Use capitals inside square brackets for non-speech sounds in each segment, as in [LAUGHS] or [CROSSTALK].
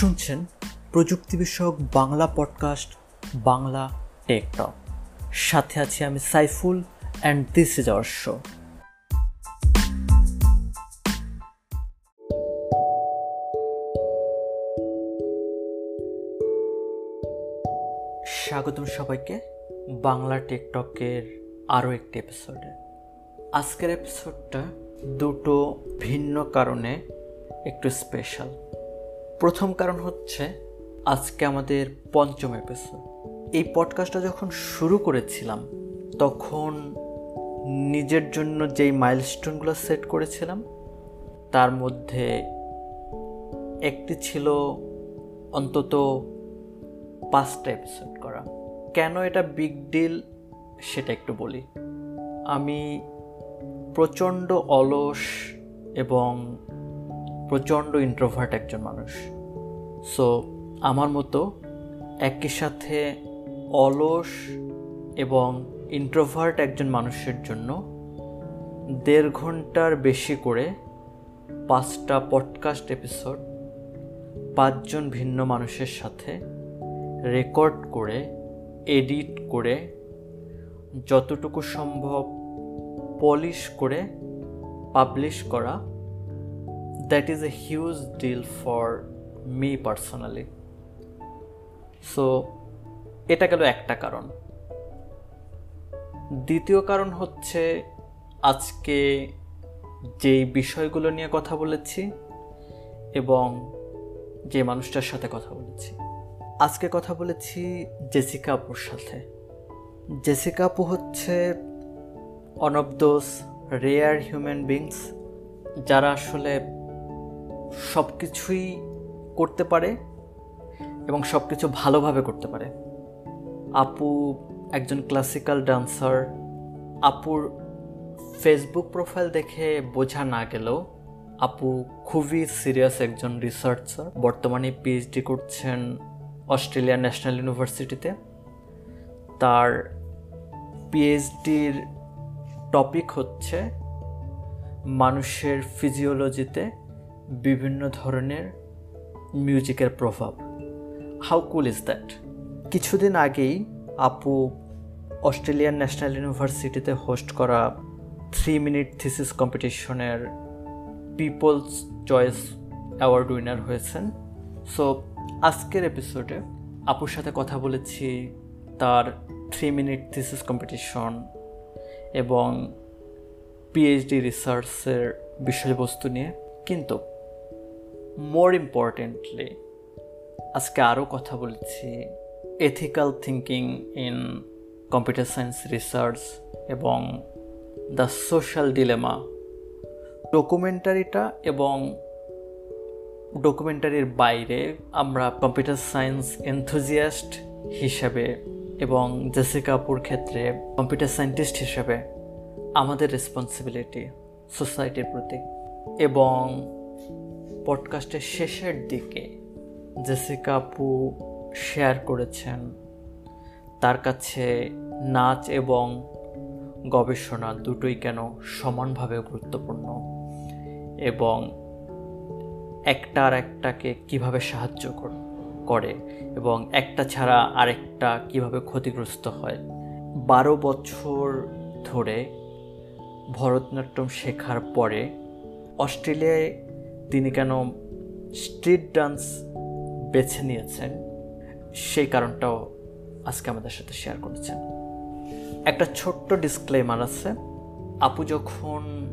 শুনছেন প্রযুক্তি বিষয়ক বাংলা পডকাস্ট বাংলা টেকটক সাথে আছি আমি Saiful and this is our show স্বাগতম সবাইকে বাংলা টেকটকের আরও একটি এপিসোডে আজকের এপিসোডটা দুটো ভিন্ন কারণে একটু স্পেশাল প্রথম কারণ হচ্ছে আজকে আমাদের পঞ্চম এপিসোড এই পডকাস্টটা যখন শুরু করেছিলাম, তখন নিজের জন্য যেই মাইলস্টোনগুলো সেট করেছিলাম, তার মধ্যে একটি ছিল অন্তত পাঁচটা এপিসোড করা। কেন এটা বিগ ডিল সেটা একটু বলি। আমি প্রচণ্ড অলস এবং প্রচণ্ড ইন্ট্রোভার্ট একজন মানুষ। সো আমার মতো একই সাথে অলস এবং ইন্ট্রোভার্ট একজন মানুষের জন্য দেড় ঘণ্টার বেশি করে পাঁচটা পডকাস্ট এপিসোড পাঁচজন ভিন্ন মানুষের সাথে রেকর্ড করে এডিট করে, যতটুকু সম্ভব পলিশ করে পাবলিশ করা that is a huge deal for me personally so এটা গেল একটা কারণ। দ্বিতীয় কারণ হচ্ছে আজকে যেই বিষয়গুলো নিয়ে কথা বলেছি এবং যে মানুষটার সাথে কথা বলেছি। আজকে কথা বলেছি জেসিকা আপুর সাথে। জেসিকা আপু হচ্ছে one of those rare human beings যারা আসলে সব কিছুই করতে পারে এবং সব কিছু ভালোভাবে করতে পারে। আপু একজন ক্লাসিক্যাল ডান্সার আপুর ফেসবুক প্রোফাইল দেখে বোঝা না গেলেও আপু খুবই সিরিয়াস একজন রিসার্চার বর্তমানে পিএইচডি করছেন অস্ট্রেলিয়া ন্যাশনাল ইউনিভার্সিটিতে। তার পিএইচডির টপিক হচ্ছে মানুষের ফিজিওলজিতে বিভিন্ন ধরনের মিউজিকের প্রভাব। হাউ কুল ইজ দ্যাট কিছুদিন আগেই আপু অস্ট্রেলিয়ান ন্যাশনাল ইউনিভার্সিটিতে হোস্ট করা থ্রি মিনিট থিসিস কম্পিটিশনের পিপলস চয়েস অ্যাওয়ার্ড উইনার হয়েছেন। সো আজকের এপিসোডে আপুর সাথে কথা বলেছি তার থ্রি মিনিট থিসিস কম্পিটিশন এবং পিএইচডি রিসার্চের বিষয়বস্তু নিয়ে। কিন্তু মোর ইম্পর্টেন্টলি আজকে আরও কথা বলেছি ethical thinking in computer science research এবং দ্য সোশ্যাল ডিলেমা ডকুমেন্টারিটা এবং ডকুমেন্টারির বাইরে আমরা কম্পিউটার সায়েন্স এনথুজিয়াস্ট হিসেবে এবং জেসি কাপুর ক্ষেত্রে কম্পিউটার সায়েন্টিস্ট হিসেবে আমাদের রেসপন্সিবিলিটি সোসাইটির প্রতি এবং পডকাস্টের শেষের দিকে জেসিকা আপু শেয়ার করেছেন তার কাছে নাচ এবং গবেষণা দুটোই কেন সমানভাবে গুরুত্বপূর্ণ এবং একটা আর একটাকে কীভাবে সাহায্য করে এবং একটা ছাড়া আরেকটা কীভাবে ক্ষতিগ্রস্ত হয়। বারো বছর ধরে ভরতনাট্যম শেখার পরে অস্ট্রেলিয়ায় তিনি কেন স্ট্রিট ডান্স বেছে নিয়েছেন? সেই কারণটাও আজকে আমাদের সাথে শেয়ার করেছেন। একটা ছোট্ট ডিসক্লেমার আছে। আপু যখন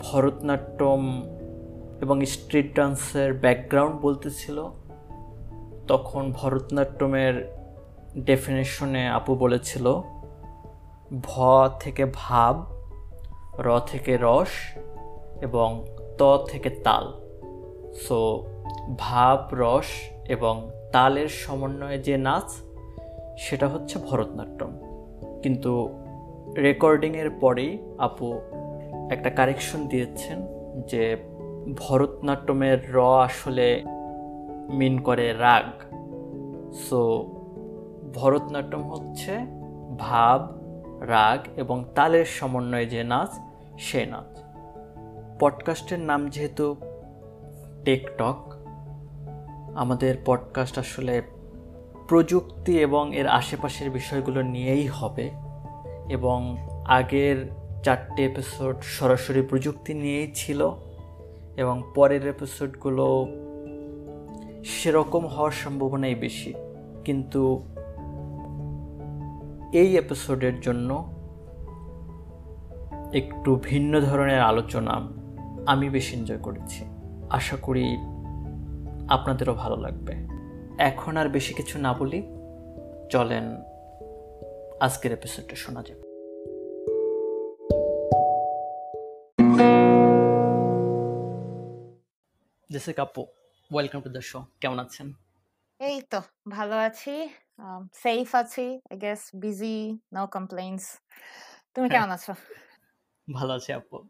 ভরতনাট্যম এবং স্ট্রিট ডান্সের ব্যাকগ্রাউন্ড বলতেছিল, তখন ভরতনাট্যমের ডেফিনেশনে আপু বলেছিল, ভ থেকে ভাব, র থেকে রস এবং ত থেকে তাল। সো, ভাব, রস এবং তালের সমন্বয়ে যে নাচ, সেটা হচ্ছে ভরতনাট্যম। কিন্তু রেকর্ডিংয়ের পরেই আপু একটা কারেকশন দিয়েছেন যে ভরতনাট্যমের র আসলে মিন করে রাগ। সো, ভরতনাট্যম হচ্ছে ভাব, রাগ এবং তালের সমন্বয়ে যে নাচ, সে নাচ। পডকাস্টের নাম যেহেতু টেকটক আমাদের পডকাস্ট আসলে প্রযুক্তি এবং এর আশেপাশের বিষয়গুলো নিয়েই হবে এবং আগের চারটে এপিসোড সরাসরি প্রযুক্তি নিয়েই ছিল এবং পরের এপিসোডগুলো সেরকম হওয়ার সম্ভাবনাই বেশি। কিন্তু এই এপিসোডের জন্য একটু ভিন্ন ধরনের আলোচনা আমি বেশি এনজয় করেছি। আশা করি আপনাদেরও ভালো লাগবে। এখন আর বেশি কিছু না বলি চলেন আজকের এপিসোডটা শোনা যাক। জেসিক আপু ওয়েলকাম টু দ্য শো কেমন আছেন? এই তো ভালো আছি সেফ আছি I guess busy no complaints তুমি হ্যাঁ। কেমন আছো? ভালো আছি আপু।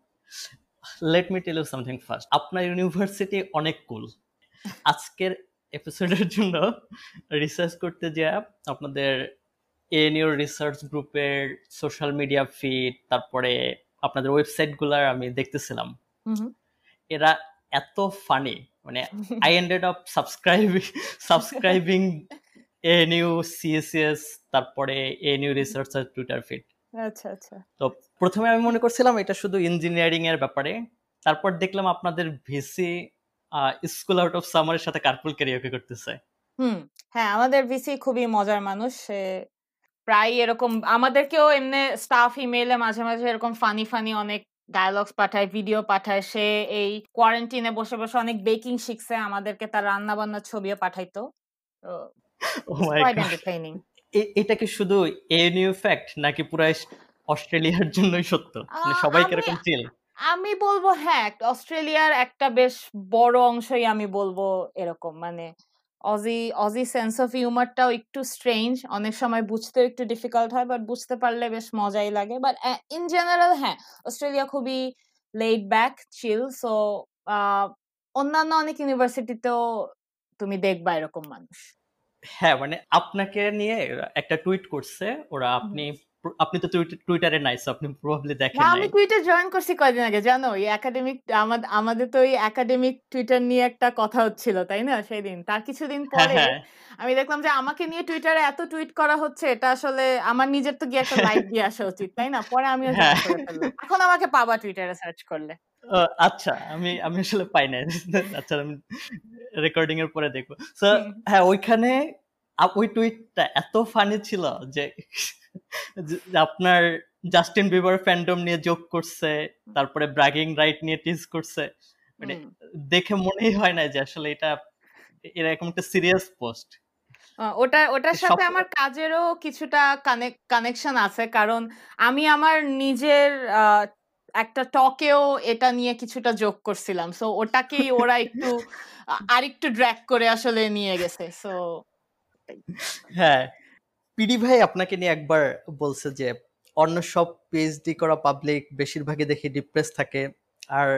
Let me tell you something first আপনার ইউনিভার্সিটি অনেক কুল আজকের এপিসোডের জন্য রিসার্চ করতে যা আপনাদের এএনইউ রিসার্চ গ্রুপের সোশ্যাল মিডিয়া ফিড তারপরে আপনাদের ওয়েবসাইটগুলার আমি দেখতেছিলাম। এরা এত ফানি মানে I ended up subscribing subscribing ANU CSS তারপরে এএনইউ রিসার্চের টুইটার ফিড আচ্ছা আচ্ছা। তো প্রথমে আমি মনে করছিলাম এটা শুধু ইঞ্জিনিয়ারিং এর ব্যাপারে। তারপর দেখলাম আপনাদের ভিসি স্কুল আউট অফ সামারের সাথে কার্পুল ক্যারিওকে করতেছে। হুম হ্যাঁ আমাদের ভিসি খুবই মজার মানুষ। সে প্রায় এরকম আমাদেরকেও এমনি স্টাফ ইমেইলে মাঝে মাঝে এরকম ফানি ফানি অনেক ডায়লগস পাঠায় ভিডিও পাঠায়। সে এই কোয়ারেন্টিনে বসে বসে অনেক বেকিং শিখছে। আমাদেরকে তার রান্না বান্নার ছবিও পাঠাইতো। তো এটা কি শুধু এএনইউ ফ্যাক্ট নাকি পুরো অস্ট্রেলিয়ার জন্যই সত্য? মানে সবাই কীরকম চিল আমি বলব হ্যাঁ অস্ট্রেলিয়ার একটা বেশ বড় অংশই আমি বলব এরকম। মানে অজি অজি সেন্স অফ হিউমারটাও একটু স্ট্রেঞ্জ অনেক সময় বুঝতেও একটু ডিফিকাল্ট হয় বাট বুঝতে পারলে বেশ মজাই লাগে। বাট ইন জেনারেল হ্যাঁ অস্ট্রেলিয়া খুবই লেড ব্যাক চিল সো অন্যান্য অনেক ইউনিভার্সিটিতেও তুমি দেখবা এরকম মানুষ। হ্যাঁ মানে আপনাকে নিয়ে একটা টুইট করছে ওরা আপনি আপনি তো টুইটারে নাইস আপনি প্রবাবলি দেখেন না আমি টুইটার জয়েন করছি কয়দিন আগে জানো? এই একাডেমিক আমাদের আমাদের তো এই একাডেমিক টুইটার নিয়ে একটা কথা হচ্ছিল তাই না? সেদিন তার কিছুদিন হ্যাঁ পরে হ্যাঁ। আমি দেখলাম যে আমাকে নিয়ে টুইটারে এত টুইট করা হচ্ছে এটা আসলে আমার নিজের তো গিয়ে একটা লাইক দিয়ে আসা উচিত তাই না? পরে [LAUGHS] হ্যাঁ। ফেললাম। এখন আমাকে পাবা টুইটারে সার্চ করলে। আচ্ছা আমি আমি আসলে পাই নাই। [LAUGHS] আচ্ছা আমি রেকর্ডিং এর পরে দেখব। তো হ্যাঁ ওইখানে ওই টুইটটা এত ফানি ছিল যে আপনার জাস্টিন বিবার ফ্যান্ডম নিয়ে যোগ করছে তারপরে ব্র্যাগিং রাইট নিয়ে টিজ করছে। মানে দেখে মনেই হয় না যে আসলে এটা এরকম একটা সিরিয়াস পোস্ট ওটা ওটার সাথে আমার কাজেরও কিছুটা কানেকশন আছে। কারণ আমি আমার নিজের একটা টকেও এটা নিয়ে কিছুটা যোগ করছিলাম। সো ওটাকেই ওরা একটু [LAUGHS] আরেকটু ড্র্যাগ করে আসলে নিয়ে গেছে। সো হ্যাঁ পিডি ভাই আপনাকে নিয়ে একবার বলছে যে অন্য সব পিএইচডি করা পাবলিক বেশিরভাগই দেখি ডিপ্রেস থাকে। আর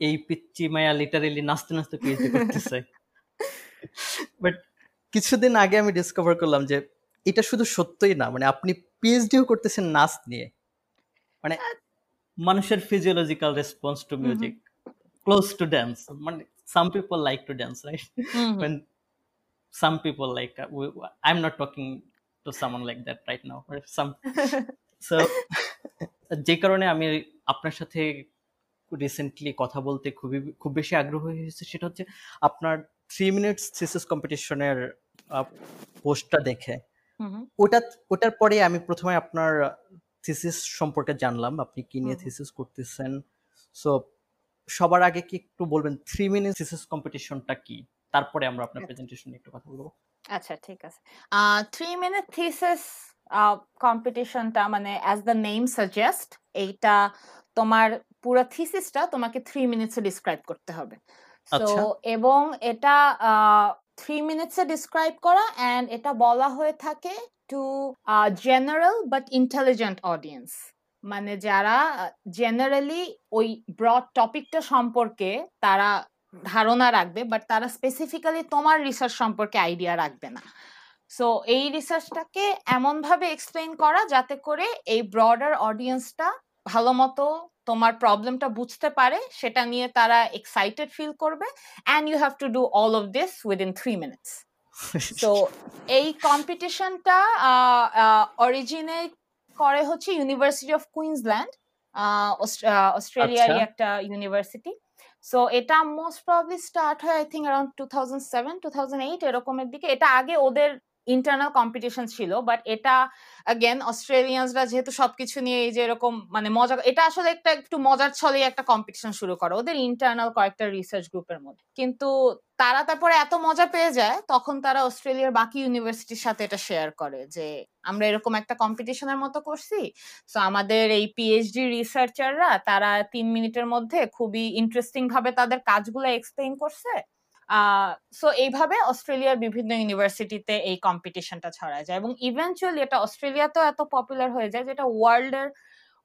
এই পিচ্চি মায়া লিটারেলি নাচতে নাচতে পিএইচডি করতেছে। [LAUGHS] বাট কিছুদিন আগে আমি ডিসকভার করলাম যে এটা শুধু সত্যই না মানে আপনি পিএইচডিও করতেছেন নাচ নিয়ে। মানে মানুষের physiological response to music close to dance মানে some people like to dance right when some people like uh, we, i'm not talking to someone like that right now or some [LAUGHS] so যে কারণে আমি আপনার সাথে recently কথা বলতে খুবই খুব বেশি আগ্রহ হয়েছে সেটা হচ্ছে আপনার থ্রি মিনিটস থিসিস কম্পিটিশনের পোস্টটা দেখে। ওটা ওটার পরে আমি প্রথমে আপনার থিসিস সম্পর্কে জানলাম আপনি কি নিয়ে থিসিস করতেছেন? সো সবার আগে কি একটু বলবেন থ্রি মিনিট থিসিস কম্পিটিশনটা কি? তারপরে আমরা আপনার। প্রেজেন্টেশন একটু কথা বলব। আচ্ছা ঠিক আছে। থ্রি মিনিট থিসিস কম্পিটিশনটা মানে অ্যাজ দ্য নেম সাজেস্ট এইটা তোমার পুরো থিসিসটা তোমাকে থ্রি মিনিটসে ডিসক্রাইব করতে হবে। তো আচ্ছা। এবং এটা থ্রি মিনিটসে ডিসক্রাইব করা অ্যান্ড এটা বলা হয়ে থাকে to general but intelligent audience মানে যারা জেনারেলি ওই ব্রড টপিকটা সম্পর্কে তারা ধারণা রাখবে বাট তারা স্পেসিফিক্যালি তোমার রিসার্চ সম্পর্কে আইডিয়া রাখবে না। সো এই রিসার্চটাকে এমনভাবে এক্সপ্লেন করা যাতে করে এই ব্রডার অডিয়েন্সটা ভালো মতো তোমার প্রবলেমটা বুঝতে পারে সেটা নিয়ে তারা এক্সাইটেড ফিল করবে and you have to do all of this within three minutes তো এই কম্পিটিশনটা অরিজিনেট করে হচ্ছে ইউনিভার্সিটি অফ কুইন্সল্যান্ড অস্ট্রেলিয়ারই আচ্ছা। একটা ইউনিভার্সিটি সো এটা মোস্ট প্রবলি স্টার্ট হয় I think around two thousand seven two thousand eight এরকমের দিকে। এটা আগে ওদের ইন্টারনাল কম্পিটিশন ছিল বাট এটা অ্যাগেন অস্ট্রেলিয়ানসরা যেহেতু সবকিছু নিয়ে এই যে এরকম মানে মজা, এটা আসলে একটা একটু মজার ছলে একটা কম্পিটিশন শুরু করে ওদের ইন্টারনাল কয়েকটা রিসার্চ গ্রুপের মধ্যে। কিন্তু তারা তারপরে এত মজা পেয়ে যায়, তখন তারা অস্ট্রেলিয়ার বাকি ইউনিভার্সিটির সাথে এটা শেয়ার করে যে, আমরা এরকম একটা কম্পিটিশনের মতো করছি। তো আমাদের এই পিএইচডি রিসার্চাররা তারা তিন মিনিটের মধ্যে খুবই ইন্টারেস্টিং ভাবে তাদের কাজগুলো এক্সপ্লেইন করছে। সো এইভাবে অস্ট্রেলিয়ার বিভিন্ন ইউনিভার্সিটিতে এই কম্পিটিশনটা ছড়ায় যায় এবং ইভেনচুয়ালি এটা অস্ট্রেলিয়াতেও এত পপুলার হয়ে যায় যেটা ওয়ার্ল্ডের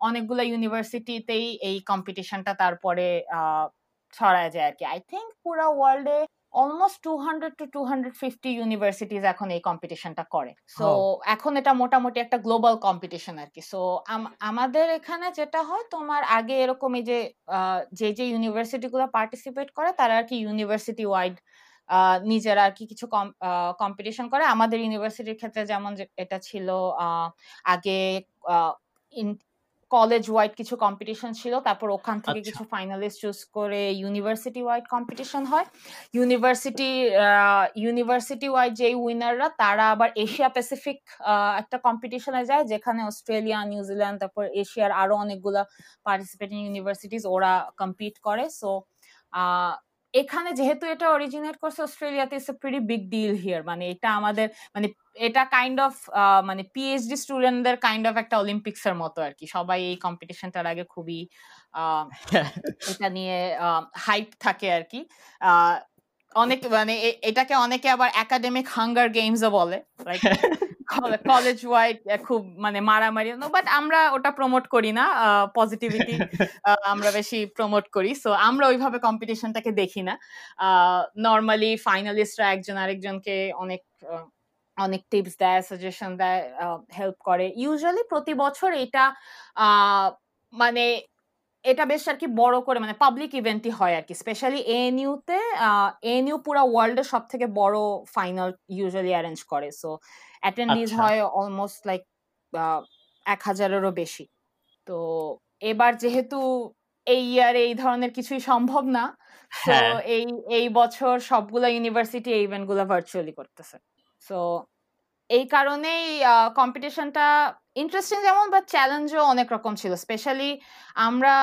অনেকগুলো ইউনিভার্সিটিতেই এই কম্পিটিশনটা তারপরে ছড়ায় যায় আর কি। আই থিঙ্ক পুরো ওয়ার্ল্ডে almost two hundred to two hundred fifty universities এখন এই কম্পিটিশনটা করে। সো এখন এটা মোটামুটি একটা গ্লোবাল কম্পিটিশন আর কি। সো আমাদের এখানে যেটা হয় তোমার আগে এরকম এই যে যে যে ইউনিভার্সিটিগুলো পার্টিসিপেট করে তারা আর কি ইউনিভার্সিটি ওয়াইড নিজেরা আর কি কিছু কম্পিটিশন করে। আমাদের ইউনিভার্সিটির ক্ষেত্রে যেমন এটা ছিল আগে কলেজ ওয়াইড কিছু কম্পিটিশন ছিল তারপর ওখান থেকে আচ্ছা। কিছু ফাইনালিস্ট চুজ করে ইউনিভার্সিটি ওয়াইড কম্পিটিশন হয় ইউনিভার্সিটি ইউনিভার্সিটি ওয়াইড যেই উইনাররা তারা আবার এশিয়া প্যাসিফিক একটা কম্পিটিশনে যায় যেখানে অস্ট্রেলিয়া নিউজিল্যান্ড তারপর এশিয়ার আরও অনেকগুলা পার্টিসিপেটিং ইউনিভার্সিটিস ওরা কম্পিট করে সো এখানে যেহেতু এটা অরিজিনেট করছে অস্ট্রেলিয়াতে it's a pretty big deal here মানে এটা আমাদের মানে এটা কাইন্ড অফ মানে পিএইচডি স্টুডেন্টদের কাইন্ড অফ একটা অলিম্পিক্স এর মতো আর কি। সবাই এই কম্পিটিশনটার আগে খুবই এটা নিয়ে হাইপ থাকে আর কি। অনেক মানে এটাকে অনেকে আবার একাডেমিক হাঙ্গার গেমসও বলে কলেজ ওয়াইড খুব মানে মারামারি বাট আমরা ওটা প্রমোট করি না পজিটিভিটি আমরা বেশি প্রমোট করি সো আমরা ওইভাবে কম্পিটিশনটাকে দেখি না। নর্মালি ফাইনালিস্টরা একজন আরেকজনকে অনেক অনেক টিপস দেয় সাজেশন দেয় হেল্প করে। ইউজুয়ালি প্রতি বছর এটা মানে এটা বেশ আর কি বড় করে মানে পাবলিক ইভেন্টই হয় আর কি। স্পেশালি এএনইউ তে এএনইউ পুরো ওয়ার্ল্ডের সব থেকে বড় ফাইনাল ইউজুয়ালি অ্যারেঞ্জ করে সো অ্যাটেন্ডিজ আচ্ছা। হয় অলমোস্ট লাইক এক হাজারেরও বেশি তো এবার যেহেতু এই ইয়ারে এই ধরনের কিছুই সম্ভব না তো হ্যাঁ। এই এই বছর সবগুলা ইউনিভার্সিটি এই ইভেন্টগুলা ভার্চুয়ালি করতেছে সো এই কারণেই কম্পিটিশনটা ইন্টারেস্টিং যেমন বা চ্যালেঞ্জও অনেক রকম ছিল স্পেশালি আমরা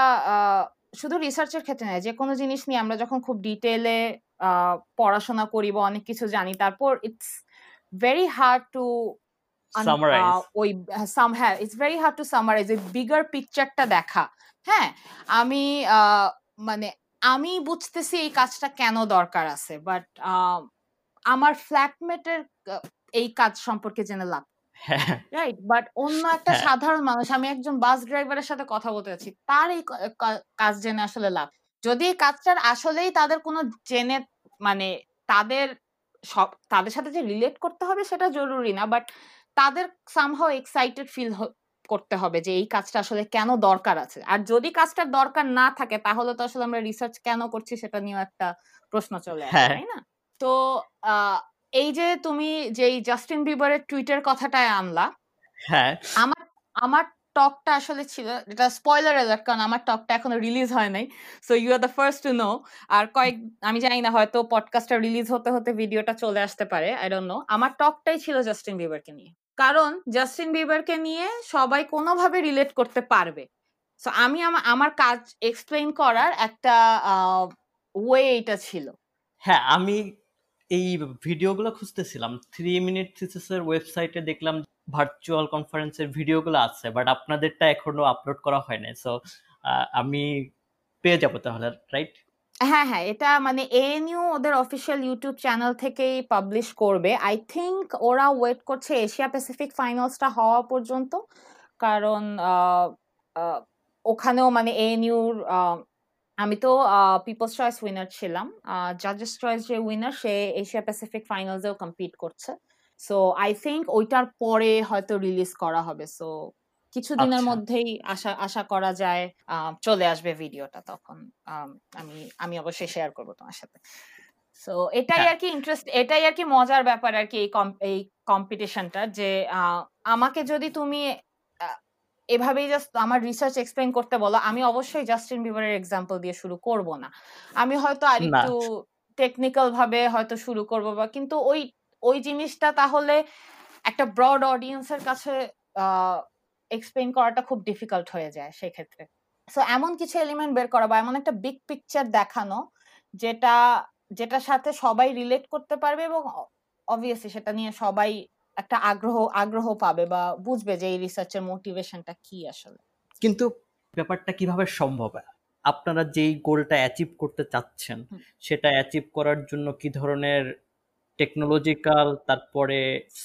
শুধু রিসার্চের ক্ষেত্রে নয় যে কোনো জিনিস নিয়ে আমরা যখন খুব ডিটেলে পড়াশোনা করি বা অনেক কিছু জানি তারপর ইটস ভেরি হার্ড টু ওই সাম হ্যাঁ it's very hard to summarise ওই বিগার পিকচারটা দেখা। হ্যাঁ আমি মানে আমি বুঝতেছি এই কাজটা কেন দরকার আছে বাট আমার ফ্ল্যাটমেটের এই কাজ সম্পর্কে জেনে লাভ। [LAUGHS] রাইট বাট অন্য একটা হ্যাঁ। সাধারণ মানুষ আমি একজন বাস ড্রাইভারের সাথে কথা বলতে যাচ্ছি তার এই কাজ জেনে আসলে লাভ। যদি এই কাজটার আসলেই তাদের কোনো জেনে মানে তাদের সব তাদের সাথে যে রিলেট করতে হবে সেটা জরুরি না বাট তাদের সামহাও এক্সাইটেড ফিল করতে হবে যে এই কাজটা আসলে কেন দরকার আছে। আর যদি কাজটার দরকার না থাকে তাহলে তো আসলে আমরা রিসার্চ কেন করছি সেটা নিয়েও একটা প্রশ্ন চলে আসে হ্যাঁ। তাই না? তো এই যে তুমি যে জাস্টিন বিবারের টুইটার কথাটায় আনলা হ্যাঁ। আমার আমার টকটা আসলে ছিল, এটা স্পয়লার অ্যালার্ট কারণ আমার টকটা এখনও রিলিজ হয় নাই। So you are the first to know আর কয়েক, আমি জানি না, হয়তো পডকাস্টটা রিলিজ হতে হতে ভিডিওটা চলে আসতে পারে আই ডোন্ট নো আমার টকটাই ছিল জাস্টিন বিবারকে নিয়ে। কারণ জাস্টিন বিবারকে নিয়ে সবাই কোনোভাবে রিলেট করতে পারবে। সো আমি আমার কাজ এক্সপ্লেইন করার একটা ওয়ে এটা ছিল। হ্যাঁ আমি এই ভিডিওগুলো খুঁজতেছিলাম। থ্রি মিনিট থিসিসের ওয়েবসাইটে দেখলাম ভার্চুয়াল কনফারেন্সের ভিডিওগুলো আছে বাট আপনাদেরটা এখনও আপলোড করা হয় নাই সো আমি পেয়ে যাব তাহলে রাইট হ্যাঁ হ্যাঁ এটা মানে এএনইউ ওদের অফিসিয়াল ইউটিউব চ্যানেল থেকেই পাবলিশ করবে। আই থিংক ওরা ওয়েট করছে এশিয়া প্যাসিফিক ফাইনালসটা হওয়া পর্যন্ত, কারণ ওখানেও মানে এএনইউর আমি তো পিপলস চয়েস উইনার ছিলাম। জাজেস চয়েস যে উইনার সে এশিয়া প্যাসিফিক ফাইনালসেও কম্পিট করছে। সো আই থিঙ্ক ওইটার পরে হয়তো রিলিজ করা হবে। সো কিছুদিনের আচ্ছা। মধ্যেই আশা আশা করা যায় চলে আসবে ভিডিওটা তখন। আম, আমি অবশ্যই শেয়ার করব তোমার সাথে। সো এটাই হ্যাঁ। আর কি ইন্টারেস্ট এটাই আর কি মজার ব্যাপার আর কি এই এই কম্পিটিশনটা যে আমাকে যদি তুমি এভাবেই জাস্ট আমার রিসার্চ এক্সপ্লেন করতে বলো আমি অবশ্যই জাস্টিন বিবারের এক্সাম্পল দিয়ে শুরু করব না। আমি হয়তো না আরেকটু টেকনিক্যাল ভাবে হয়তো শুরু করব বা কিন্তু ওই ওই জিনিসটা তাহলে একটা ব্রড অডিয়েন্সের কাছে এক্সপ্লেন করাটা খুব ডিফিকাল্ট হয়ে যায় সেক্ষেত্রে। সো এমন কিছু এলিমেন্ট বের করা বা এমন একটা বিগ পিকচার দেখানো যেটা যেটার সাথে সবাই রিলেট করতে পারবে এবং অবভিয়াসলি সেটা নিয়ে সবাই একটা আগ্রহ আগ্রহ পাবে বা বুঝবে যে এই রিসার্চের মোটিভেশনটা কি আসলে। কিন্তু ব্যাপারটা কীভাবে সম্ভব? আপনারা যেই গোলটা অ্যাচিভ করতে চাচ্ছেন সেটা অ্যাচিভ করার জন্য কি ধরনের টেকনোলজিক্যাল তারপরে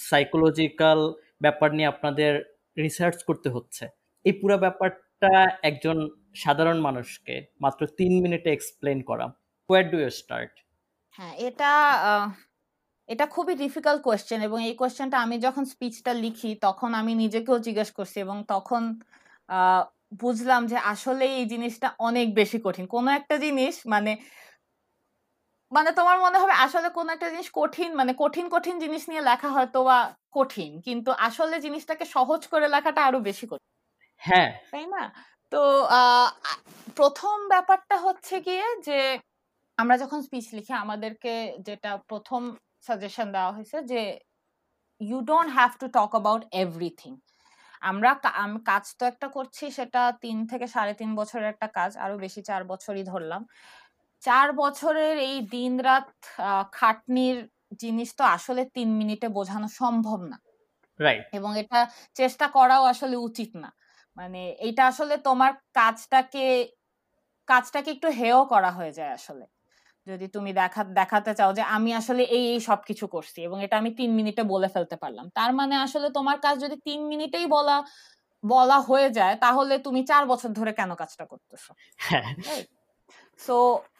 সাইকোলজিক্যাল ব্যাপার নিয়ে আপনাদের রিসার্চ করতে হচ্ছে। এই পুরো ব্যাপারটা একজন সাধারণ মানুষকে মাত্র তিন মিনিটে এক্সপ্লেন করা। হোয়ার ডু ইউ স্টার্ট হ্যাঁ এটা এটা খুবই ডিফিকাল্ট কোয়েশ্চেন এবং এই কোয়েশ্চেনটা আমি যখন স্পিচটা লিখি, তখন আমি নিজেকেও জিজ্ঞেস করছি এবং তখন বুঝলাম যে আসলে এই জিনিসটা অনেক বেশি কঠিন। কোনো একটা জিনিস মানে মানে তোমার মনে হবে আসলে কোন একটা জিনিস কঠিন মানে কঠিন কঠিন জিনিস নিয়ে লেখা হয়তো বা কঠিন কিন্তু আসলে জিনিসটাকে সহজ করে লেখাটা আরও বেশি কঠিন। হ্যাঁ। তাই না? তো প্রথম ব্যাপারটা হচ্ছে গিয়ে যে আমরা যখন স্পিচ লিখি আমাদেরকে যেটা প্রথম সাজেশন দেওয়া হয়েছে যে you don't have to talk about everything আমরা কাজ তো একটা করছি সেটা তিন থেকে সাড়ে তিন বছরের একটা কাজ আরও বেশি চার বছরই ধরলাম। চার বছরের এই দিনরাত আহ, খাটনির জিনিস তো আসলে তিন মিনিটে বোঝানো সম্ভব না। এবং এটা চেষ্টা করাও আসলে উচিত না। মানে এটা আসলে তোমার কাজটাকে কাজটাকে একটু হেয় করা হয়ে যায় আসলে। যদি তুমি দেখা দেখাতে চাও যে আমি আসলে এই এই সবকিছু করছি এবং এটা আমি তিন মিনিটে বলে ফেলতে পারলাম। তার মানে আসলে তোমার কাজ যদি তিন মিনিটেই বলা বলা হয়ে যায় তাহলে তুমি চার বছর ধরে কেন কাজটা করতেছো? হ্যাঁ। সো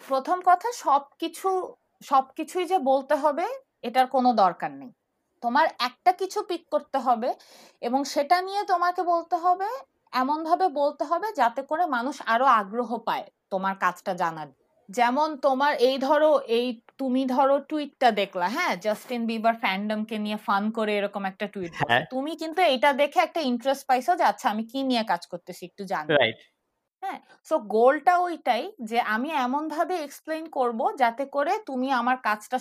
প্রথম কথা সবকিছু সবকিছুই যে বলতে হবে এটার কোনো দরকার নেই। তোমার একটা কিছু পিক করতে হবে এবং সেটা নিয়ে তোমাকে বলতে হবে এমন ভাবে বলতে হবে যাতে করে মানুষ আরও আগ্রহ পায় তোমার কাজটা জানার। যেমন তোমার এই ধরো এই তুমি ধরো টুইটটা দেখলা হ্যাঁ? জাস্টিন বিবার ফ্যান্ডমকে নিয়ে ফান করে এরকম একটা টুইট হ্যাঁ। তুমি কিন্তু এটা দেখে একটা ইন্টারেস্ট পাইছো যে আচ্ছা আমি কি নিয়ে কাজ করতেছি একটু জানি রাইট হ্যাঁ? সো গোলটা ওইটাই যে আমি এমন ভাবে এক্সপ্লেইন করব যাতে করে তুমি আমার কাজটা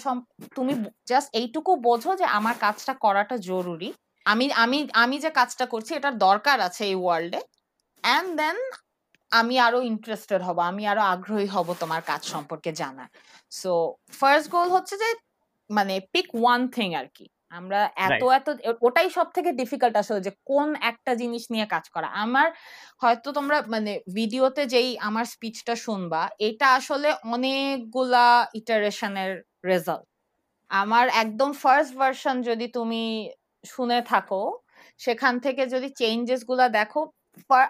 তুমি জাস্ট এইটুকু বোঝো যে আমার কাজটা করাটা জরুরি। আমি আমি আমি যে কাজটা করছি এটার দরকার আছে এই ওয়ার্ল্ডে অ্যান্ড দেন আমি আরও ইন্টারেস্টেড হব, আমি আরও আগ্রহী হব তোমার কাজ সম্পর্কে জানার। সো ফার্স্ট গোল হচ্ছে যে মানে পিক ওয়ান থিং আর কি। আমরা এত এত ওটাই সব থেকে ডিফিকাল্ট আসলে যে কোন একটা জিনিস নিয়ে কাজ করা। আমার হয়তো তোমরা মানে ভিডিওতে যেই আমার স্পিচটা শুনবা এটা আসলে অনেকগুলা ইটারেশনের রেজাল্ট আমার একদম ফার্স্ট ভার্সন যদি তুমি শুনে থাকো সেখান থেকে যদি চেঞ্জেসগুলা দেখো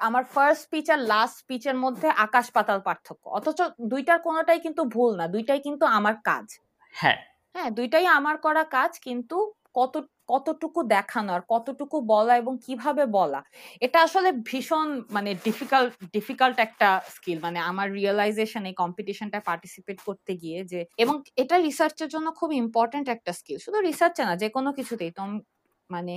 আমার ফার্স্ট স্পিচ আর লাস্ট স্পিচের মধ্যে আকাশ পাতাল পার্থক্য। অথচ দুইটার কোনোটাই কিন্তু ভুল না দুইটাই কিন্তু আমার কাজ। হ্যাঁ। হ্যাঁ দুইটাই আমার করা কাজ কিন্তু কত, কতটুকু দেখানো আর কতটুকু বলা এবং কীভাবে বলা, এটা আসলে ভীষণ মানে ডিফিকাল্ট ডিফিকাল্ট একটা স্কিল মানে আমার রিয়েলাইজেশন এই কম্পিটিশনটা পার্টিসিপেট করতে গিয়ে যে, এবং এটা রিসার্চের জন্য খুব ইম্পর্ট্যান্ট একটা স্কিল শুধু রিসার্চে না, যে কোনো কিছুতেই তোম মানে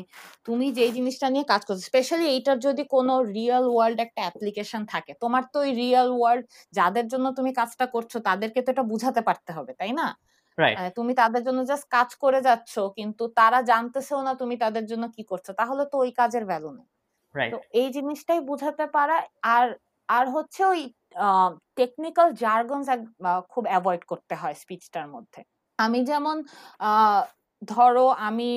তুমি যেই জিনিসটা নিয়ে কাজ করছ স্পেশালি এইটার যদি কোনো রিয়েল ওয়ার্ল্ড একটা অ্যাপ্লিকেশন থাকে, তোমার তো ওই রিয়েল ওয়ার্ল্ড যাদের জন্য তুমি কাজটা করছ, তাদেরকে তো এটা বুঝাতে পারতে হবে, তাই না? তুমি তাদের জন্য জাস্ট কাজ করে যাচ্ছ কিন্তু তারা জানতেছেও না তুমি তাদের জন্য কি করছ। তাহলে তো ওই কাজের ভ্যালু নেই। তো এই জিনিসটাই বুঝাতে পারা আর আর হচ্ছে ওই টেকনিক্যাল জার্গনস খুব অ্যাভয়েড করতে হয় স্পিচটার মধ্যে। আমি যেমন আহ, ধরো আমি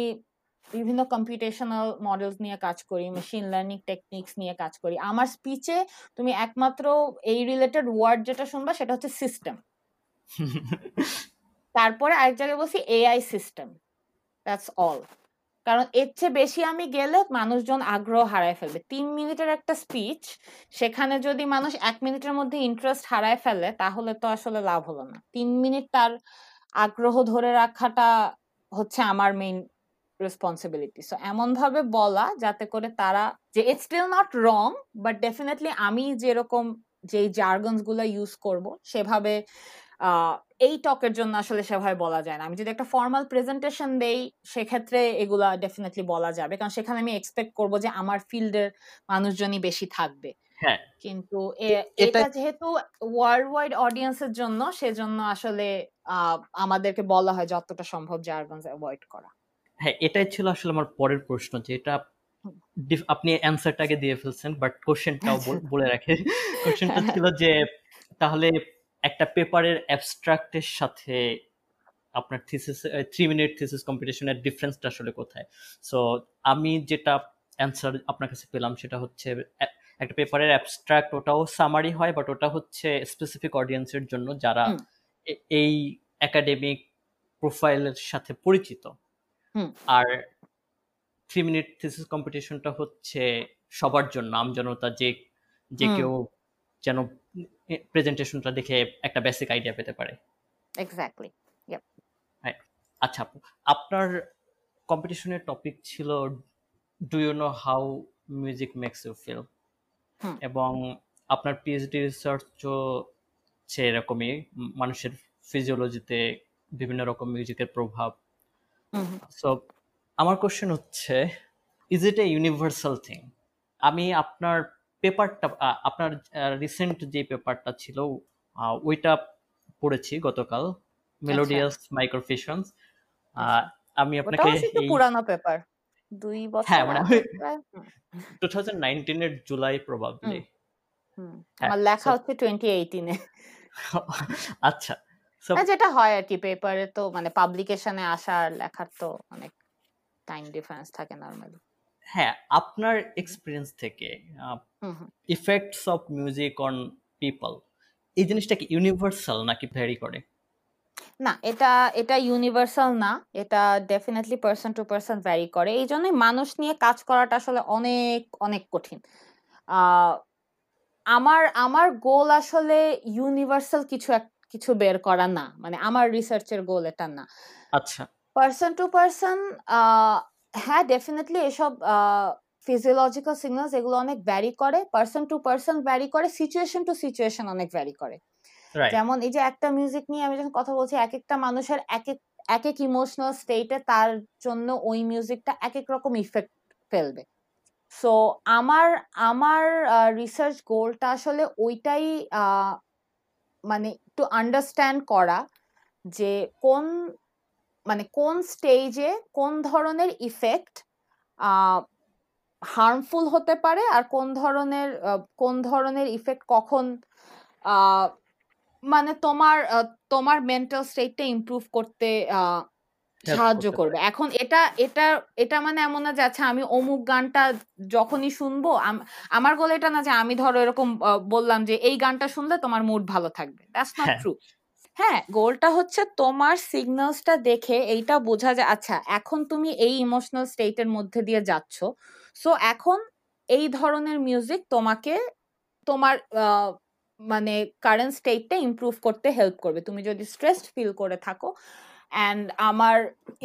বিভিন্ন কম্পিউটেশনাল মডেলস নিয়ে কাজ করি মেশিন লার্নিং টেকনিক্স নিয়ে কাজ করি। আমার স্পিচে তুমি একমাত্র এই রিলেটেড ওয়ার্ড যেটা শুনবা সেটা হচ্ছে সিস্টেম [LAUGHS] তারপরে আরেক জায়গায় বলছি এআই সিস্টেম দ্যাটস অল কারণ এর চেয়ে বেশি আমি গেলে মানুষজন আগ্রহ হারায় ফেলবে। তিন মিনিটের একটা স্পিচ সেখানে যদি মানুষ এক মিনিটের মধ্যে ইন্টারেস্ট হারায় ফেলে, তাহলে তো আসলে লাভ হলো না। তিন মিনিট তার আগ্রহ ধরে রাখাটা হচ্ছে আমার মেইন রেসপন্সিবিলিটি সো এমন ভাবে বলা যাতে করে তারা যে it's still not wrong but definitely আমি যেরকম যে জার্গনসগুলো ইউজ করব, সেভাবে এই টকের জন্য আসলে সেভাবে বলা যায় না। আমি যদি একটা ফর্মাল প্রেজেন্টেশন দেই সেক্ষেত্রে এগুলা ডেফিনেটলি বলা যাবে। কারণ সেখানে আমি এক্সপেক্ট করব যে আমার ফিল্ডের মানুষজনই বেশি থাকবে। হ্যাঁ। কিন্তু এটা যেহেতু ওয়ার্ল্ড ওয়াইড অডিয়েন্সের জন্য সেজন্য আসলে আমাদেরকে বলা হয় যতটা সম্ভব জার্গনস অ্যাভয়েড করা। হ্যাঁ এটাই ছিল আসলে আমার পরের প্রশ্ন যে এটা আপনি অ্যান্সারটাকে দিয়ে ফেলছেন বাট কোশ্চেনটাও বলে রাখে। [LAUGHS] কোশ্চেনটা ছিল যে তাহলে একটা পেপারের অ্যাবস্ট্রাক্টের সাথে আপনার থিসিস থ্রি মিনিট থিসিস কম্পিটিশনের ডিফারেন্সটা আসলে কোথায়? সো আমি যেটা অ্যান্সার আপনার কাছে পেলাম সেটা হচ্ছে একটা পেপারের অ্যাবস্ট্রাক্ট ওটাও সামারি হয় বাট ওটা হচ্ছে স্পেসিফিক অডিয়েন্সের জন্য যারা এই একাডেমিক প্রোফাইলের সাথে পরিচিত। আর থ্রি মিনিট থিসিস কম্পিটিশনটা হচ্ছে সবার জন্য আমজনতা যে যে কেউ যেন প্রেজেন্টেশনটা দেখে একটা বেসিক আইডিয়া পেতে পারে। এক্স্যাক্টলি আচ্ছা আপু আপনার কম্পিটিশনের টপিক ছিল do you know how music makes you feel এবং আপনার পিএইচডি রিসার্চও সে এরকমই মানুষের ফিজিওলজিতে বিভিন্ন রকম মিউজিকের প্রভাব। সো আমার কোশ্চেন হচ্ছে is it a universal thing আমি আপনার পেপারটা আপনার রিসেন্ট যে পেপারটা ছিল ওইটা পড়েছি গতকাল মেলোডিয়াস মাইক্রোফিশনস আমি আপনাকে এই পুরানো পেপার। দুই বছর হ্যাঁ মানে 2019 এর জুলাই প্রবাবলি হ্যাঁ, আমার লেখা হচ্ছে 2018 এ আচ্ছা যেটা হয় আর কি পেপারে তো মানে পাবলিকেশনে আসার লেখার তো অনেক টাইম ডিফারেন্স থাকে নরমালি হ্যাঁ আপনার এক্সপিরিয়েন্স থেকে effects of music on people এই জিনিসটা কি ইউনিভার্সাল নাকি ভ্যারি করে? না এটা এটা ইউনিভার্সাল না এটা definitely person to person vary করে। এই জন্যই মানুষ নিয়ে কাজ করাটা আসলে অনেক অনেক কঠিন। আমার আমার গোল আসলে ইউনিভার্সাল কিছু এক কিছু বের করা না। মানে আমার রিসার্চের গোল এটা না। আচ্ছা। পার্সন টু পার্সন হ্যাঁ ডেফিনেটলি এসব ফিজিওলজিক্যাল সিগন্যালস এগুলো অনেক ভ্যারি করে পার্সন টু পার্সন ভ্যারি করে সিচুয়েশন টু সিচুয়েশন অনেক ভ্যারি করে। যেমন এই যে একটা মিউজিক নিয়ে আমি যখন কথা বলছি এক একটা মানুষের এক এক এক এক ইমোশনাল স্টেটে তার জন্য ওই মিউজিকটা এক এক রকম ইফেক্ট ফেলবে। সো আমার আমার রিসার্চ গোলটা আসলে ওইটাই মানে একটু আন্ডারস্ট্যান্ড করা যে কোন মানে কোন স্টেজে কোন ধরনের ইফেক্ট হার্মফুল হতে পারে আর কোন ধরনের কোন ধরনের ইফেক্ট কখন মানে তোমার তোমার মেন্টাল স্টেটটা ইমপ্রুভ করতে সাহায্য করবে। এখন এটা এটা এটা মানে এমন না যে আচ্ছা আমি অমুক গানটা যখনই শুনব আমার গোল এটা না যে আমি ধরো এরকম বললাম যে এই গানটা শুনলে তোমার মুড ভালো থাকবে। দ্যাটস নট ট্রু হ্যাঁ গোলটা হচ্ছে তোমার সিগন্যালসটা দেখে এইটা বোঝা যায় আচ্ছা এখন তুমি এই ইমোশনাল স্টেটের মধ্যে দিয়ে যাচ্ছ সো এখন এই ধরনের মিউজিক তোমাকে তোমার মানে কারেন্ট স্টেটটা ইমপ্রুভ করতে হেল্প করবে। তুমি যদি স্ট্রেসড ফিল করে থাকো অ্যান্ড আমার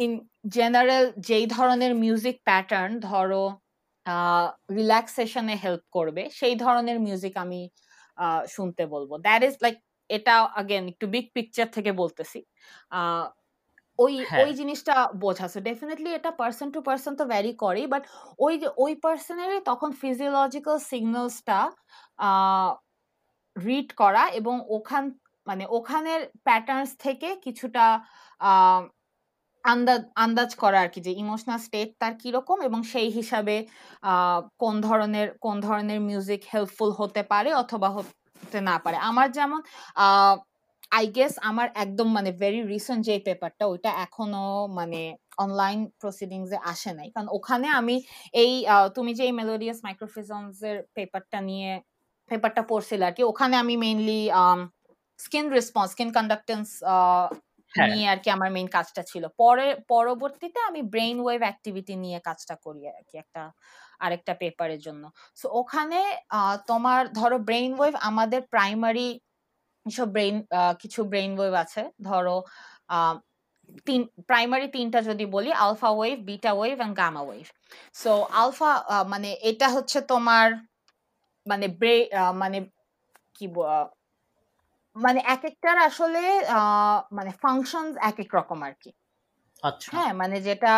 ইন জেনারেল যেই ধরনের মিউজিক প্যাটার্ন ধরো রিল্যাক্সেশনে হেল্প করবে, সেই ধরনের মিউজিক আমি শুনতে বলব। দ্যাট ইজ লাইক এটা আগেন একটু বিগ পিকচার থেকে বলতেছি ওই হ্যাঁ। ওই জিনিসটা বোঝা সো ডেফিনেটলি এটা পার্সন টু পার্সন তো ভ্যারি করেই বাট ওই যে ওই পার্সনেরই তখন ফিজিওলজিক্যাল সিগন্যালসটা রিড করা এবং ওখান মানে ওখানের প্যাটার্নস থেকে কিছুটা আন্দাজ আন্দাজ করা আর কি যে ইমোশনাল স্টেট তার কীরকম এবং সেই হিসাবে কোন ধরনের কোন ধরনের মিউজিক হেল্পফুল হতে পারে অথবা হতে না পারে। আমার যেমন আই গেস আমার একদম মানে ভেরি রিসেন্ট যে পেপারটা ওইটা এখনও মানে অনলাইন প্রসিডিংস এ আসে নাই। কারণ ওখানে আমি এই তুমি যে এই মেলোডিয়াস মাইক্রোফিজমস এর পেপারটা নিয়ে পেপারটা পড়ছিল আর কি ওখানে আমি mainly skin response skin conductance নিয়ে আর কি আমার মেইন কাজটা ছিল। পরে পরবর্তীতে আমি ব্রেইন ওয়েভ অ্যাক্টিভিটি নিয়ে কাজটা করি আর কি একটা আরেকটা পেপারের জন্য। সো ওখানে তোমার ধরো ব্রেইন ওয়েভ আমাদের প্রাইমারি সব ব্রেইন কিছু ব্রেইন ওয়েভ আছে। ধরো তিন প্রাইমারি তিনটা যদি বলি alpha wave beta wave and gamma wave so alpha মানে এটা হচ্ছে তোমার মানে ব্রে মানে কি মানে এক একটার আসলে মানে ফাংশন এক এক রকম আর কি। আচ্ছা। হ্যাঁ মানে যেটা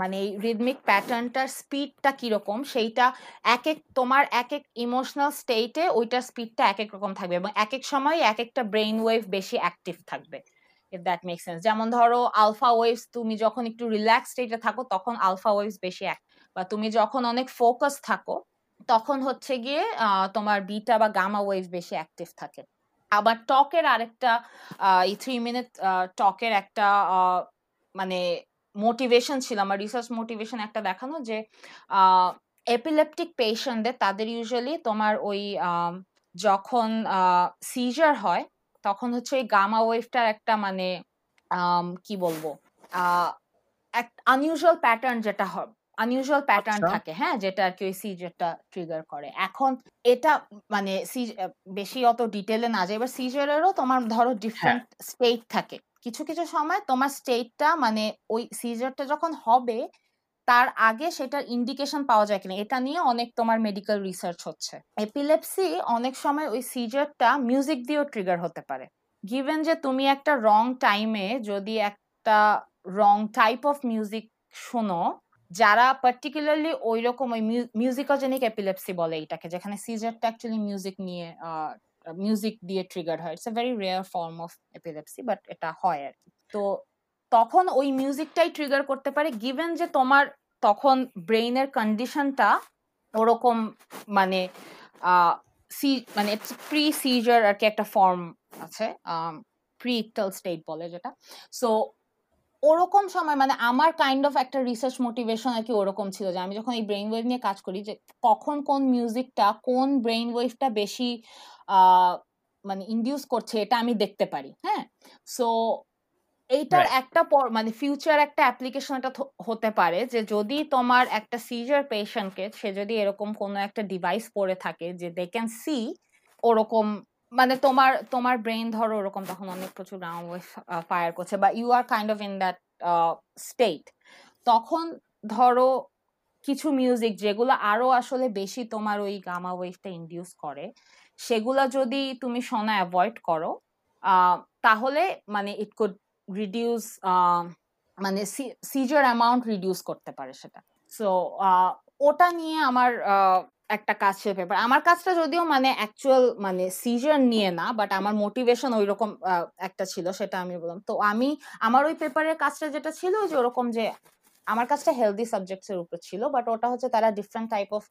মানে রিদমিক প্যাটার্নটার স্পিডটা কীরকম, সেইটা এক এক তোমার এক এক ইমোশনাল স্টেটে ওইটার স্পিডটা এক এক রকম থাকবে এবং এক এক সময় এক একটা ব্রেইন ওয়েভ বেশি অ্যাক্টিভ থাকবে ইফ দ্যাট মেক সেন্স যেমন ধরো আলফা ওয়েভস তুমি যখন একটু রিল্যাক্স স্টেটে থাকো, তখন আলফা ওয়েভস বেশি বা তুমি যখন অনেক ফোকাস থাকো, তখন হচ্ছে গিয়ে তোমার বিটা বা গামা ওয়েভ বেশি অ্যাক্টিভ থাকে। আবার টকের আরেকটা এই থ্রি মিনিট টকের একটা মানে মোটিভেশন ছিল আমার রিসার্চ মোটিভেশন একটা দেখানো যে এপিলেপটিক পেশেন্টদের তাদের ইউজুয়ালি তোমার ওই যখন সিজার হয় তখন হচ্ছে ওই গামা ওয়েভটার একটা মানে কি বলব এক আনইউজুয়াল প্যাটার্ন যেটা হয় আনইউজুয়াল প্যাটার্ন আচ্ছা। থাকে হ্যাঁ যেটা আর কি ওই সিজারটা ট্রিগার করে এখন এটা মানে বেশি অত ডিটেলে না যায় এবার সিজারেরও তোমার ধরো ডিফারেন্ট হ্যাঁ। স্টেট থাকে কিছু কিছু সময় তোমার স্টেটটা মানে ওই সিজারটা যখন হবে, তার আগে সেটার ইন্ডিকেশন পাওয়া যায় কিনা, এটা নিয়ে অনেক তোমার মেডিকেল রিসার্চ হচ্ছে। এপিলেপসি অনেক সময় ওই সিজারটা মিউজিক দিয়েও ট্রিগার হতে পারে। গিভেন যে তুমি একটা রং টাইমে যদি একটা রং টাইপ অফ মিউজিক শোনো, যারা পার্টিকুলারলি ওই রকম ওই মিউজিকোজেনিক এপিলেপসি বলে এটাকে, যেখানে সিজারটা অ্যাকচুয়ালি মিউজিক নিয়ে মিউজিক দিয়ে ট্রিগার হয়। It's a very rare form of epilepsy but এটা হয় আর কি। তো তখন ওই মিউজিকটাই ট্রিগার করতে পারে গিভেন যে তোমার তখন ব্রেইনের কন্ডিশনটা ওরকম মানে সি মানে প্রি সিজার আর কি একটা ফর্ম আছে প্রি ইকটাল স্টেট বলে যেটা। সো ওরকম সময় মানে আমার কাইন্ড অফ একটা রিসার্চ মোটিভেশন আর কি ওরকম ছিল যে আমি যখন এই ব্রেইন ওয়েভ নিয়ে কাজ করি যে কখন কোন মিউজিকটা কোন ব্রেইন ওয়েভটা বেশি মানে ইন্ডিউস করছে এটা আমি দেখতে পারি হ্যাঁ? সো এইটার একটা পর মানে ফিউচার একটা অ্যাপ্লিকেশন এটা হতে পারে যে যদি তোমার একটা সিজার পেশেন্টকে সে যদি এরকম কোনো একটা ডিভাইস পরে থাকে যে দে ক্যান সি ওরকম মানে তোমার তোমার ব্রেন ধরো ওরকম তখন অনেক প্রচুর গ্রাউন্ড ওয়েভ ফায়ার করছে বা you are kind of in that state তখন ধরো কিছু মিউজিক যেগুলো আরও আসলে বেশি তোমার ওই গামা ওয়েভটা ইন্ডিউস করে, সেগুলা যদি তুমি শোনা অ্যাভয়েড করো তাহলে মানে ইট কুড রিডিউস মানে সিজার অ্যামাউন্ট রিডিউস করতে পারে সেটা। সো ওটা নিয়ে আমার একটা কাজ ছিল পেপার আমার কাজটা যদিও মানে অ্যাকচুয়াল মানে সিজন নিয়ে না বাট আমার মোটিভেশন ওই রকম একটা ছিল সেটা আমি বললাম। তো আমি আমার ওই পেপারের কাজটা যেটা ছিল যে ওরকম যে আমার কাজটা হেলদি সাবজেক্টস এর উপর ছিল বাট ওটা হচ্ছে তারা ডিফারেন্ট টাইপ অফ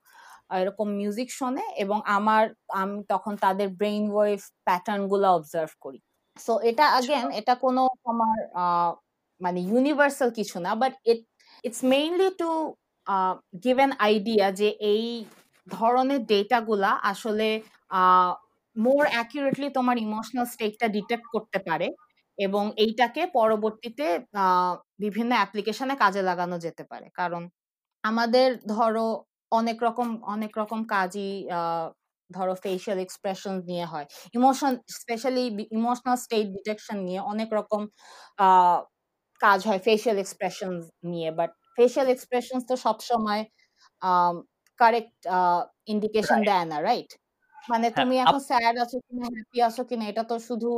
এরকম মিউজিক শোনে এবং আমার আমি তখন তাদের ব্রেইন ওয়েভ প্যাটার্নগুলো অবজার্ভ করি। সো এটা আগেন আচ্ছা। এটা কোনো আমার মানে ইউনিভার্সাল কিছু না but it it's mainly to give an idea যে এই ধরনের ডেটাগুলা আসলে মোর অ্যাকুরেটলি তোমার ইমোশনাল স্টেটটা ডিটেক্ট করতে পারে এবং এইটাকে পরবর্তীতে বিভিন্ন অ্যাপ্লিকেশনে কাজে লাগানো যেতে পারে। কারণ আমাদের ধরো অনেক রকম অনেক রকম কাজই ধরো ফেশিয়াল এক্সপ্রেশন নিয়ে হয়। Emotion specially emotional state detection নিয়ে অনেক রকম কাজ হয় ফেশিয়াল এক্সপ্রেশন নিয়ে। বাট ফেশিয়াল এক্সপ্রেশন তো সবসময় কারেক্ট ইন্ডিকেশন দেয় না রাইট মানে হ্যাঁ, তুমি এখন স্যাড আছো কিনা হ্যাপি আছো কিনা এটা তো শুধু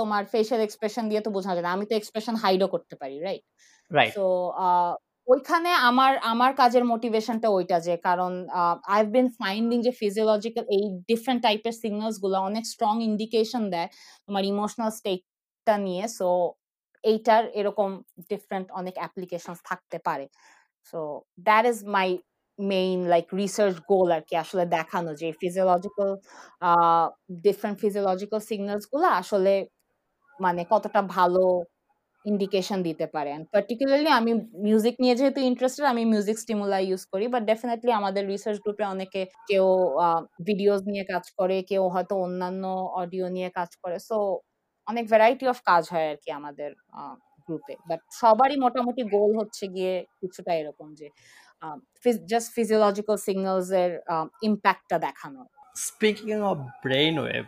তোমার ফেশিয়াল এক্সপ্রেশন দিয়ে তো বোঝা যায় না। আমি তো এক্সপ্রেশন হাইডও করতে পারি রাইট রাইট তো ওইখানে আমার আমার কাজের মোটিভেশনটা ওইটা যে কারণ আই বিন ফাইন্ডিং যে ফিজিওলজিক্যাল এই ডিফারেন্ট টাইপের সিগন্যালসগুলো অনেক স্ট্রং ইন্ডিকেশন দেয় তোমার ইমোশনাল স্টেটটা নিয়ে। সো এইটার এরকম ডিফারেন্ট অনেক অ্যাপ্লিকেশন থাকতে পারে। So that is my main like research goal আর কি আসলে দেখানো, যে ফিজিওলজিক্যাল ডিফারেন্ট ফিজিওলজিক্যাল সিগন্যালসগুলো আসলে মানে কতটা ভালো ইন্ডিকেশন দিতে পারে। এন্ড পার্টিকুলারলি আমি মিউজিক নিয়ে যেহেতু ইন্টারেস্টেড আমি মিউজিক স্টিমুলাই ইউজ করি বাট ডেফিনেটলি আমাদের রিসার্চ গ্রুপে অনেকে কেউ ভিডিওস নিয়ে কাজ করে, কেউ হয়তো অন্যান্য অডিও নিয়ে কাজ করে। সো অনেক ভ্যারাইটি অফ কাজ হয় আর কি আমাদের গ্রুপে বাট সবারই মোটামুটি গোল হচ্ছে গিয়ে কিছুটা এরকম, যে জাস্ট ফিজিওলজিক্যাল সিগন্যালস এর ইম্প্যাক্টটা দেখানো। স্পিকিং অফ ব্রেইন ওয়েভ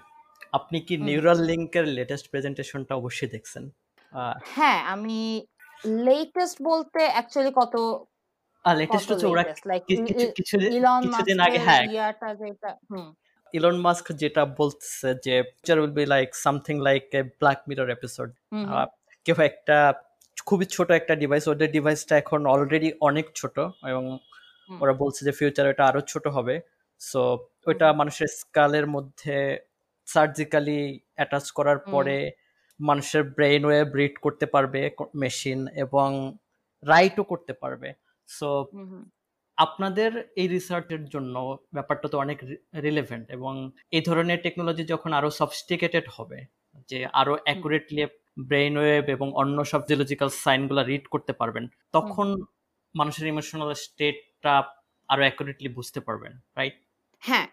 আপনি কি নিউরাল লিংকের লেটেস্ট প্রেজেন্টেশনটা অবশ্যই দেখছেন? হ্যাঁ আমি লেটেস্ট বলতে অ্যাকচুয়ালি কত লেটেস্ট হচ্ছে ওরা কিছু কিছুদিন আগে হ্যাঁ। যেটা ইলন মাস্ক যেটা বলছে যে future will be like something like a Black Mirror episode কেউ একটা খুবই ছোট একটা ডিভাইস ওদের ডিভাইসটা এখন অলরেডি অনেক ছোট এবং ওরা বলছে যে ফিউচার এটা আরও ছোট হবে। সো ওইটা মানুষের স্কালের মধ্যে সার্জিক্যালি অ্যাটাচ করার পরে মানুষের ব্রেন ওয়েভ রিড করতে পারবে মেশিন এবং রাইটও করতে পারবে। সো। আপনাদের এই রিসার্চের জন্য ব্যাপারটা তো অনেক রিলেভেন্ট এবং এই ধরনের টেকনোলজি যখন আরও সফিস্টিকেটেড হবে যে আরও অ্যাকুরেটলি ব্রেন ওয়েভ এবং অন্য সব জিওলজিক্যাল সাইনগুলো রিড করতে পারবেন তখন মানুষের ইমোশনাল স্টেটটা আরও অ্যাকুরেটলি বুঝতে পারবেন রাইট হ্যাঁ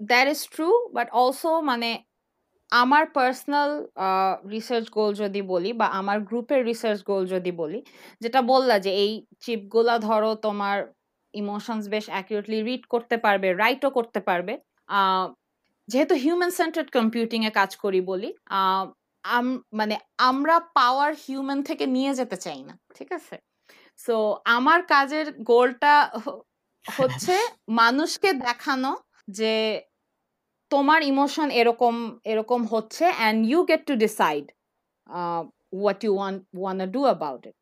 that is true but also মানে আমার পার্সোনাল রিসার্চ গোল যদি বলি বা আমার গ্রুপের রিসার্চ গোল যদি বলি যেটা বললা যে এই চিপগুলা ধরো তোমার ইমোশনস বেশ অ্যাকুরেটলি রিড করতে পারবে রাইটও করতে পারবে। যেহেতু হিউম্যান সেন্টার্ড কম্পিউটিংয়ে কাজ করি বলি আম- মানে আমরা পাওয়ার হিউম্যান থেকে নিয়ে যেতে চাই না। ঠিক আছে? সো আমার কাজের গোলটা হচ্ছে মানুষকে দেখানো যে তোমার ইমোশন এরকম এরকম হচ্ছে and you get to decide what you want want do about it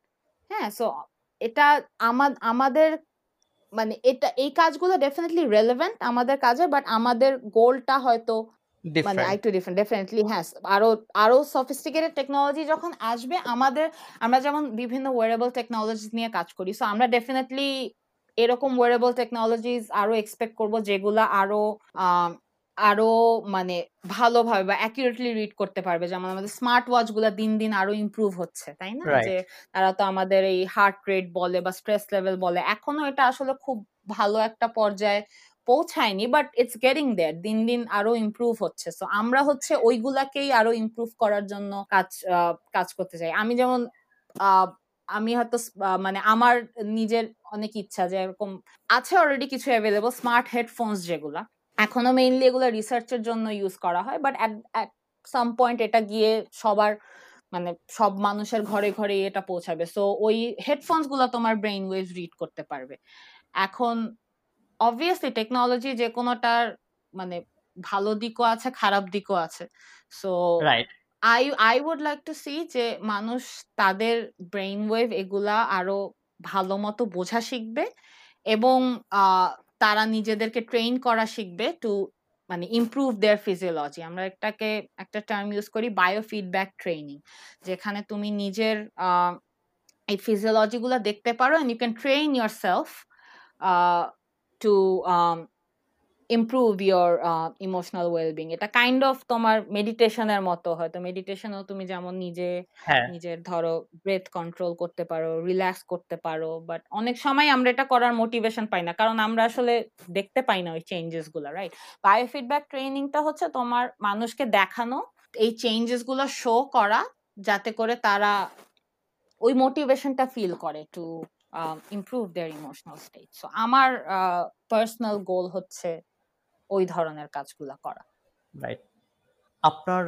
হ্যাঁ? সো এটা আমা- আমাদের মানে এটা, এই কাজগুলো ডেফিনেটলি রেলেভেন্ট আমাদের কাজে বাট আমাদের গোলটা হয়তো মানে আরেকটু ডিফারেন্ট ডেফিনেটলি হ্যাঁ আরও আরও সফিস্টিকেটেড টেকনোলজি যখন আসবে আমাদের আমরা যেমন বিভিন্ন ওয়ারেবল টেকনোলজি নিয়ে কাজ করি সো আমরা ডেফিনেটলি এরকম ওয়ারেবল টেকনোলজিস আরও এক্সপেক্ট করব যেগুলা আরও আরও মানে ভালোভাবে বা অ্যাকুরেটলি রিড করতে পারবে। যেমন আমাদের স্মার্ট ওয়াচগুলা দিন দিন আরও ইমপ্রুভ হচ্ছে তাই না? যে তারা তো আমাদের এই হার্ট রেট বলে বা স্ট্রেস লেভেল বলে এখনও এটা আসলে খুব ভালো একটা পর্যায়ে পৌঁছায়নি বাট ইটস গেটিং দেয়ার দিন দিন আরও ইমপ্রুভ হচ্ছে। সো আমরা হচ্ছে ওইগুলাকেই আরও ইমপ্রুভ করার জন্য কাজ কাজ করতে চাই। আমি যেমন আমি হয়তো মানে আমার নিজের অনেক ইচ্ছা যে এরকম আছে অলরেডি কিছু অ্যাভেলেবল স্মার্ট হেডফোনস যেগুলা। এখনও মেইনলি এগুলো রিসার্চের জন্য ইউজ করা হয় বাট অ্যাট সাম পয়েন্ট এটা গিয়ে সবার মানে সব মানুষের ঘরে ঘরে এটা পৌঁছাবে। সো ওই হেডফোনসগুলো তোমার ব্রেইন ওয়েভ রিড করতে পারবে। এখন অবভিয়াসলি টেকনোলজি যে কোনোটার মানে ভালো দিকও আছে খারাপ দিকও আছে। So right I I would like to see যে মানুষ তাদের ব্রেইন ওয়েভ এগুলা আরও ভালো মতো বোঝা শিখবে এবং তারা নিজেদেরকে ট্রেন করা শিখবে টু মানে ইমপ্রুভ দেয়ার ফিজিওলজি আমরা একটাকে একটা টার্ম ইউজ করি বায়ো ফিডব্যাক ট্রেনিং যেখানে তুমি নিজের এই ফিজিওলজি গুলা দেখতে পারো and you can train yourself to improve your emotional wellbeing এটা কাইন্ড অফ তোমার মেডিটেশনের মতো হয়তো মেডিটেশনও তুমি যেমন নিজে হ্যাঁ। নিজের ধরো ব্রেথ কন্ট্রোল করতে পারো রিল্যাক্স করতে পারো বাট অনেক সময় আমরা এটা করার মোটিভেশন পাই না। কারণ আমরা আসলে দেখতে পাই না ওই চেঞ্জেসগুলো রাইট বায়োফিডব্যাক ট্রেনিংটা হচ্ছে তোমার মানুষকে দেখানো এই চেঞ্জেসগুলো শো করা যাতে করে তারা ওই মোটিভেশনটা ফিল করে to improve their emotional state so আমার পার্সোনাল গোল হচ্ছে ওই ধরনের কাজগুলা করা। রাইট আপনার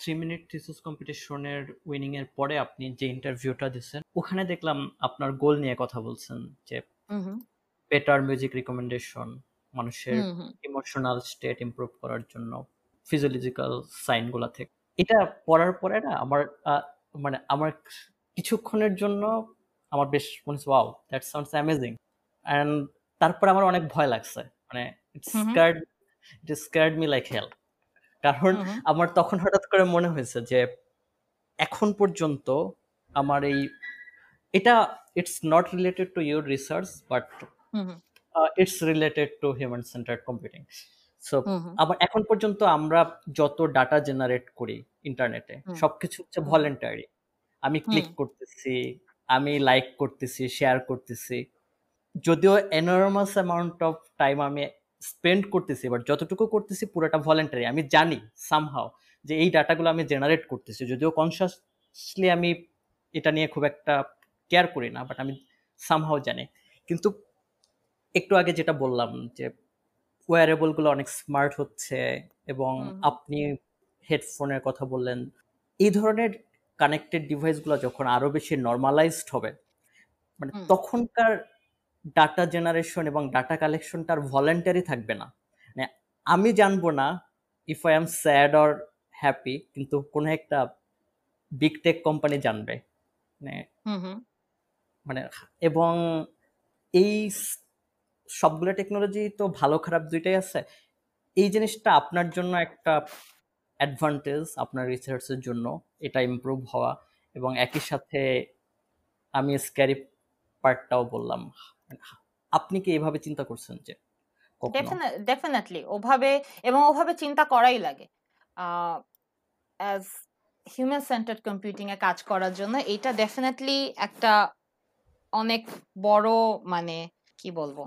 থ্রি মিনিট থিসিস কম্পিটিশনের উইনিং এর পরে আপনি যে ইন্টারভিউটা দিচ্ছেন ওখানে দেখলাম আপনার গোল নিয়ে কথা বলছেন যে বেটার মিউজিক রিকমেন্ডেশন মানুষের ইমোশনাল স্টেট ইমপ্রুভ করার জন্য ফিজিওলজিক্যাল সাইনগুলা থেকে। এটা পড়ার পরে না আমার মানে আমার কিছুক্ষণের জন্য আমার বেশ মনে হচ্ছে wow that sounds amazing and তারপর আমার অনেক ভয় লাগছে মানে হুম। Scared it scared me like hell কারণ। আমার তখন হঠাৎ করে মনে হয়েছে যে এখন পর্যন্ত আমার এই এটা it's not related to your research but. It's related to human centred computing so. আমার এখন পর্যন্ত আমরা যত ডাটা জেনারেট করি ইন্টারনেটে সবকিছু হচ্ছে। ভলেন্টারি আমি ক্লিক করতেছি আমি লাইক করতেছি শেয়ার করতেছি। যদিও এনর্মাস অ্যামাউন্ট অফ টাইম আমি স্পেন্ড করতেছি বাট যতটুকু করতেছি পুরোটা ভলেন্টারি আমি জানি সামহাও যে এই ডাটাগুলো আমি জেনারেট করতেছি। যদিও কনসিয়াসলি আমি এটা নিয়ে খুব একটা কেয়ার করি না বাট আমি সামহাও জানি। কিন্তু একটু আগে যেটা বললাম যে ওয়ারেবলগুলো অনেক স্মার্ট হচ্ছে এবং আপনি হেডফোনের কথা বললেন এই ধরনের কানেক্টেড ডিভাইসগুলো যখন আরও বেশি নর্মালাইজড হবে মানে তখনকার ডাটা জেনারেশন এবং ডাটা কালেকশনটা আর ভলেন্টারি থাকবে না। মানে আমি জানব না if I am sad or happy কিন্তু কোনো একটা বিগ টেক কোম্পানি জানবে। মানে মানে এবং এই সবগুলো টেকনোলজি তো ভালো খারাপ দুইটাই আছে। এই জিনিসটা আপনার জন্য একটা অ্যাডভান্টেজ আপনার রিসার্চের জন্য, এটা ইমপ্রুভ হওয়া এবং একই সাথে আমি স্ক্যারি পার্টটাও বললাম। আপনি কি এভাবে চিন্তা করছেন যে ডেফিনেটলি ওভাবে এবং ওভাবে চিন্তা করাই লাগে। হিউম্যান সেন্টার্ড কম্পিউটিং এ কাজ করার জন্য এটা ডেফিনেটলি একটা অনেক বড় মানে কি বলব?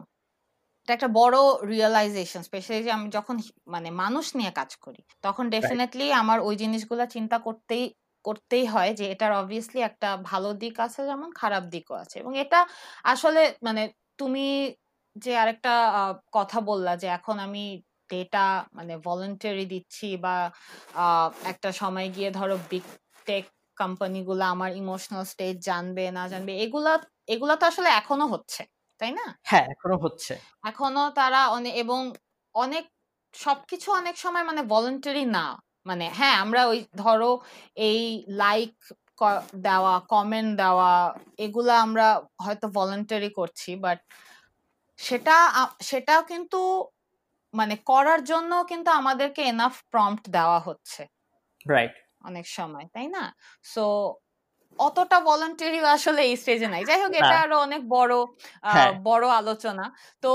এটা একটা বড় রিয়েলাইজেশন স্পেশালি যে আমি যখন মানে মানুষ নিয়ে কাজ করি তখন ডেফিনেটলি আমার ওই জিনিসগুলো চিন্তা করতেই করতেই হয় যে এটার অবভিয়াসলি একটা ভালো দিক আছে যেমন খারাপ দিকও আছে। এবং এটা আসলে মানে তুমি যে আরেকটা কথা বললা যে এখন আমি ডেটা মানে ভলেন্টারি দিচ্ছি বা একটা সময় গিয়ে ধরো বিগ টেক কোম্পানিগুলো আমার ইমোশনাল স্টেট জানবে না জানবে এগুলা এগুলা তো আসলে এখনও হচ্ছে। তাই না? হ্যাঁ এখনও হচ্ছে। এখনও তারা অনেক এবং অনেক সবকিছু অনেক সময় মানে ভলেন্টারি না। মানে হ্যাঁ আমরা ওই ধরো এই লাইক দেওয়া কমেন্ট দেওয়া এগুলা আমরা হয়তো ভলেন্টারি করছি বাট সেটা সেটাও কিন্তু মানে করার জন্য কিন্তু আমাদেরকে এনাফ প্রম্পট দেওয়া হচ্ছে। রাইট অনেক সময় তাই না? সো অতটা ভলান্টারি আসলে এই স্টেজে নাই। যাই হোক এটা আরও অনেক বড় হ্যাঁ। বড় আলোচনা। তো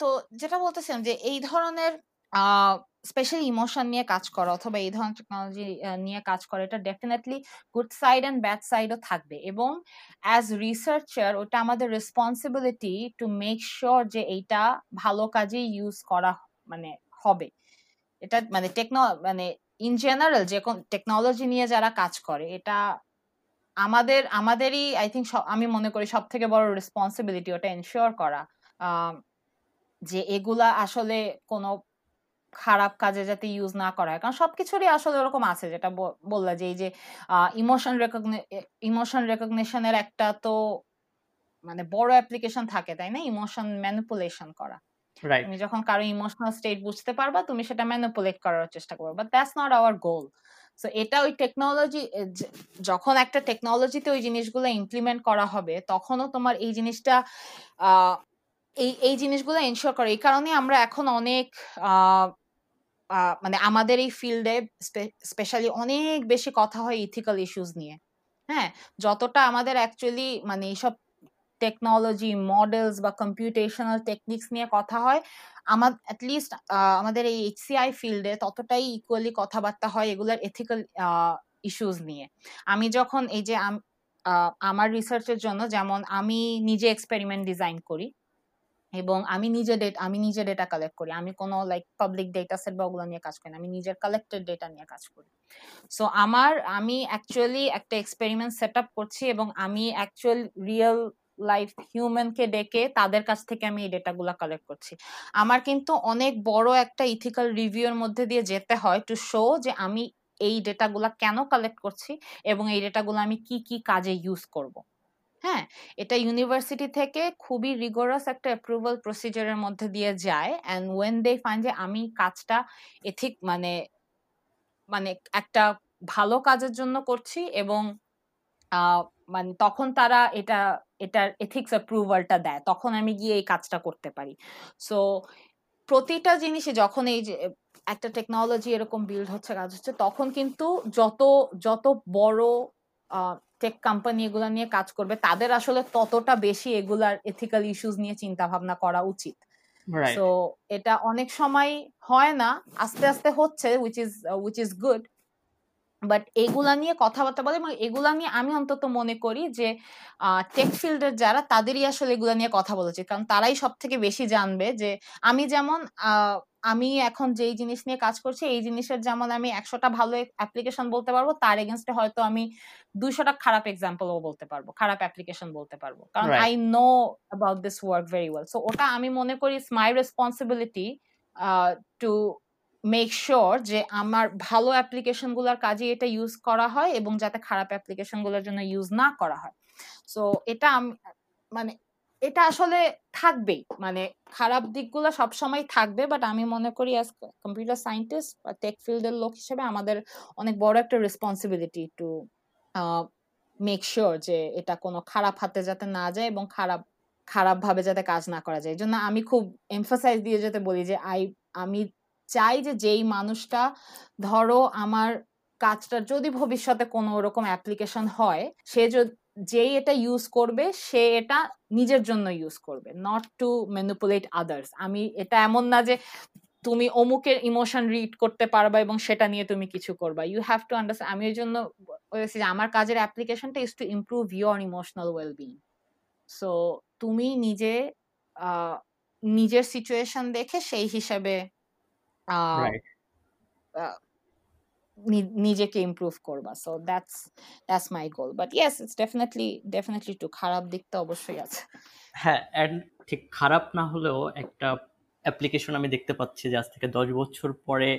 তো যেটা বলতেছিলাম যে এই ধরনের স্পেশাল ইমোশন নিয়ে কাজ করা অথবা এই ধরনের টেকনোলজি নিয়ে কাজ করা এটা definitely good side and bad সাইডও থাকবে। এবং অ্যাজ রিসার্চার ওটা আমাদের রেসপন্সিবিলিটি টু মেক শিওর যে এইটা ভালো কাজে ইউজ করা মানে হবে। এটা মানে টেকনো মানে ইন জেনারেল যে টেকনোলজি নিয়ে যারা কাজ করে এটা আমাদের আমাদেরই আই থিঙ্ক আমি মনে করি সব থেকে বড় রেসপন্সিবিলিটি ওটা এনশিওর করা। যে এগুলা আসলে কোনো খারাপ কাজে যাতে ইউজ না করা হয়। কারণ সবকিছুরই আসলে ওরকম আছে যেটা বললা যে এই যে ইমোশন রেকগনি ইমোশন রেকগনিশনের একটা তো মানে বড় অ্যাপ্লিকেশন থাকে তাই না? ইমোশন ম্যানিপুলেশন করা। তুমি যখন কারও ইমোশনাল স্টেট বুঝতে পারবা তুমি সেটা ম্যানিপুলেট করার চেষ্টা করবে। But that's not our goal so এটা ওই টেকনোলজি যখন একটা টেকনোলজিতে ওই জিনিসগুলো ইমপ্লিমেন্ট করা হবে, তখনও তোমার এই জিনিসটা এই এই জিনিসগুলো এনশিওর করে। এই কারণে আমরা এখন অনেক মানে আমাদের এই ফিল্ডে স্পেশালি অনেক বেশি কথা হয় ইথিক্যাল ইস্যুস নিয়ে। হ্যাঁ? যতটা আমাদের অ্যাকচুয়ালি মানে এইসব টেকনোলজি মডেলস বা কম্পিউটেশনাল টেকনিক্স নিয়ে কথা হয়, আমার অ্যাটলিস্ট আমাদের এই এইচসিআই ফিল্ডে ততটাই ইকুয়ালি কথাবার্তা হয় এগুলোর এথিক্যাল ইস্যুস নিয়ে। আমি যখন এই যে আম- আমার রিসার্চের জন্য যেমন আমি নিজে এক্সপেরিমেন্ট ডিজাইন করি এবং আমি নিজে ডেটা আমি নিজে ডেটা কালেক্ট করি। আমি কোনো লাইক পাবলিক ডেটা সেট বা ওগুলো নিয়ে কাজ করি না, আমি নিজের কালেক্টেড ডেটা নিয়ে কাজ করি। সো আমার, আমি অ্যাকচুয়ালি একটা এক্সপেরিমেন্ট সেট আপ করছি এবং আমি অ্যাকচুয়াল রিয়েল লাইফ হিউম্যানকে ডেকে তাদের কাছ থেকে আমি এই ডেটাগুলো কালেক্ট করছি। আমার কিন্তু অনেক বড় একটা ইথিক্যাল রিভিউর মধ্যে দিয়ে যেতে হয় টু শো যে আমি এই ডেটাগুলো কেন কালেক্ট করছি এবং এই ডেটাগুলো আমি কি কি কাজে ইউজ করব। হ্যাঁ এটা ইউনিভার্সিটি থেকে খুবই রিগোরাস একটা অ্যাপ্রুভাল প্রসিজারের মধ্যে দিয়ে যায় অ্যান্ড ওয়েন দে ফাইন যে আমি কাজটা এথিক মানে মানে একটা ভালো কাজের জন্য করছি এবং মানে তখন তারা এটা এটার এথিক্স অ্যাপ্রুভালটা দেয় তখন আমি গিয়ে এই কাজটা করতে পারি। সো প্রতিটা জিনিসে যখন এই যে একটা টেকনোলজি এরকম বিল্ড হচ্ছে কাজ হচ্ছে তখন কিন্তু যত যত বড় টেক কোম্পানি এগুলো নিয়ে কাজ করবে তাদের আসলে ততটা বেশি এগুলার এথিক্যাল ইস্যুস নিয়ে চিন্তা ভাবনা করা উচিত। তো এটা অনেক সময় হয় না আস্তে আস্তে হচ্ছে which is which is good but এগুলা নিয়ে কথাবার্তা বলে এবং এগুলা নিয়ে আমি অন্তত মনে করি যে টেক ফিল্ডের যারা তাদেরই আসলে এগুলা নিয়ে কথা বলা উচিত কারণ তারাই সব থেকে বেশি জানবে যে আমি যেমন আমি এখন যেই জিনিস নিয়ে কাজ করছি এই জিনিসের যেমন আমি একশোটা ভালো অ্যাপ্লিকেশন বলতে পারব তার এগেনস্টে হয়তো আমি দুইশোটা খারাপ এক্সাম্পলও বলতে পারব খারাপ অ্যাপ্লিকেশন বলতে পারব। কারণ I know about this work very well so ওটা আমি মনে করি it's my responsibility to make sure যে আমার ভালো অ্যাপ্লিকেশনগুলোর কাজে এটা ইউজ করা হয় এবং যাতে খারাপ অ্যাপ্লিকেশনগুলোর জন্য ইউজ না করা হয়। সো এটা মানে এটা আসলে থাকবেই। মানে খারাপ দিকগুলো সবসময় থাকবে বাট আমি মনে করি অ্যাজ কম্পিউটার সায়েন্টিস্ট বা টেক ফিল্ডের লোক হিসেবে আমাদের অনেক বড় একটা রেসপন্সিবিলিটি টু মেক শিওর যে এটা কোনো খারাপ হাতে যাতে না যায় এবং খারাপ খারাপ ভাবে যাতে কাজ না করা যায়। এই জন্য আমি খুব এমফাসাইজ দিয়ে যাতে বলি যে আই আমি চাই যে যেই মানুষটা ধরো আমার কাজটা যদি ভবিষ্যতে কোনো ওরকম অ্যাপ্লিকেশন হয়, সে যেই এটা ইউজ করবে, সে এটা নিজের জন্য ইউজ করবে নট টু ম্যানিপুলেট আদার্স আমি এটা এমন না যে তুমি অমুকের ইমোশন রিড করতে পারবা এবং সেটা নিয়ে তুমি কিছু করবা। ইউ হ্যাভ টু আন্ডারস্ট্যান্ড আমি ওই জন্য বলেছি যে আমার কাজের অ্যাপ্লিকেশনটা is to improve your emotional wellbeing so তুমি নিজে নিজের সিচুয়েশন দেখে সেই হিসাবে নিজেকে ইমপ্রুভ করবা। So that's that's my goal but yes it's definitely definitely too খারাপ দিক তো অবশ্যই আছে। হ্যাঁ অ্যান্ড ঠিক খারাপ না হলেও একটা অ্যাপ্লিকেশন আমি দেখতে পাচ্ছি যে আজ থেকে দশ বছর পরে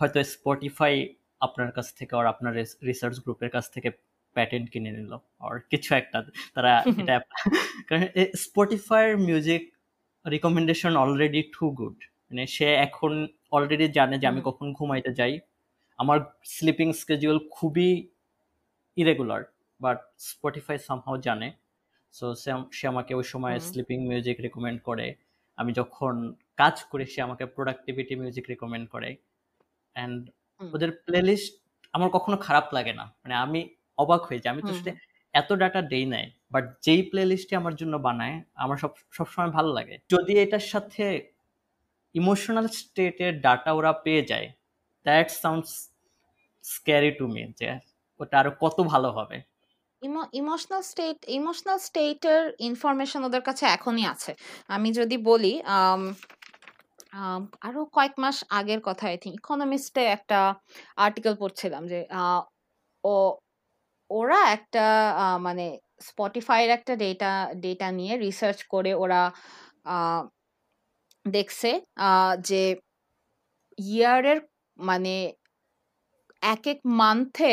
হয়তো স্পটিফাই আপনার কাছ থেকে আর আপনার রিসার্চ গ্রুপের কাছ থেকে প্যাটেন্ট কিনে নিল। আর কিছু একটা। তারা [LAUGHS] এটা কারণ স্পটিফাইয়ের music recommendation already too good মানে সে এখন অলরেডি জানে যে আমি কখন ঘুমাইতে যাই। আমার স্লিপিং স্কেজুয়াল খুবই ইরেগুলার বাট স্পটিফাই সামহাও জানে। সো সে আমাকে ওই সময় স্লিপিং মিউজিক রেকমেন্ড করে। আমি যখন কাজ করি সে আমাকে প্রোডাক্টিভিটি মিউজিক রেকমেন্ড করে। অ্যান্ড। ওদের প্লেলিস্ট আমার কখনো খারাপ লাগে না। মানে আমি অবাক হয়ে যাই। আমি তো এত ডাটা দেই নাই বাট যেই প্লে লিস্টে আমার জন্য বানায় আমার সব সবসময় ভালো লাগে। যদি এটার সাথে ইমোশনাল স্টেটের ডাটা ওরা পেয়ে যায়। That sounds scary to me যে ওটা আরও কত ভালো হবে। ইমোশনাল স্টেট ইমোশনাল স্টেটের ইনফরমেশন ওদের কাছে এখনই আছে। আমি যদি বলি আরও কয়েক মাস আগের কথা আই থিঙ্ক ইকোনমিস্টে একটা আর্টিকেল পড়ছিলাম যে ও, ওরা একটা মানে স্পটিফাইয়ের একটা ডেটা ডেটা নিয়ে রিসার্চ করে ওরা দেখছে যে ইয়ারের মানে এক এক মান্থে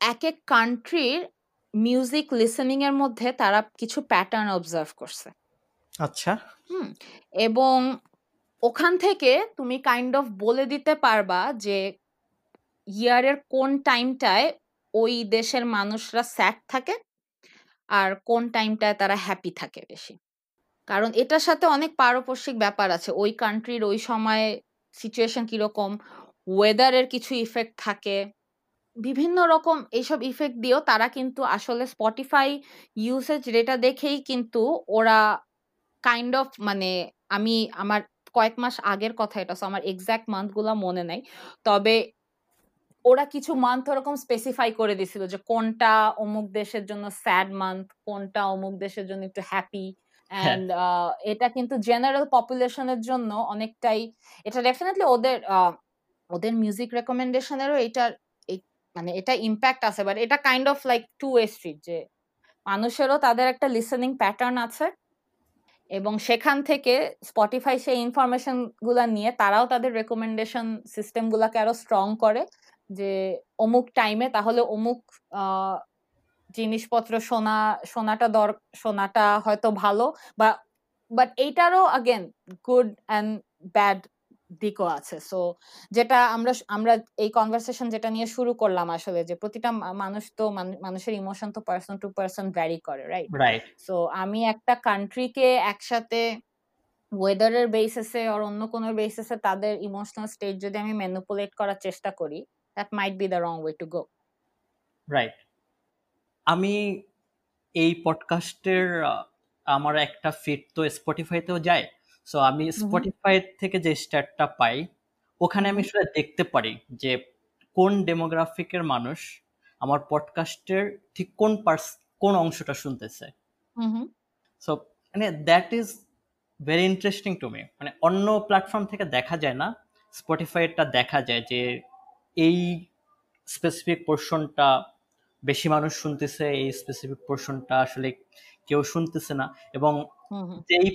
এক এক কান্ট্রির মিউজিক লিসেনিং এর মধ্যে তারা কিছু প্যাটার্ন অবজার্ভ করছে। আচ্ছা। হুম এবং ওখান থেকে তুমি কাইন্ড অফ বলে দিতে পারবা যে ইয়ারের কোন টাইমটায় ওই দেশের মানুষরা স্যাড থাকে আর কোন টাইমটায় তারা হ্যাপি থাকে বেশি। কারণ এটার সাথে অনেক পারপার্শ্বিক ব্যাপার আছে। ওই কান্ট্রির ওই সময়ে সিচুয়েশন কীরকম ওয়েদারের কিছু ইফেক্ট থাকে। বিভিন্ন রকম এইসব ইফেক্ট দিয়েও তারা কিন্তু আসলে স্পটিফাই ইউসেজ রেটা দেখেই কিন্তু ওরা কাইন্ড অফ মানে আমি আমার কয়েক মাস আগের কথা এটা, so আমার এক্স্যাক্ট মান্থগুলো মনে নাই। তবে ওরা কিছু মান্থ ওরকম স্পেসিফাই করে দিছিল যে কোনটা অমুক দেশের জন্য স্যাড মান্থ কোনটা অমুক দেশের জন্য একটু হ্যাপি অ্যান্ড এটা কিন্তু জেনারেল পপুলেশনের জন্য অনেকটাই, এটা ডেফিনেটলি ওদের ওদের মিউজিক রেকমেন্ডেশনেরও এটা মানে এটা ইম্প্যাক্ট আছে। বাট এটা kind of like two way street যে মানুষেরও তাদের একটা লিসেনিং প্যাটার্ন আছে এবং সেখান থেকে স্পটিফাই সেই ইনফরমেশনগুলা নিয়ে তারাও তাদের রেকমেন্ডেশন সিস্টেম গুলাকে আরও স্ট্রং করে যে অমুক টাইমে তাহলে অমুক জিনিসপত্র শোনা শোনাটা দর শোনাটা হয়তো ভালো বা বাট এইটারও আগেন গুড অ্যান্ড ব্যাড দিকও আছে। সো যেটা আমরা আমরা এই কনভারসেশন যেটা নিয়ে শুরু করলাম আসলে যে প্রতিটা মানুষ তো মানুষের ইমোশন তো পার্সন টু পার্সন ভ্যারি করে রাইট রাইট সো আমি একটা কান্ট্রিকে একসাথে ওয়েদারের বেসিসে আর অন্য কোনো বেসিসে তাদের ইমোশনাল স্টেট যদি আমি ম্যানিপুলেট করার চেষ্টা করি that might be the wrong way to go right আমি এই পডকাস্টের আমার একটা ফিট তো স্পটিফাইতেও যায়। সো আমি স্পটিফাই থেকে যে স্ট্যাটটা পাই ওখানে আমি। আসলে দেখতে পারি যে কোন ডেমোগ্রাফিকের মানুষ আমার পডকাস্টের ঠিক কোন পার্স কোন অংশটা শুনতেছে। সো মানে that is very interesting to me মানে অন্য প্ল্যাটফর্ম থেকে দেখা যায় না স্পটিফাইটা দেখা যায় যে এই স্পেসিফিক পোর্শনটা বেশি মানুষ শুনতেছে এই স্পেসিফিক পোর্শনটা আসলে কেউ শুনতেছে না এবং যেই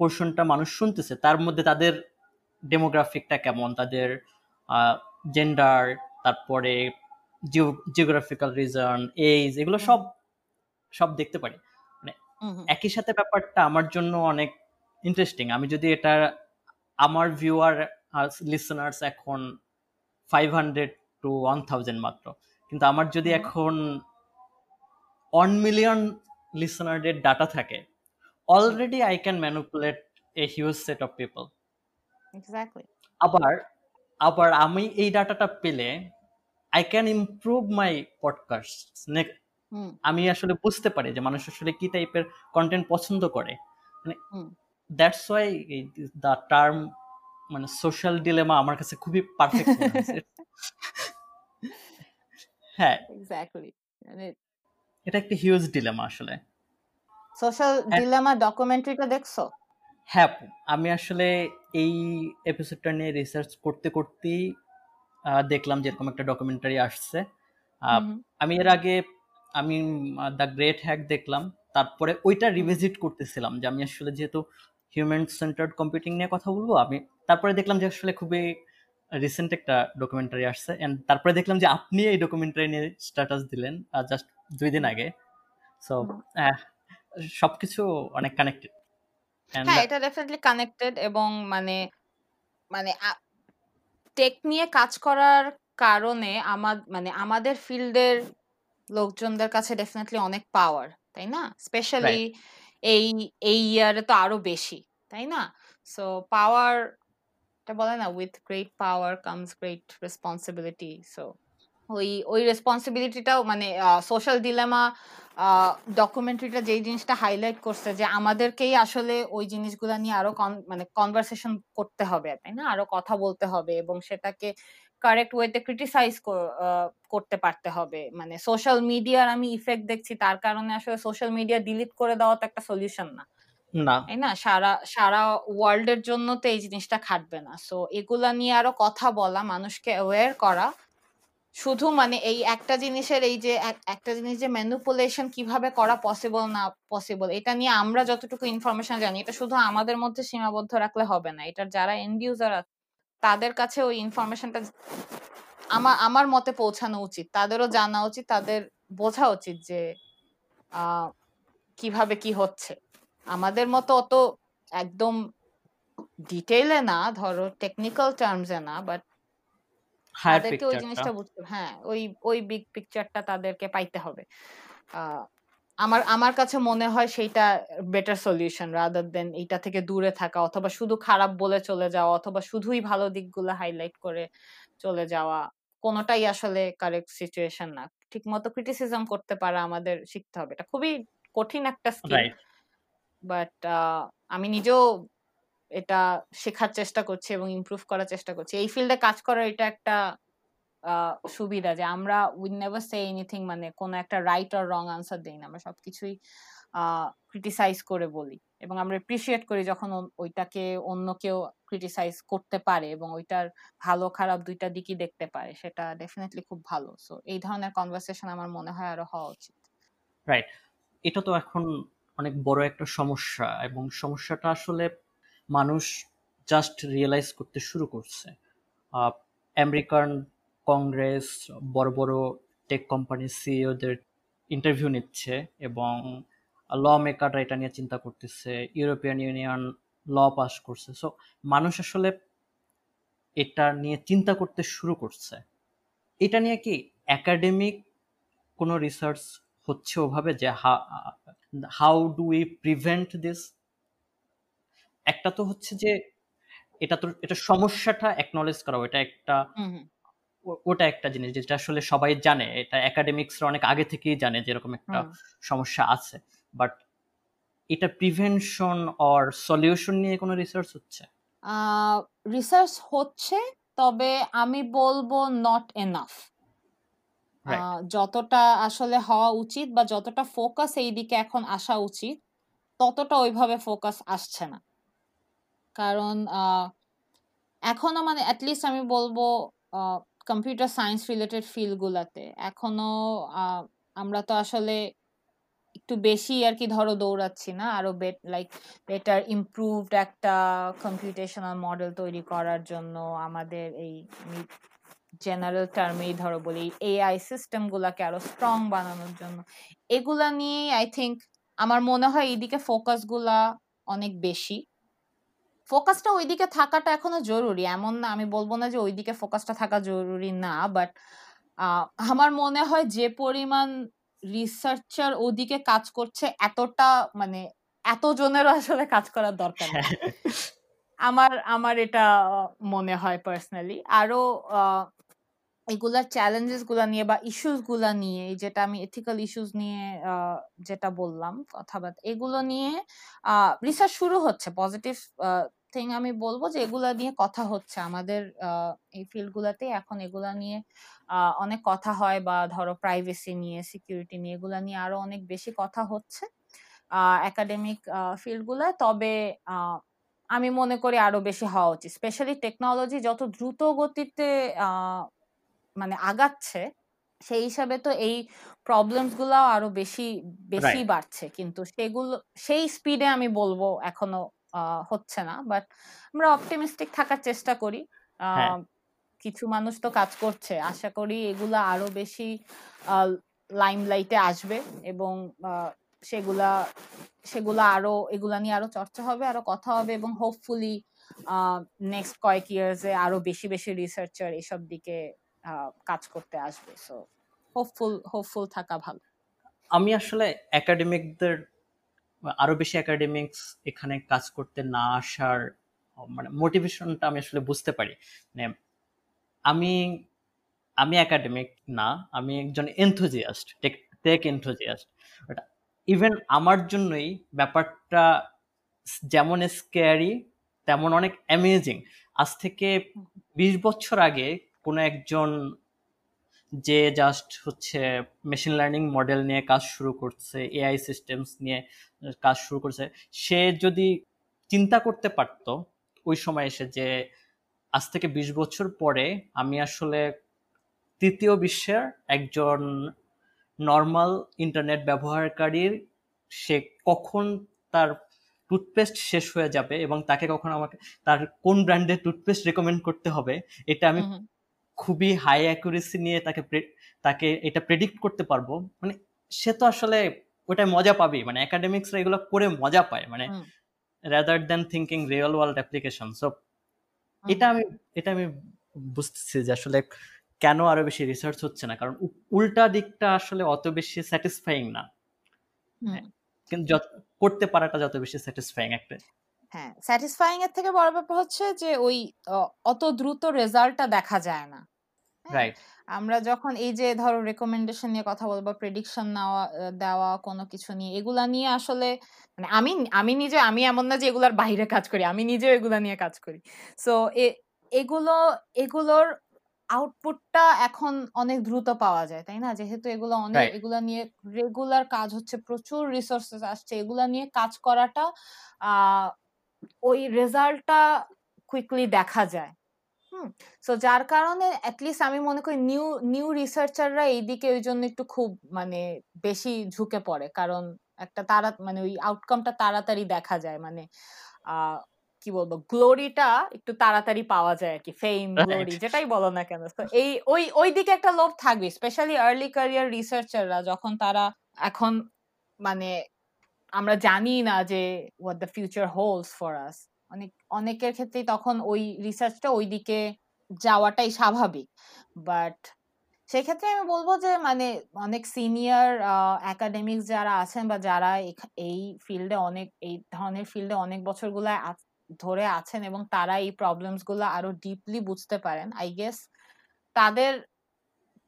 পোর্শনটা মানুষ শুনতেছে তার মধ্যে তাদের ডেমোগ্রাফিকটা কেমন? তাদের জেন্ডার তারপরে জিওগ্রাফিক্যাল রিজন এইজ এগুলো সব সব দেখতে পারি। মানে একই সাথে ব্যাপারটা আমার জন্য অনেক ইন্টারেস্টিং আমি যদি এটা আমার ভিউয়ার লিসনার্স এখন five hundred to one thousand মাত্র। কিন্তু আমার যদি এখন ওয়ান মিলিয়ন লিসনারদের ডাটা থাকে already I can manipulate a huge set of people আবার আবার আমি এই ডাটাটা পেলে I can improve my podcast আমি আসলে বুঝতে পারি যে মানুষ আসলে কি টাইপের কন্টেন্ট পছন্দ করে। মানে দ্যাটস ওয়াই দ্য টার্ম মানে সোশ্যাল ডিলেমা আমার কাছে খুবই পারফেক্ট [LAUGHS] হ্যাঁ। এক্স্যাক্টলি এটা একটা হিউজ ডিলেমা আসলে। সোশ্যাল ডিলেমা ডকুমেন্টারিটা দেখছ? হ্যাঁ আমি আসলে এই এপিসোডটা নিয়ে রিসার্চ করতে করতেই দেখলাম যে এরকম একটা ডকুমেন্টারি আসছে। আমি এর আগে আমি দ্য গ্রেট হ্যাক দেখলাম। তারপরে ওইটা রিভিজিট করতেছিলাম যে আমি আসলে যেহেতু হিউম্যান সেন্টার্ড কম্পিউটিং নিয়ে কথা বলব আমি তারপরে দেখলাম যে আসলে খুবই রিসেন্ট একটা ডকুমেন্টারি আসছে এন্ড তারপরে দেখলাম যে আপনি এই ডকুমেন্টারি নিয়ে স্ট্যাটাস দিলেন জাস্ট দুই দিন আগে। সো সবকিছু অনেক কানেক্টেড হ্যাঁ এটা ডেফিনেটলি কানেক্টেড এবং মানে মানে টেক নিয়ে কাজ করার কারণে আমার মানে আমাদের ফিল্ডের লোকজনদের কাছে ডেফিনেটলি অনেক পাওয়ার তাই না? স্পেশালি এই এই ইয়ারে তো আরও বেশি তাই না? সো পাওয়ার এটা বলে না with great power comes great responsibility so ওই ওই রেসপন্সিবিলিটিটাও মানে সোশ্যাল ডিলেমা ডকুমেন্টারিটা যেই জিনিসটা হাইলাইট করছে যে আমাদেরকেই আসলে ওই জিনিসগুলো নিয়ে আরও মানে কনভারসেশন করতে হবে, তাই না? আরও কথা বলতে হবে এবং সেটাকে কারেক্ট ওয়েতে ক্রিটিসাইজ করতে পারতে হবে। মানে সোশ্যাল মিডিয়ার আমি ইফেক্ট দেখছি, তার কারণে আসলে সোশ্যাল মিডিয়া ডিলিট করে দেওয়া তো একটা সলিউশন না। না। তাই না? সারা সারা ওয়ার্ল্ডের জন্য তো এই জিনিসটা খাটবে না। সো এগুলা নিয়ে আরও কথা বলা, মানুষকে অ্যাওয়্যার করা। শুধু মানে এই একটা জিনিসের এই যে একটা জিনিস যে ম্যানুপুলেশন কীভাবে করা পসিবল না পসিবল এটা নিয়ে আমরা যতটুকু ইনফরমেশন জানি, এটা শুধু আমাদের মধ্যে সীমাবদ্ধ রাখলে হবে না। এটার যারা এন্ড ইউজার তাদের কাছে ওই ইনফরমেশনটা আমার আমার মতে পৌঁছানো উচিত। তাদেরও জানা উচিত, তাদের বোঝা উচিত যে কীভাবে কি হচ্ছে। আমাদের মতো অত একদম ডিটেইলে না ধরো টেকনিক্যাল টার্মসে না বাট তাদেরকে ওই জিনিসটা বুঝতে হ্যাঁ ওই ওই বিগ পিকচারটা তাদেরকে পাইতে হবে। আমার আমার কাছে মনে হয় সেইটা বেটার সলিউশন রাদার দেন এইটা থেকে দূরে থাকা অথবা শুধু খারাপ বলে চলে যাওয়া অথবা শুধুই ভালো দিকগুলো হাইলাইট করে চলে যাওয়া কোনোটাই আসলে কারেক্ট সিচুয়েশন না। ঠিক মতো ক্রিটিসিজম করতে পারা আমাদের শিখতে হবে। এটা খুবই কঠিন একটা স্কিল বাট আমি নিজেও এটা শেখার চেষ্টা করছি এবং ইমপ্রুভ করার চেষ্টা করছি। এই ফিল্ডে কাজ করার এটা একটা সুবিধা যে আমরা উই নেভার সে এনিথিং মানে কোনো একটা রাইট আর রং আনসার দিই না। আমরা সবকিছুই ক্রিটিসাইজ করে বলি। এবং আমরা এপ্রিসিয়েট করি যখন ওইটাকে অন্য কেউ ক্রিটিসাইজ করতে পারে এবং ওইটার ভালো খারাপ দুইটা দিকই দেখতে পারে। সেটা ডেফিনেটলি খুব ভালো। সো এই ধরনের কনভারসেশন আমার মনে হয় আরও হওয়া উচিত। রাইট এটা তো এখন অনেক বড় একটা সমস্যা এবং সমস্যাটা আসলে মানুষ জাস্ট রিয়েলাইজ করতে শুরু করছে। আমেরিকান কংগ্রেস বড় বড় টেক কোম্পানির সিইওদের ইন্টারভিউ নিচ্ছে এবং ল মেকাররা এটা নিয়ে চিন্তা করতেছে ইউরোপিয়ান ইউনিয়ন ল পাস করছে। সো মানুষ আসলে এটা নিয়ে চিন্তা করতে শুরু করছে। এটা নিয়ে কি একাডেমিক কোনো রিসার্চ হচ্ছে ওভাবে যে how do we prevent this একটা তো হচ্ছে যে এটা তো এটা সমস্যাটা একনলেজ করা এটা একটা ওটা একটা জিনিস যেটা আসলে সবাই জানে এটা একাডেমিক্সরা অনেক আগে থেকেই জানে যে এরকম একটা সমস্যা আছে। বাট এটা প্রিভেনশন অর সলিউশন নিয়ে কোনো রিসার্চ হচ্ছে? রিসার্চ হচ্ছে তবে আমি বলব নট এনাফ যতটা আসলে হওয়া উচিত বা যতটা ফোকাস এই দিকে এখন আসা উচিত ততটা ওইভাবে ফোকাস আসছে না। কারণ এখনও মানে অ্যাটলিস্ট আমি বলব কম্পিউটার সায়েন্স রিলেটেড ফিল্ডগুলোতে এখনও আমরা তো আসলে একটু বেশি আর কি ধরো দৌড়াচ্ছি না আরও বেট লাইক বেটার ইমপ্রুভড একটা কম্পিউটেশনাল মডেল তৈরি করার জন্য আমাদের এই জেনারেল টার্মেই ধরো বলি এআই সিস্টেম গুলাকে আরও স্ট্রং বানানোর জন্য। এগুলা নিয়ে আই থিঙ্ক আমার মনে হয় এইদিকে ফোকাসগুলা অনেক বেশি। ফোকাসটা ওইদিকে থাকাটা এখনও জরুরি। এমন না আমি বলব না যে ওইদিকে ফোকাসটা থাকা জরুরি না বাট আমার মনে হয় যে পরিমাণ রিসার্চার ওদিকে কাজ করছে এতটা মানে এত জনেরও আসলে কাজ করার দরকার নেই। আমার আমার এটা মনে হয় পার্সোনালি আরও এগুলার চ্যালেঞ্জেসগুলা নিয়ে বা ইস্যুসগুলা নিয়ে যেটা আমি এথিক্যাল ইস্যুস নিয়ে যেটা বললাম কথাবার্তা এগুলো নিয়ে রিসার্চ শুরু হচ্ছে পজিটিভ থিং আমি বলব যে এগুলা নিয়ে কথা হচ্ছে। আমাদের এই ফিল্ড গুলাতে এখন এগুলা নিয়ে অনেক কথা হয় বা ধরো প্রাইভেসি নিয়ে সিকিউরিটি নিয়ে, এগুলা নিয়ে আরও অনেক বেশি কথা হচ্ছে একাডেমিক ফিল্ড গুলায় তবে আমি মনে করি আরও বেশি হওয়া উচিত। স্পেশালি টেকনোলজি যত দ্রুত গতিতে মানে আগাচ্ছে সেই হিসাবে তো এই প্রবলেমসগুলো আরও বেশি বেশি বাড়ছে। কিন্তু সেগুলো সেই স্পিডে আমি বলব এখনও হচ্ছে না। বাট আমরা অপটিমিস্টিক থাকার চেষ্টা করি। হ্যাঁ। কিছু মানুষ তো কাজ করছে। আশা করি এগুলা আরও বেশি লাইমলাইটে আসবে এবং সেগুলা সেগুলা আরও এগুলা নিয়ে আরও চর্চা হবে আরও কথা হবে এবং হোপফুলি নেক্সট কয়েক ইয়ার্সে আরও বেশি বেশি রিসার্চার এসব দিকে কাজ করতে আসবে সো হোপফুল হোপফুল থাকা ভালো। আমি আসলে একাডেমিকদের আরও বেশি একাডেমিক্স এখানে কাজ করতে না আসার মানে মোটিভেশনটা আমি আসলে বুঝতে পারি। মানে আমি আমি একাডেমিক না আমি একজন enthusiast tech tech enthusiast even আমার জন্যই ব্যাপারটা যেমন স্কেয়ারি তেমন অনেক অ্যামেজিং আজ থেকে বিশ বছর আগে কোনো একজন যে জাস্ট হচ্ছে মেশিন লার্নিং মডেল নিয়ে কাজ শুরু করছে এআই সিস্টেমস নিয়ে কাজ শুরু করছে, সে যদি চিন্তা করতে পারত ওই সময় এসে যে আজ থেকে বিশ বছর পরে আমি আসলে তৃতীয় বিশ্বের একজন নর্মাল ইন্টারনেট ব্যবহারকারীর, সে কখন তার টুথপেস্ট শেষ হয়ে যাবে এবং তাকে কখন আমাকে, তার কোন ব্র্যান্ডের টুথপেস্ট রেকমেন্ড করতে হবে, এটা আমি খুবই হাই অ্যাকুরেসি নিয়ে তাকে তাকে এটা প্রেডিক্ট করতে পারব। মানে সে তো আসলে ওটাই মজা পাবেই। মানে একাডেমিক্সরা এগুলো করে মজা পায়। মানে rather than thinking real world application so এটা আমি এটা আমি বুঝতেছি যে আসলে কেন আরও বেশি রিসার্চ হচ্ছে না। কারণ উল্টা দিকটা আসলে অত বেশি স্যাটিসফাইং না। কিন্তু করতে পারাটা যত বেশি স্যাটিসফাইং একটা। হ্যাঁ স্যাটিসফাইং এর থেকে বড় ব্যাপার হচ্ছে যে ওই অত দ্রুত রেজাল্টটা দেখা যায় না। রাইট আমরা যখন এই যে ধরো রেকমেন্ডেশন নিয়ে কথা বলব প্রেডিকশন নেওয়া দেওয়া কোনো কিছু নিয়ে এগুলা নিয়ে আসলে মানে আমি আমি নিজে আমি এমন না যে এগুলার বাইরে কাজ করি আমি নিজেও এগুলা নিয়ে কাজ করি। সো এগুলো এগুলোর আউটপুটটা এখন অনেক দ্রুত পাওয়া যায় তাই না? যেহেতু এগুলো অনেক এগুলা নিয়ে রেগুলার কাজ হচ্ছে প্রচুর রিসোর্সেস আসছে এগুলা নিয়ে কাজ করাটা আহ ওই রেজাল্টটা কুইকলি দেখা যায়। হুম সো যার কারণে অ্যাটলিস্ট আমি মনে করি নিউ নিউ রিসার্চাররা এইদিকে ওই জন্য একটু খুব মানে বেশি ঝুঁকে পড়ে। কারণ একটা তারা মানে ওই আউটকামটা তাড়াতাড়ি দেখা যায় মানে কি বলব গ্লোরিটা একটু তাড়াতাড়ি পাওয়া যায় আর কি ফেম গ্লোরি যেটাই বলো না কেন। তো এই ওই ওই দিকে একটা লোভ থাকবে স্পেশালি আর্লি ক্যারিয়ার রিসার্চাররা যখন তারা এখন মানে আমরা জানি না যে what the future holds for us অনেক, অনেকের ক্ষেত্রেই তখন ওই রিসার্চটা ওই দিকে যাওয়াটাই স্বাভাবিক। বাট সেক্ষেত্রে আমি বলব যে মানে অনেক সিনিয়র একাডেমিক্স যারা আছেন বা যারা এই ফিল্ডে অনেক, এই ধরনের ফিল্ডে অনেক বছরগুলো ধরে আছেন এবং তারা এই প্রবলেমসগুলো আরও ডিপলি বুঝতে পারেন আই গেস তাদের,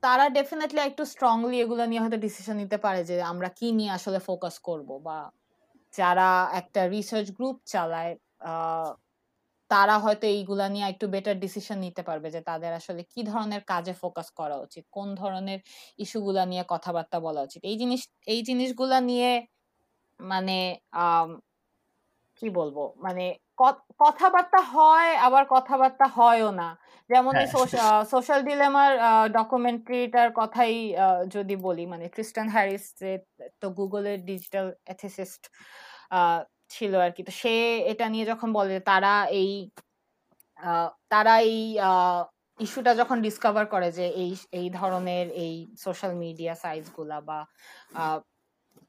তারা ডেফিনেটলি একটু স্ট্রংলি এগুলো নিয়ে হয়তো ডিসিশন নিতে পারে যে, আমরা কি নিয়ে আসলে ফোকাস করব বা যারা একটা রিসার্চ গ্রুপ চালায় তারা হয়তো এইগুলা নিয়ে একটু বেটার ডিসিশন নিতে পারবে যে তাদের আসলে কি ধরনের কাজে ফোকাস করা উচিত কোন ধরনের ইস্যুগুলা নিয়ে কথাবার্তা বলা উচিত। এই জিনিস এই জিনিসগুলা নিয়ে মানে কি বলব? মানে কথাবার্তা হয় আবার কথাবার্তা হয়ও না। যেমন সোশ্যাল ডিলেমার ডকুমেন্টারিটার কথাই যদি বলি মানে ক্রিস্টান হ্যারিস তো গুগলের ডিজিটাল এথিসিস্ট ছিল আর কি। তো সে এটা নিয়ে যখন বলে তারা এই তারা এই ইস্যুটা যখন ডিসকভার করে যে এই এই ধরনের এই সোশ্যাল মিডিয়া সাইজগুলা বা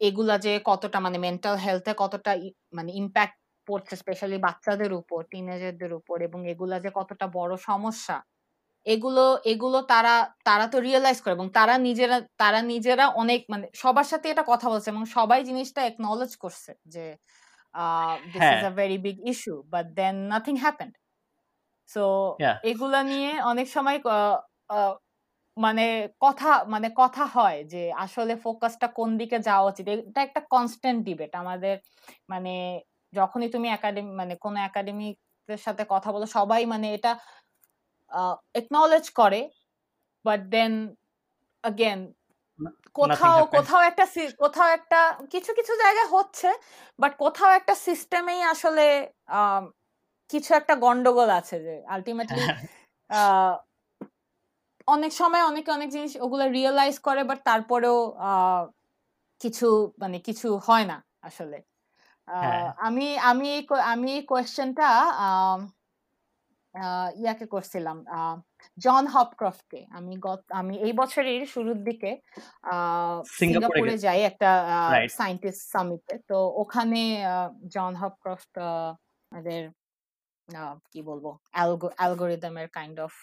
এগুলা যে কতটা মানে মেন্টাল হেলথে কতটা মানে ইম্প্যাক্ট পড়ছে স্পেশালি বাচ্চাদের উপর টিনেজারদের উপর এবং এগুলা যে কতটা বড় সমস্যা, এগুলো এগুলো তারা তারা তো রিয়েলাইজ করে এবং তারা নিজেরা তারা নিজেরা অনেক মানে সবার সাথে এটা কথা বলছে এবং সবাই জিনিসটা একনলেজ করছে যে this is a very big issue but then nothing happened so এগুলা নিয়ে অনেক সময় মানে কথা মানে কথা হয় যে আসলে ফোকাসটা কোন দিকে যাওয়া উচিত? এটা একটা কনস্ট্যান্ট ডিবেট আমাদের মানে যখনই তুমি একাডেমি মানে কোনো একাডেমিকদের সাথে কথা বলো সবাই মানে এটা একনলেজ করে বাট দেন আগেন কোথাও কোথাও একটা কোথাও একটা কিছু কিছু জায়গায় হচ্ছে বাট কোথাও একটা সিস্টেমেই আসলে কিছু একটা গন্ডগোল আছে যে আলটিমেটলি অনেক সময় অনেকে অনেক জিনিস ওগুলো রিয়েলাইজ করে বাট তারপরেও কিছু মানে কিছু হয় না আসলে। হ্যাঁ। আমি আমি আমি এই কোয়েশ্চেনটা ইয়াকে করছিলাম জন হপক্রফটকে। আমি গত আমি এই বছরের শুরুর দিকে সিঙ্গাপুরে যাই একটা সায়েন্টিস্ট সামিটে তো ওখানে জন হপক্রফট আমাদের কি বলব অ্যালগোরিদমের কাইন্ড অফ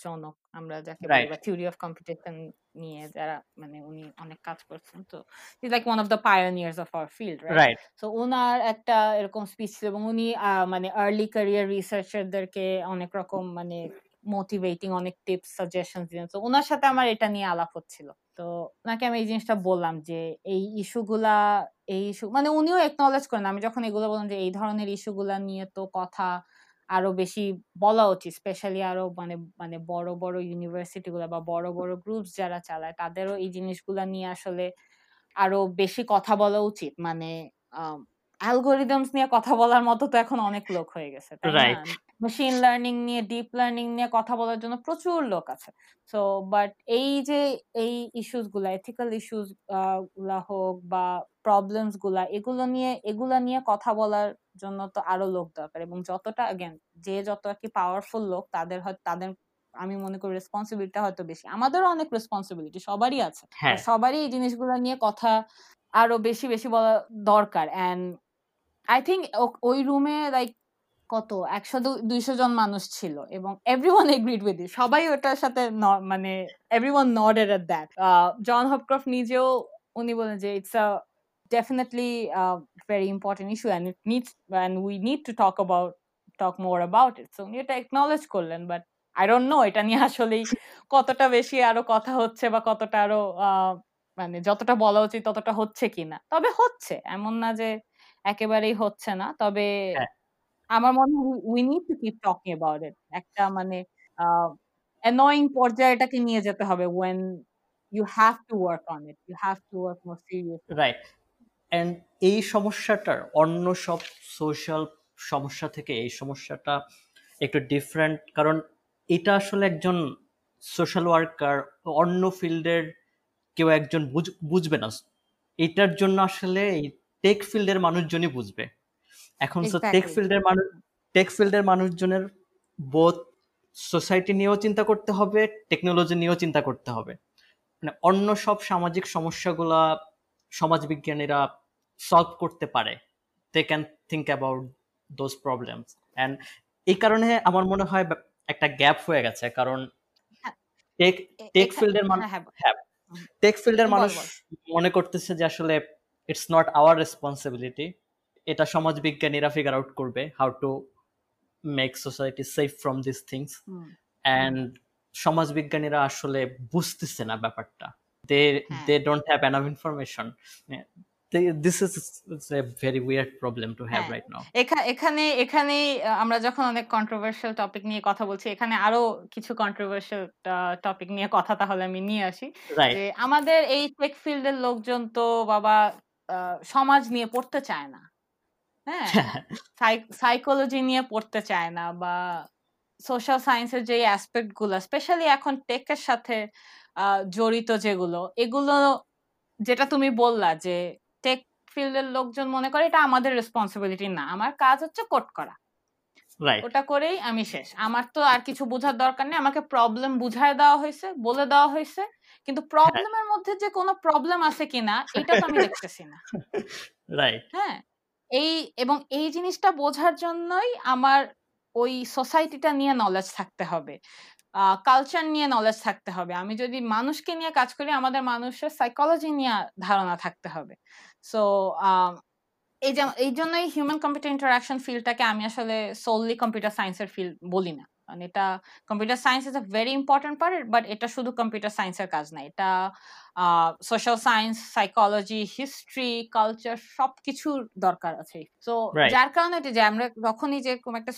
জনক। আমরা যাকে বলি থিওরি অফ কম্পিটিশন নিয়ে যারা মানে উনি অনেক কাজ করছেন। তো is like one of the pioneers of our field right so ওনার একটা এরকম স্পিচ ছিল এবং উনি মানে আর্লি ক্যারিয়ার রিসার্চারদেরকে অনেক রকম মানে মোটিভেটিং অনেক টিপস সাজেশন দিলেন। তো ওনার সাথে আমার এটা নিয়ে আলাপ হচ্ছিল। তো ওনাকে আমি এই জিনিসটা বললাম যে, এই ইস্যুগুলা, এই ইস্যু মানে উনিও একনলেজ করেন, আমি যখন এগুলো বললাম যে, এই ধরনের ইস্যুগুলা নিয়ে তো কথা আরও বেশি বলা উচিত স্পেশালি আরও মানে মানে বড় বড় ইউনিভার্সিটি গুলা বা বড় বড় গ্রুপস যারা চালায়, তাদেরও এই জিনিসগুলা নিয়ে আসলে আরও বেশি কথা বলা উচিত। মানে অ্যালগোরিদমস নিয়ে কথা বলার মতো তো এখন অনেক লোক হয়ে গেছে, তাই না? মেশিন লার্নিং নিয়ে ডিপ লার্নিং নিয়ে কথা বলার জন্য প্রচুর লোক আছে। সো বাট এই যে এই ইস্যুসগুলা এথিক্যাল ইস্যুসগুলা হোক বা প্রবলেমসগুলা এগুলো নিয়ে এগুলা নিয়ে কথা বলার জন্য তো আরও লোক দরকার। এবং যতটা অ্যাগেন যে যত আর কি পাওয়ারফুল লোক তাদের হয়তো তাদের আমি মনে করি রেসপন্সিবিলিটি হয়তো বেশি। আমাদেরও অনেক রেসপন্সিবিলিটি সবারই আছে। হ্যাঁ। সবারই এই জিনিসগুলো নিয়ে কথা আরও বেশি বেশি বলা দরকার। এন্ড আই থিংক ওই রুমে লাইক কত? একশো দুইশো জন মানুষ ছিল এবং এভরিওয়ান এগ্রিড উইথ সবাই ওটার সাথে মানে এভরিওয়ান নডেড এট দ্যাট জন হপক্রফট নিজেও উনি বলেন যে it's a definitely a very important issue and it needs we need to to talk about, talk more about it. So এটা acknowledge করলেন বাট I don't know, এটা নিয়ে আসলেই কতটা বেশি আরও কথা হচ্ছে বা কতটা আরও মানে যতটা বলা উচিত ততটা হচ্ছে কিনা। তবে হচ্ছে, এমন না যে একেবারেই হচ্ছে না। তবে হ্যাঁ। আমার মনে হয় we need to keep talking about it একটা মানে অ্যানয়িং পর্যায়ে এটাকে নিয়ে যেতে হবে when you have to work on it you have to work more serious right and এই সমস্যাটার অন্য সব সোশ্যাল সমস্যা থেকে এই সমস্যাটা একটু ডিফারেন্ট কারণ এটা আসলে একজন সোশ্যাল ওয়ার্কার অন্য ফিল্ডের কেউ একজন বুঝবে না। এটার জন্য আসলে এই টেক ফিল্ডের মানুষজনই বুঝবে। এখন তো টেক ফিল্ডের মানুষ টেক ফিল্ডের মানুষজনের বোধ সোসাইটি নিয়েও চিন্তা করতে হবে টেকনোলজি নিয়েও চিন্তা করতে হবে। মানে অন্য সব সামাজিক সমস্যাগুলা সমাজবিজ্ঞানীরা সলভ করতে পারে। They can think about those problems and এই কারণে আমার মনে হয় একটা গ্যাপ হয়ে গেছে। কারণ টেক টেক ফিল্ডের মানুষ হ্যাঁ টেক ফিল্ডের মানুষ মনে করতেছে যে আসলে ইটস নট আওয়ার রেসপন্সিবিলিটি এটা সমাজ বিজ্ঞানীরা ফিগার আউট করবে how to make society safe from this things and সমাজ বিজ্ঞানীরা আসলে বুঝতেছে না ব্যাপারটা। They হ্যাঁ। they don't have enough information. This is a very weird problem to have হ্যাঁ। right now. এখানে এখানে আমরা যখন অনেক কন্ট্রোভার্সিয়াল টপিক নিয়ে কথা বলছি এখানে আরও কিছু কন্ট্রোভার্সিয়াল টপিক নিয়ে কথা তাহলে আমি নিয়ে আসি। যে আমাদের এই টেক ফিল্ডের লোকজন তো বাবা সমাজ নিয়ে পড়তে চায় না। হ্যাঁ। সাইকোলজি নিয়ে পড়তে চায় না বা সোশ্যাল সায়েন্সের যে অ্যাসপেক্টগুলো স্পেশালি এখন টেকের সাথে জড়িত যেগুলো এগুলো যেটা তুমি বললা যে টেক ফিল্ডের লোকজন মনে করে এটা আমাদের রেসপন্সিবিলিটি না। আমার কাজ হচ্ছে কোট করা। ওটা করেই আমি শেষ। আমার তো আর কিছু বোঝার দরকার নেই। আমাকে প্রবলেম বুঝায় দেওয়া হয়েছে বলে দেওয়া হয়েছে। কিন্তু প্রবলেমের মধ্যে যে কোনো প্রবলেম আছে কিনা এটা তো আমি দেখতেছি না। [LAUGHS] রাইট হ্যাঁ। এই, এবং এই জিনিসটা বোঝার জন্যই আমার ওই সোসাইটিটা নিয়ে নলেজ থাকতে হবে। কালচার নিয়ে নলেজ থাকতে হবে। আমি যদি মানুষকে নিয়ে কাজ করি, আমাদের মানুষের সাইকোলজি নিয়ে ধারণা থাকতে হবে। সো এই যে, এই জন্যই হিউম্যান কম্পিউটার ইন্টারাকশন ফিল্ডটাকে আমি আসলে সোললি কম্পিউটার সায়েন্সের ফিল্ড বলি না। মানে এটা computer science is a very important part but এটা শুধু কম্পিউটার সায়েন্সের কাজ না এটা social science psychology history culture সব সবকিছুর দরকার আছে। তো যার কারণে যে আমরা যখনই যে কোনো একটা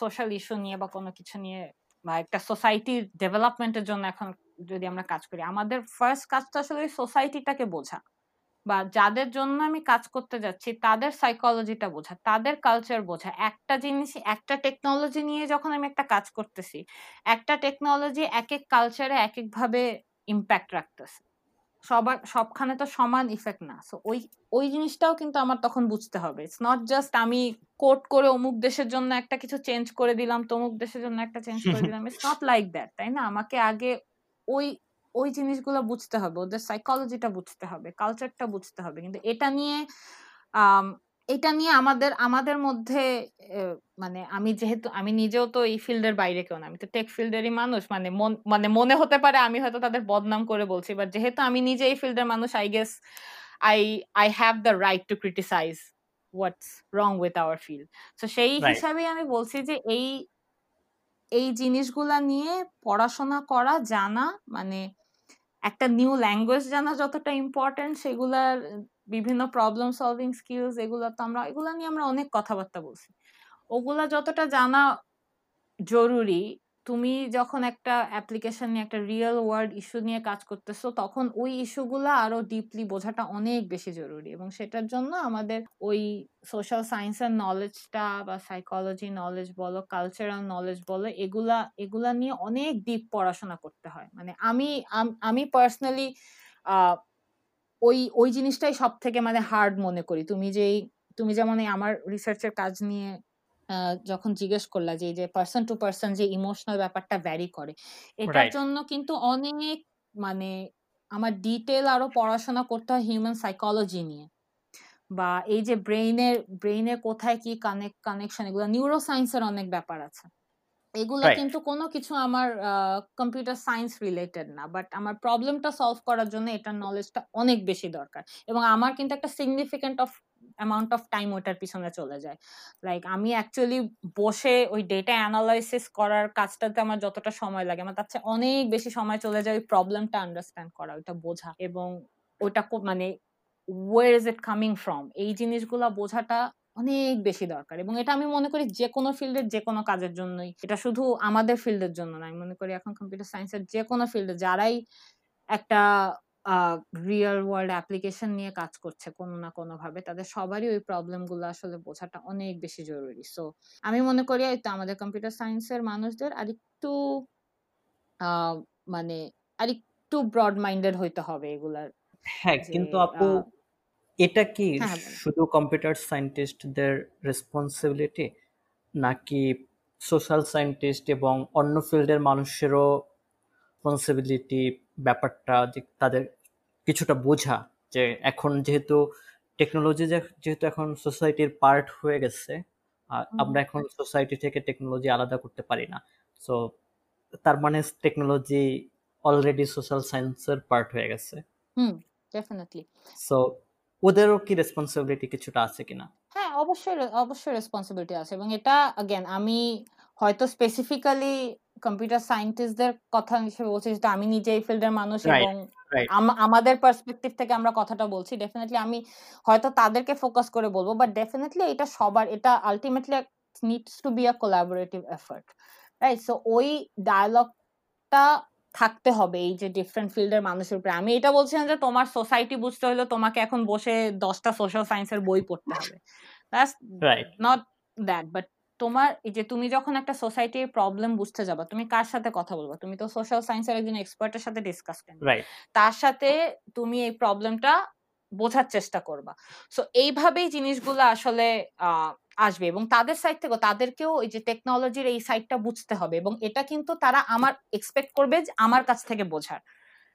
সোশ্যাল ইস্যু নিয়ে বা কোনো কিছু নিয়ে বা একটা সোসাইটির ডেভেলপমেন্টের জন্য এখন যদি আমরা কাজ করি আমাদের ফার্স্ট কাজটা আসলে ওই সোসাইটিটাকে বোঝা। বা যাদের জন্য আমি কাজ করতে যাচ্ছি, তাদের সাইকোলজিটা বোঝা, তাদের কালচার বোঝা। একটা জিনিস একটা টেকনোলজি নিয়ে যখন আমি একটা কাজ করতেছি, একটা টেকনোলজি এক এক কালচারে এক এক ভাবে ইম্প্যাক্ট রাখতেছে। সবার, সবখানে তো সমান ইফেক্ট না। সো ওই ওই জিনিসটাও কিন্তু আমার তখন বুঝতে হবে। ইটস নট জাস্ট আমি কোট করে অমুক দেশের জন্য একটা কিছু চেঞ্জ করে দিলাম, তমুক দেশের জন্য একটা চেঞ্জ করে দিলাম। ইটস নট লাইক দ্যাট তাই না? আমাকে আগে ওই ওই জিনিসগুলো বুঝতে হবে ওদের সাইকোলজিটা বুঝতে হবে কালচারটা বুঝতে হবে। কিন্তু এটা নিয়ে এটা নিয়ে আমাদের আমাদের মধ্যে মানে আমি যেহেতু আমি নিজেও তো এই ফিল্ডের বাইরে কেউ না আমি তো টেক ফিল্ডেরই মানুষ মানে মানে মনে হতে পারে আমি হয়তো তাদের বদনাম করে বলছি বাট যেহেতু আমি নিজে এই ফিল্ডের মানুষ I guess I I have the right to criticise what's wrong with our field তো সেই হিসাবে আমি বলছি যে এই এই জিনিসগুলা নিয়ে পড়াশোনা করা জানা মানে একটা নিউ ল্যাঙ্গুয়েজ জানা যতটা ইম্পর্টেন্ট সেগুলার বিভিন্ন প্রবলেম সলভিং স্কিলস এগুলো তো আমরা, এগুলো নিয়ে আমরা অনেক কথাবার্তা বলছি। ওগুলা যতটা জানা জরুরি তুমি যখন একটা অ্যাপ্লিকেশন নিয়ে, একটা রিয়েল ওয়ার্ল্ড ইস্যু নিয়ে কাজ করতেছো, তখন ওই ইস্যুগুলো আরও ডিপলি বোঝাটা অনেক বেশি জরুরি। এবং সেটার জন্য আমাদের ওই সোশ্যাল সায়েন্সের নলেজটা বা সাইকোলজি নলেজ বলো কালচারাল নলেজ বলো, এগুলা এগুলা নিয়ে অনেক ডিপ পড়াশোনা করতে হয়। মানে আমি আমি পার্সোনালি ওই ওই জিনিসটাই সব থেকে মানে হার্ড মনে করি। তুমি যেই, তুমি যেমন আমার রিসার্চের কাজ নিয়ে যখন জিজ্ঞেস করলা যে যে পার্সন টু পার্সন যে ইমোশনাল ব্যাপারটা ভ্যারি করে এটার জন্য কিন্তু অনেক মানে আমার ডিটেল আরও পড়াশোনা করতে হয় হিউম্যান সাইকোলজি নিয়ে। বা এই যে ব্রেইনের ব্রেইনের কোথায় কি কানেক্ট কানেকশন এগুলো নিউরো সায়েন্সের অনেক ব্যাপার আছে। এগুলো কিন্তু কোনো কিছু আমার কম্পিউটার সায়েন্স রিলেটেড না বাট আমার প্রবলেমটা সলভ করার জন্য এটার নলেজটা অনেক বেশি দরকার। এবং আমার কিন্তু একটা significant of amount of time ওটার পিছনে চলে যায়। লাইক আমি অ্যাকচুয়ালি বসে ওই ডেটা অ্যানালাইসিস করার কাজটাতে আমার যতটা সময় লাগে, আমার তার চেয়ে অনেক বেশি সময় চলে যায় ওই প্রবলেমটা আন্ডারস্ট্যান্ড করা, ওইটা বোঝা। এবং কো- মানে where is it coming from এই জিনিসগুলো বোঝাটা অনেক বেশি দরকার। এবং এটা আমি মনে করি যে কোনো ফিল্ডের যে কোনো কাজের জন্যই। এটা শুধু আমাদের ফিল্ডের জন্য না, আমি মনে করি এখন কম্পিউটার সায়েন্সের যে কোনো ফিল্ডে যারাই একটা রিয়েল ওয়ার্ল্ড অ্যাপ্লিকেশন নিয়ে কাজ করছে কোনো না কোনো ভাবে তাদের সবারই ওই প্রবলেমগুলো আসলে বোঝাটা অনেক বেশি জরুরি। সো আমি মনে করি এই তো আমাদের কম্পিউটার সায়েন্সের মানুষদের আরেকটু মানে আরেকটু ব্রড মাইন্ডেড হইতে হবে এগুলার হ্যাঁ কিন্তু আপু এটা কি হ্যাঁ শুধু কম্পিউটার সায়েন্টিস্টদের রেসপন্সিবিলিটি নাকি সোশ্যাল সায়েন্টিস্ট এবং অন্য ফিল্ডের মানুষেরও রেসপন্সিবিলিটি ব্যাপারটা যে তাদের কিছুটা বোঝা যে এখন যেহেতু টেকনোলজি যেহেতু এখন সোসাইটির পার্ট হয়ে গেছে আহ, হুম। আমরা এখন সোসাইটি থেকে টেকনোলজি আলাদা করতে পারি না সো তার মানে টেকনোলজি অলরেডি সোশ্যাল সায়েন্সের পার্ট হয়ে গেছে হুম ডেফিনেটলি সো ওদেরও কি রেসপন্সিবিলিটি কিছুটা আছে কিনা হ্যাঁ অবশ্যই রে- অবশ্যই রেসপন্সিবিলিটি আছে এবং এটা अगेन আমি হয়তো স্পেসিফিক্যালি কম্পিউটার সায়েন্টিস্টদের কথা হিসেবে বলছি যেহেতু আমি নিজে এই ফিল্ডের মানুষ এবং আমাদের পার্সপেক্টিভ থেকে আমরা কথাটা বলছি ডেফিনেটলি আমি হয়তো তাদেরকে ফোকাস করে বলব বাট ডেফিনেটলি এটা সবার এটা ultimately needs to be a collaborative effort right so ওই ডায়ালগটা থাকতে হবে এই যে ডিফারেন্ট ফিল্ডের মানুষের উপরে। আমি এটা বলছি না যে তোমার সোসাইটি বুঝতে হলে তোমাকে এখন বসে দশটা সোশ্যাল সায়েন্সের বই পড়তে হবে। That's right not that but তোমার এই যে তুমি যখন একটা সোসাইটির প্রবলেম বুঝতে যাবা তুমি কার সাথে কথা বলবা? তুমি তো সোশ্যাল সায়েন্সের একজন এক্সপার্টের সাথে ডিসকাস করবে তার সাথে তুমি এই প্রবলেমটা বোঝার চেষ্টা করবা। সো এইভাবেই জিনিসগুলো আসলে আহ, আসবে এবং তাদের সাইড থেকে তাদেরকেও এই যে টেকনোলজির এই সাইডটা বুঝতে হবে এবং এটা কিন্তু তারা আমার এক্সপেক্ট করবে যে আমার কাছ থেকে বোঝার।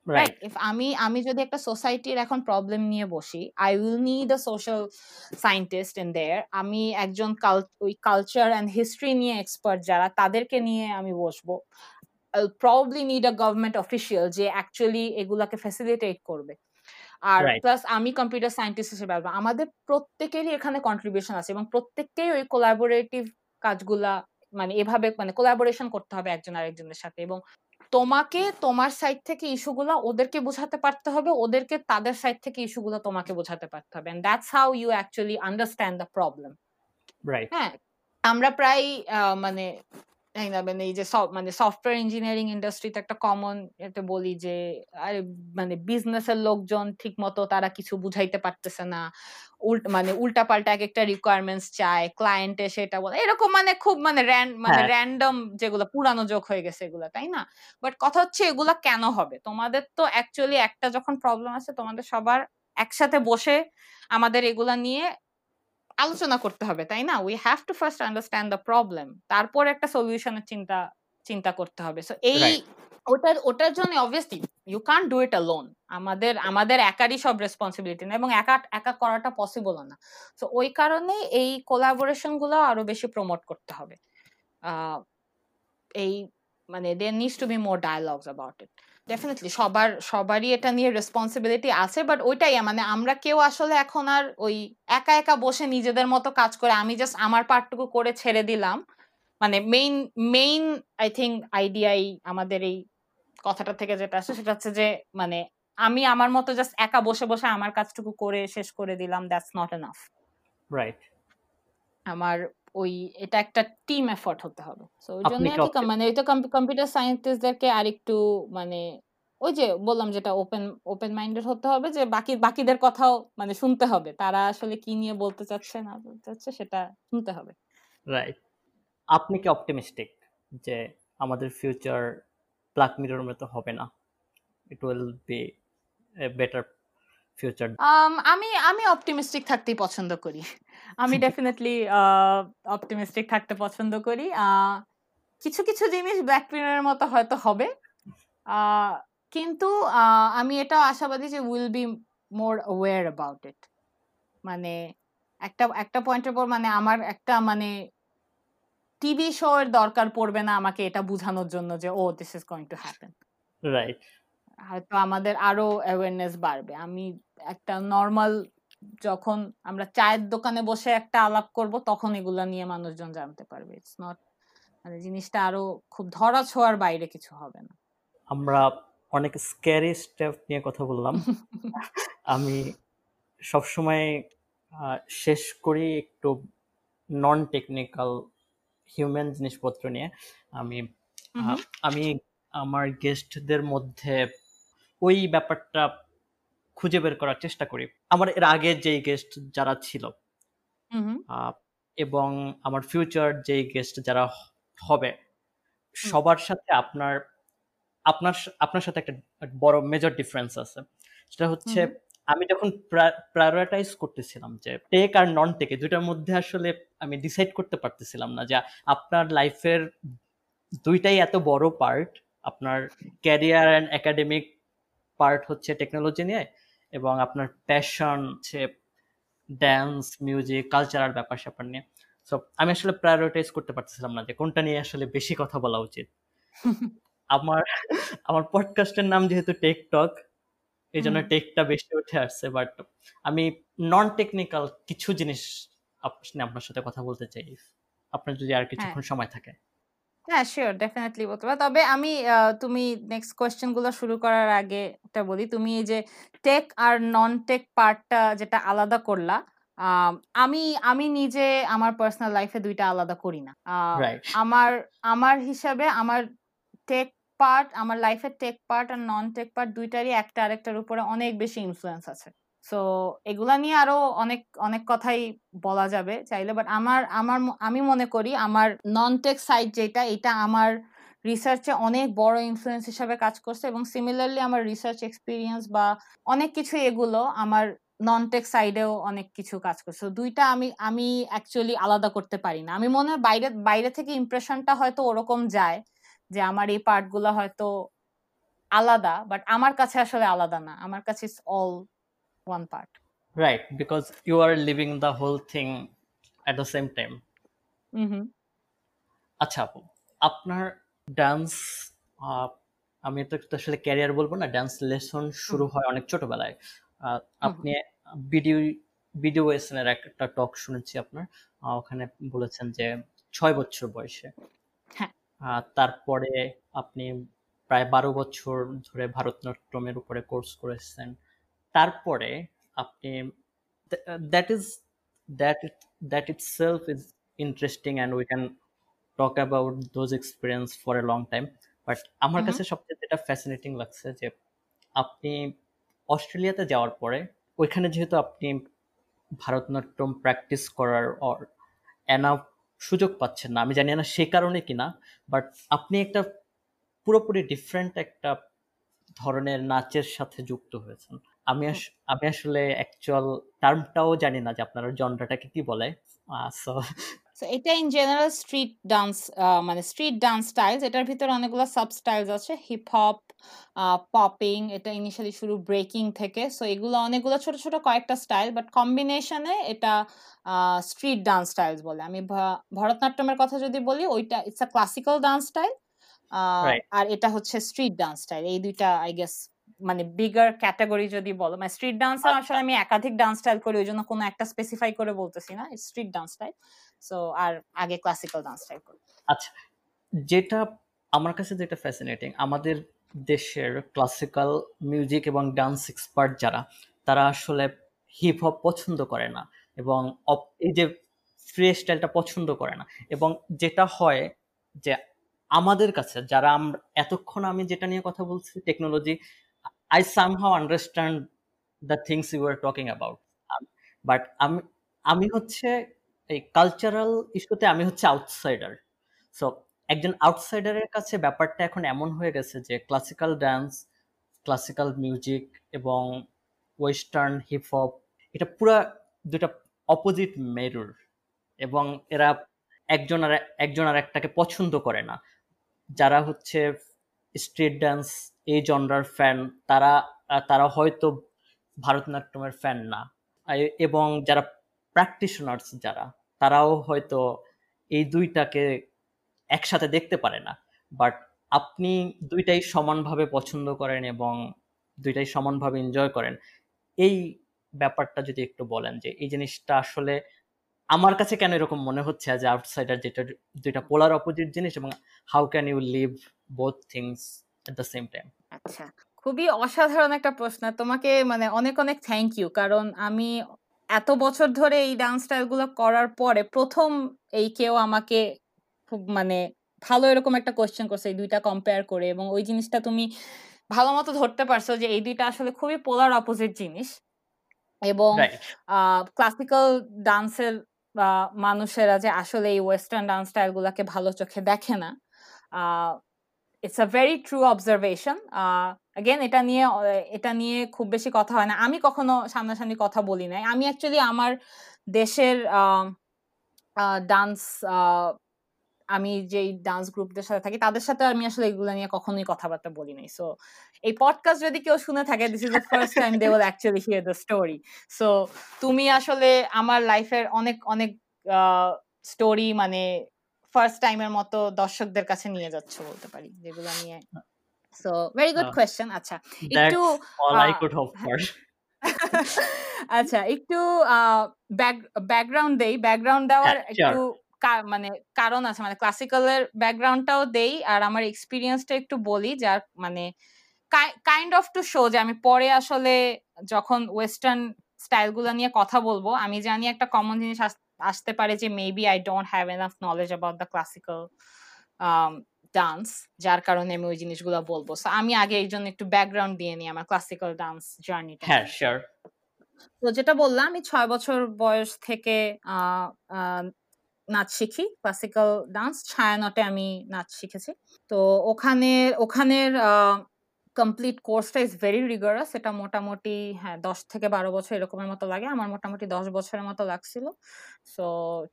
রাইট ইফ আমি আমি যদি একটা সোসাইটির এখন প্রবলেম নিয়ে বসি I will need a social scientist in there আমি একজন ওই কালচার অ্যান্ড হিস্ট্রি নিয়ে এক্সপার্ট যারা তাদেরকে নিয়ে আমি বসবো। Probably need a government official যে অ্যাকচুয়ালি এগুলাকে ফ্যাসিলিটেট করবে। আর প্লাস আমি কম্পিউটার সায়েন্টিস্ট হিসেবে আসব। আমাদের প্রত্যেকেরই এখানে কন্ট্রিবিউশন আছে এবং প্রত্যেককেই ওই কোলাবোরেটিভ কাজগুলা মানে এভাবে মানে কোলাবোরেশন করতে হবে একজন আরেকজনের সাথে এবং তোমাকে তোমার সাইড থেকে ইস্যুগুলো ওদেরকে বোঝাতে পারতে হবে ওদেরকে তাদের সাইড থেকে ইস্যুগুলো তোমাকে বোঝাতে পারতে হবে। And that's how you actually understand the problem right হ্যাঁ? আমরা প্রায় আহ, মানে মানে এই যে মানে সফটওয়্যার ইঞ্জিনিয়ারিং ইন্ডাস্ট্রিতে একটা কমন এতে বলি যে আরে মানে বিজনেসের লোকজন ঠিক মতো তারা কিছু বুঝাইতে পারতেছে না। উল্ট মানে উল্টা পাল্টা এক একটা রিকোয়ারমেন্টস চায় ক্লায়েন্ট এসে এটা বলে এরকম মানে খুব মানে মানে হ্যাঁ। র্যান্ডম যেগুলো পুরানো যোগ হয়ে গেছে এগুলো তাই না? বাট কথা হচ্ছে এগুলা কেন হবে? তোমাদের তো অ্যাকচুয়ালি একটা যখন প্রবলেম আছে তোমাদের সবার একসাথে বসে আমাদের এগুলা নিয়ে আলোচনা করতে হবে তাই না? We have to first understand the problem তারপর একটা সলিউশনের চিন্তা চিন্তা করতে হবে। সো এই ওটার ওটার জন্য obviously you can do it alone আমাদের আমাদের একারই সব রেসপন্সিবিলিটি না এবং একা একা করাটা পসিবল না। সো ওই কারণে এই কোলাবোরেশনগুলো আরও বেশি প্রমোট করতে হবে। এই মানে there needs to be more dialogues about it definitely সবার সবারই এটা নিয়ে রেসপন্সিবিলিটি আছে বাট ওইটাই মানে আমরা কেউ আসলে এখন আর ওই একা একা বসে নিজেদের মতো কাজ করে আমি জাস্ট আমার পার্টটুকু করে ছেড়ে দিলাম। মানে মেইন মেইন আই থিঙ্ক আইডিয়াই আমাদের এই কথাটা থেকে যেটা আসে সেটা হচ্ছে যে মানে আমি আমার মতো জাস্ট একা বসে বসে আমার কাজটুকু করে শেষ করে দিলাম দ্যাটস নট এনাফ রাইট আমার ওই এটা একটা টিম এফোর্ট হতে হবে। সো ওই জন্য মানে ওইটা কম্পিউটার সায়েন্টিস্টদেরকে আরেকটু মানে ওই যে বললাম যেটা ওপেন ওপেন মাইন্ডেড হতে হবে যে বাকি বাকিদের কথাও মানে শুনতে হবে। তারা আসলে কি নিয়ে বলতে চাচ্ছে না বলতে চাচ্ছে সেটা শুনতে হবে। রাইট আপনি কি অপটিমিস্টিক যে আমাদের ফিউচার ব্ল্যাক মিরর মতো হবে না? It will be a better future Um, আমি আমি অপটিমিস্টিক থাকতেই পছন্দ করি। আমি [LAUGHS] ডেফিনেটলি অপটিমিস্টিক থাকতে পছন্দ করি। কিছু কিছু জিনিস ব্ল্যাক মতো হয়তো হবে। কিন্তু আমি এটাও আশাবাদী যে will be more aware about it মানে একটা একটা পয়েন্টের পর মানে আমার একটা মানে টিভি শো এর দরকার পড়বে না আমাকে এটা বোঝানোর জন্য যে ও this is going to happen right হয়তো আমাদের আরও অ্যাওয়ারনেস বাড়বে। আমি একটা নর্মাল যখন আমরা চায়ের দোকানে বসে একটা আলাপ করব তখন এগুলা নিয়ে মানুষজন জানতে পারবে। ইটস নট মানে জিনিসটা আরও খুব ধরা ছোঁয়ার বাইরে কিছু হবে না। আমরা অনেক স্ক্যারি স্টেপ নিয়ে কথা বললাম। [LAUGHS] আমি সবসময় শেষ করি একটু নন টেকনিক্যাল হিউম্যান জিনিসপত্র নিয়ে। আমি আমি আমার গেস্টদের মধ্যে ওই ব্যাপারটা খুঁজে বের করার চেষ্টা করি। আমার এর আগে যেই গেস্ট যারা ছিল এবং আমার ফিউচার যেই গেস্ট যারা হবে সবার সাথে আপনার আপনার আপনার সাথে একটা বড় মেজর ডিফারেন্স আছে। সেটা হচ্ছে। আমি যখন প্রায়োরিটাইজ করতেছিলাম যে টেক আর নন টেকে দুইটার মধ্যে আসলে আমি ডিসাইড করতে পারতেছিলাম না যে আপনার লাইফের দুইটাই এত বড় পার্ট আপনার ক্যারিয়ার অ্যান্ড একাডেমিক পার্ট হচ্ছে টেকনোলজি নিয়ে এবং আপনার প্যাশন হচ্ছে ড্যান্স মিউজিক কালচারাল ব্যাপার স্যাপার নিয়ে। সো আমি আসলে প্রায়োরিটাইজ করতে পারতেছিলাম না যে কোনটা নিয়ে আসলে বেশি কথা বলা উচিত। [LAUGHS] আমার আমার পডকাস্টের নাম যেহেতু টেকটক এই জন্য টেকটা বেশি উঠে আসছে বাট আমি নন টেকনিক্যাল কিছু জিনিস আপনার সাথে কথা বলতে চাই। আপনার যদি আর কিছুক্ষণ সময় থাকে। হ্যাঁ শিওর ডেফিনেটলি বলতে পারো। তবে আমি আহ, তুমি নেক্সট কোয়েশ্চেনগুলো শুরু করার আগে একটা বলি। তুমি এই যে টেক আর নন টেক পার্টটা যেটা আলাদা করলা আম, আমি আমি নিজে আমার পার্সোনাল লাইফে দুইটা আলাদা করি না। আহ, রাইট আমার আমার হিসাবে আমার টেক পার্ট আমার লাইফের টেক পার্ট আর নন টেক পার্ট দুইটারই একটা আরেকটার উপরে অনেক বেশি ইনফ্লুয়েন্স আছে। সো এগুলা নিয়ে আরও অনেক অনেক কথাই বলা যাবে চাইলে বাট আমার আমার আমি মনে করি আমার নন টেক সাইট যেটা, এটা আমার রিসার্চে অনেক বড় ইনফ্লুয়েন্স হিসাবে কাজ করছে এবং সিমিলারলি আমার রিসার্চ এক্সপিরিয়েন্স বা অনেক কিছু এগুলো আমার নন টেক সাইডেও অনেক কিছু কাজ করছে। দুইটা আমি আমি অ্যাকচুয়ালি আলাদা করতে পারি না। আমি মনে হয় বাইরে বাইরে থেকে ইমপ্রেশনটা হয়তো ওরকম যায় যে আমার এই পার্টগুলো হয়তো আলাদা বাট আমার কাছে আসলে আলাদা না। আমার কাছে it's all one part right because you are living the whole thing at the same time আচ্ছা আপু আপনার ডান্স আমি তো আসলে ক্যারিয়ার বলব না ডান্স লেসন শুরু হয় অনেক ছোটবেলায়। আপনি বিডিও বিডিও এর একটা টক শুনেছি আপনার ওখানে বলেছেন যে ছয় বছর বয়সে। হ্যাঁ। তারপরে আপনি প্রায় বারো বছর ধরে ভারতনাট্যমের উপরে কোর্স করেছেন। তারপরে আপনি that is that that itself is interesting and we can talk about those experience for a long time but আমার কাছে সবচেয়ে যেটা ফ্যাসিনেটিং লাগছে যে আপনি অস্ট্রেলিয়াতে যাওয়ার পরে ওইখানে যেহেতু আপনি ভারতনাট্যম প্র্যাকটিস করার এনাফ সুযোগ পাচ্ছেন না। আমি জানি না সে কারণে কিনা বাট আপনি একটা পুরোপুরি ডিফারেন্ট একটা ধরনের নাচের সাথে যুক্ত হয়েছেন। আমি আমি আসলে অ্যাকচুয়াল টার্মটাও জানি না যে আপনারা জনরাটাকে কি বলে। সো এটা ইন জেনারেল স্ট্রিট ডান্স মানে স্ট্রিট ডান্স স্টাইলস এটার ভিতরে অনেকগুলো সাব স্টাইলস আছে। হিপ হপ পপিং এটা ইনিশিয়ালি শুরু ব্রেকিং থেকে। সো এগুলো অনেকগুলো ছোট ছোট কয়েকটা স্টাইল বাট কম্বিনেশনে এটা স্ট্রিট ডান্স স্টাইলস বলে। আমি ভরতনাট্যমের কথা যদি বলি ওইটা it's a classical dance style আর এটা হচ্ছে স্ট্রিট ডান্স স্টাইল এই দুইটা আই গেস মানে বিগার ক্যাটাগরি যদি বলো মানে স্ট্রিট ডান্স আসলে আমি একাধিক ডান্স স্টাইল করি ওই জন্য কোনো একটা স্পেসিফাই করে বলতেছি না স্ট্রিট ডান্স স্টাইল সো আর আগে ক্লাসিক্যাল ডান্স স্টাইল করি। আচ্ছা যেটা আমার কাছে যেটা ফ্যাসিনেটিং আমাদের দেশের ক্লাসিক্যাল মিউজিক এবং ডান্স এক্সপার্ট যারা তারা আসলে হিপ হপ পছন্দ করে না এবং এই যে ফ্রি স্টাইলটা পছন্দ করে না এবং যেটা হয় যে আমাদের কাছে যারা আমরা এতক্ষণ আমি যেটা নিয়ে কথা বলছি technology I somehow understand the things you are talking about but আমি আমি হচ্ছে এই কালচারাল ইস্যুতে আমি হচ্ছে আউটসাইডার সো একজন আউটসাইডারের কাছে ব্যাপারটা এখন এমন হয়ে গেছে যে ক্লাসিক্যাল ডান্স ক্লাসিক্যাল মিউজিক এবং ওয়েস্টার্ন হিপ হপ এটা পুরা দুটা অপোজিট মেরুর এবং এরা একজন আর একজন আর একটাকে পছন্দ করে না। যারা হচ্ছে স্ট্রিট ডান্স এই জনরার ফ্যান তারা তারা হয়তো ভারতনাট্যমের ফ্যান না। এবং যারা প্র্যাকটিশনার্স যারা, তারাও হয়তো এই দুইটাকে একসাথে দেখতে পারে না। বাট আপনি দুইটাই সমানভাবে পছন্দ করেন এবং দুইটাই সমানভাবে এনজয় করেন, এই ব্যাপারটা যদি একটু বলেন যে, এই জিনিসটা আসলে আমার কাছে কেন এরকম মনে হচ্ছে যে আউটসাইডার যেটা দুইটা পোলার অপোজিট জিনিস এবং how can you live both things at the same time আচ্ছা খুবই অসাধারণ একটা প্রশ্ন। তোমাকে মানে অনেক অনেক থ্যাংক ইউ কারণ আমি এত বছর ধরে এই ডান্স স্টাইলগুলো করার পরে প্রথম এই কেউ আমাকে খুব মানে ভালো এরকম একটা কোয়েশ্চেন করছে এই দুইটা কম্পেয়ার করে এবং ওই জিনিসটা তুমি ভালো মতো ধরতে পারছ যে এই দুইটা আসলে খুবই পোলার অপোজিট জিনিস এবং ক্লাসিক্যাল ডান্সের মানুষেরা যে আসলে এই ওয়েস্টার্ন ডান্স স্টাইল গুলাকে ভালো চোখে দেখে না। It's a very true observation again এটা নিয়ে এটা নিয়ে খুব বেশি কথা হয় না। আমি কখনো সামনাসামনি কথা বলি নাই। আমি অ্যাকচুয়ালি আমার দেশের ডান্স আমি যেই ডান্স গ্রুপদের সাথে থাকি, তাদের সাথে আমি আসলে এগুলো নিয়ে কখনোই কথাবার্তা বলি নাই। সো এই পডকাস্ট যদি কেউ শুনে থাকে this is the first time they will actually hear the story so তুমি আসলে আমার লাইফের অনেক অনেক স্টোরি মানে ফার্স্ট টাইমের মতো দর্শকদের কাছে নিয়ে যাচ্ছ বলতে পারি যেগুলো নিয়ে। সো ভেরি গুড কোয়েশ্চেন আচ্ছা একটু আচ্ছা একটু ব্যাকগ্রাউন্ড দেই। ব্যাকগ্রাউন্ড দেওয়ার একটু মানে কারণ আছে মানে ক্লাসিক্যালের ব্যাকগ্রাউন্ডটাও দেই। আর আমার এক্সপিরিয়েন্সটা একটু বলি যার মানে কাইন্ড অফ টু শো যে আমি পরে আসলে যখন ওয়েস্টার্ন স্টাইলগুলো নিয়ে কথা বলব আমি জানি একটা কমন জিনিস আসতে পারে যে maybe I don't have enough knowledge about the classical dance যার কারণে আমি ওই জিনিসগুলো বলব। সো আমি আগে এই জন্য একটু ব্যাকগ্রাউন্ড দিয়ে নিই আমার ক্লাসিক্যাল ডান্স জার্নিটা হ্যাঁ শিওর তো যেটা বললাম আমি ছয় বছর বয়স থেকে নাচ শিখি ক্লাসিক্যাল ডান্স ছায়ানটে আমি নাচ শিখেছি। তো ওখানে ওখানের কমপ্লিট কোর্সটা ইজ ভেরি রিগারাস এটা মোটামুটি হ্যাঁ দশ থেকে বারো বছর এরকমের মতো লাগে। আমার মোটামুটি দশ বছরের মতো লাগছিল। সো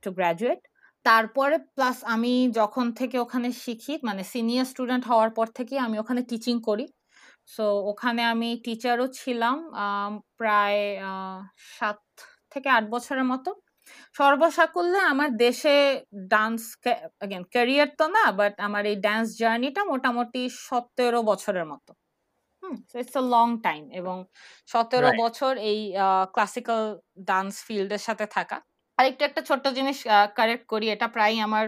টু গ্র্যাজুয়েট তারপরে প্লাস আমি যখন থেকে ওখানে শিখি মানে সিনিয়র স্টুডেন্ট হওয়ার পর থেকে আমি ওখানে টিচিং করি। সো ওখানে আমি টিচারও ছিলাম প্রায় সাত থেকে আট বছরের মতো। সর্বসাকুল্যে আমার দেশে ডান্স ক্যারিয়ার তো না বাট আমার এই ডান্স জার্নিটা মোটামুটি সতেরো বছরের মতো। Hmm it's a long time এবং সতেরো বছর এই ক্লাসিক্যাল ডান্স ফিল্ডের সাথে থাকা। আরেকটা একটা ছোট্ট জিনিস কারেক্ট করি এটা প্রায় আমার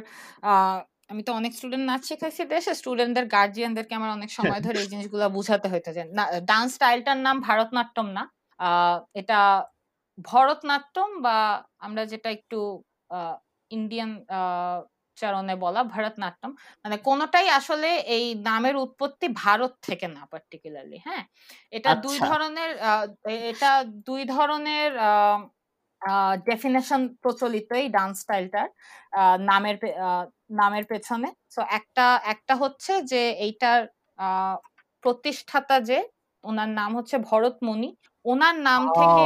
আমি তো অনেক স্টুডেন্ট নাচ শেখাইছি দেশে স্টুডেন্টদের গার্জিয়ানদেরকে আমার অনেক সময় ধরে এই জিনিসগুলো বুঝাতে হইতে যে ডান্স স্টাইলটার নাম ভারতনাট্যম না। এটা ভরতনাট্যম বা আমরা যেটা একটু ইন্ডিয়ান চারণে বলা ভরতনাট্যম। মানে কোনটাই আসলে এই নামের উৎপত্তি ভারত থেকে না পার্টিকুলারলি হ্যাঁ? এটা দুই আচ্ছা। ধরনের এটা দুই ধরনের ডেফিনেশন প্রচলিত এই ডান্স স্টাইলটার নামের নামের পেছনে। তো একটা একটা হচ্ছে যে এইটার প্রতিষ্ঠাতা যে ওনার নাম হচ্ছে ভরতমণি ওনার নাম থেকে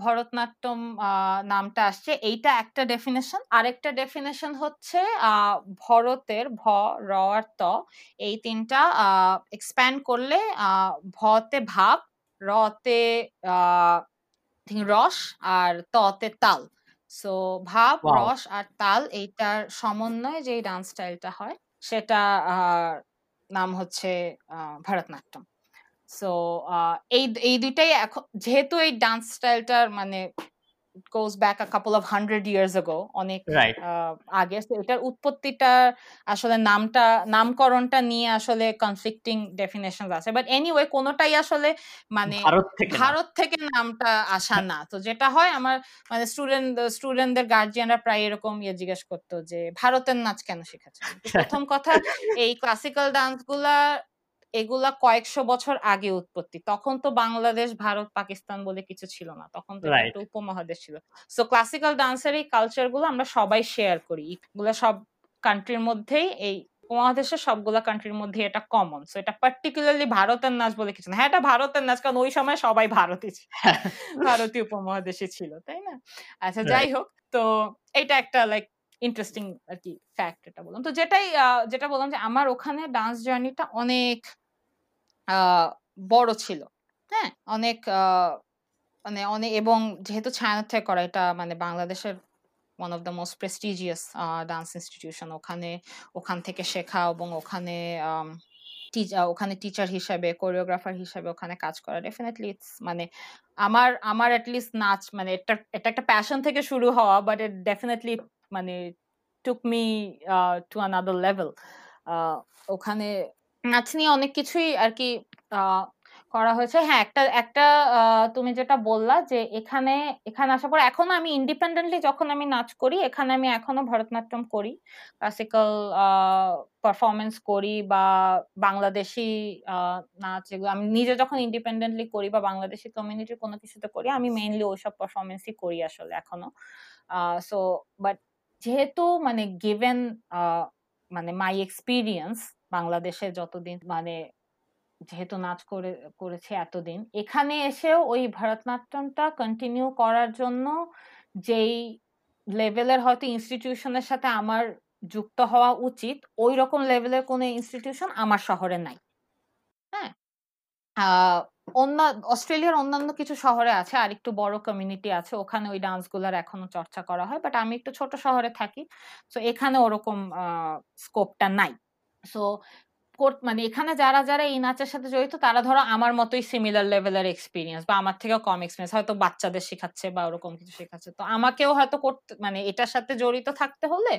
ভরতনাট্যম নামটা আসছে। এইটা একটা ডেফিনেশন আরেকটা ডেফিনেশন হচ্ছে ভরতের ভ র আর ত। এই তিনটা এক্সপ্যান্ড করলে ভতে ভাব রতে রস আর ততে তাল। সো ভাব রস আর তাল এইটার সমন্বয়ে যে ডান্স স্টাইলটা হয় সেটা নাম হচ্ছে ভারতনাট্যম। সো এই এই দুইটাই এখন যেহেতু এই ডান্স স্টাইলটার মানে goes back a couple of hundred years ago অনেক আগে এটার উৎপত্তিটা আসলে নামটা নামকরণটা নিয়ে আসলে কনফ্লিক্টিং ডেফিনেশন আছে। বাট এনিওয়ে কোনোটাই আসলে মানে ভারত থেকে নামটা আসা না। তো যেটা হয় আমার মানে স্টুডেন্ট স্টুডেন্টদের গার্জিয়ানরা প্রায় এরকম ইয়ে জিজ্ঞেস করতো যে ভারতের নাচ কেন শিখেছে? প্রথম কথা এই ক্লাসিক্যাল ডান্সগুলা এগুলা কয়েকশো বছর আগে উৎপত্তি। তখন তো বাংলাদেশ ভারত পাকিস্তান বলে কিছু ছিল না। তখন তো একটা উপমহাদেশ ছিল। সো ক্লাসিক্যাল ডান্সের এই কালচারগুলো আমরা সবাই শেয়ার করি। এগুলো সব কান্ট্রির মধ্যেই এই উপমহাদেশের সবগুলা কান্ট্রির মধ্যে এটা কমন সো এটা পার্টিকুলারলি ভারতের নাচ বলে কিছু না। হ্যাঁ এটা ভারতের নাচ কারণ ওই সময় সবাই ভারতই [LAUGHS] ভারতীয় উপমহাদেশে ছিল তাই না? আচ্ছা যাই হোক তো এটা একটা লাইক ইন্টারেস্টিং আর কি ফ্যাক্ট এটা বললাম। তো যেটাই যেটা বললাম যে আমার ওখানে ডান্স জার্নিটা অনেক বড় ছিল। হ্যাঁ? অনেক মানে অনেক, এবং যেহেতু ছায়ানট থেকে করা, এটা মানে বাংলাদেশের one of the most prestigious dance institution ওখানে, ওখান থেকে শেখা এবং ওখানে ওখানে টিচার হিসাবে কোরিওগ্রাফার হিসাবে ওখানে কাজ করা। ডেফিনেটলি ইটস মানে আমার আমার অ্যাটলিস্ট নাচ মানে এটা এটা একটা প্যাশন থেকে শুরু হওয়া বাট ইট ডেফিনেটলি মানে took me to another level ওখানে নাচ নিয়ে অনেক কিছুই আর কি করা হয়েছে। হ্যাঁ একটা একটা তুমি যেটা বললা যে এখানে এখানে আসার পর এখনও আমি ইন্ডিপেন্ডেন্টলি যখন আমি নাচ করি, এখানে আমি এখনও ভরতনাট্যম করি ক্লাসিক্যাল পারফরমেন্স করি বা বাংলাদেশি নাচ এগুলো, আমি নিজে যখন ইন্ডিপেন্ডেন্টলি করি বা বাংলাদেশি কমিউনিটির কোনো কিছুতে করি, আমি মেইনলি ওইসব পারফরমেন্সই করি আসলে এখনও। সো বাট যেহেতু মানে গিভেন মানে মাই এক্সপিরিয়েন্স বাংলাদেশে যতদিন মানে যেহেতু নাচ করে, করেছে এতদিন, এখানে এসেও ওই ভারতনাট্যমটা কন্টিনিউ করার জন্য যেই লেভেলের হয়তো ইনস্টিটিউশনের সাথে আমার যুক্ত হওয়া উচিত ওই রকম লেভেলের কোনো ইনস্টিটিউশন আমার শহরে নাই। হ্যাঁ? অন্য, অস্ট্রেলিয়ার অন্যান্য কিছু শহরে আছে আর একটু বড় কমিউনিটি আছে, ওখানে ওই ডান্সগুলার এখনও চর্চা করা হয় বাট আমি একটু ছোট শহরে থাকি তো এখানে ওরকম স্কোপটা নাই। সো মানে এখানে যারা যারা এই নাচের সাথে জড়িত তারা ধরো আমার মতোই সিমিলার লেভেলের এক্সপিরিয়েন্স বা আমার থেকেও কম এক্সপিরিয়েন্স হয়তো বাচ্চাদের শেখাচ্ছে বা ওরকম কিছু শেখাচ্ছে। তো আমাকেও হয়তো করতে মানে এটার সাথে জড়িত থাকতে হলে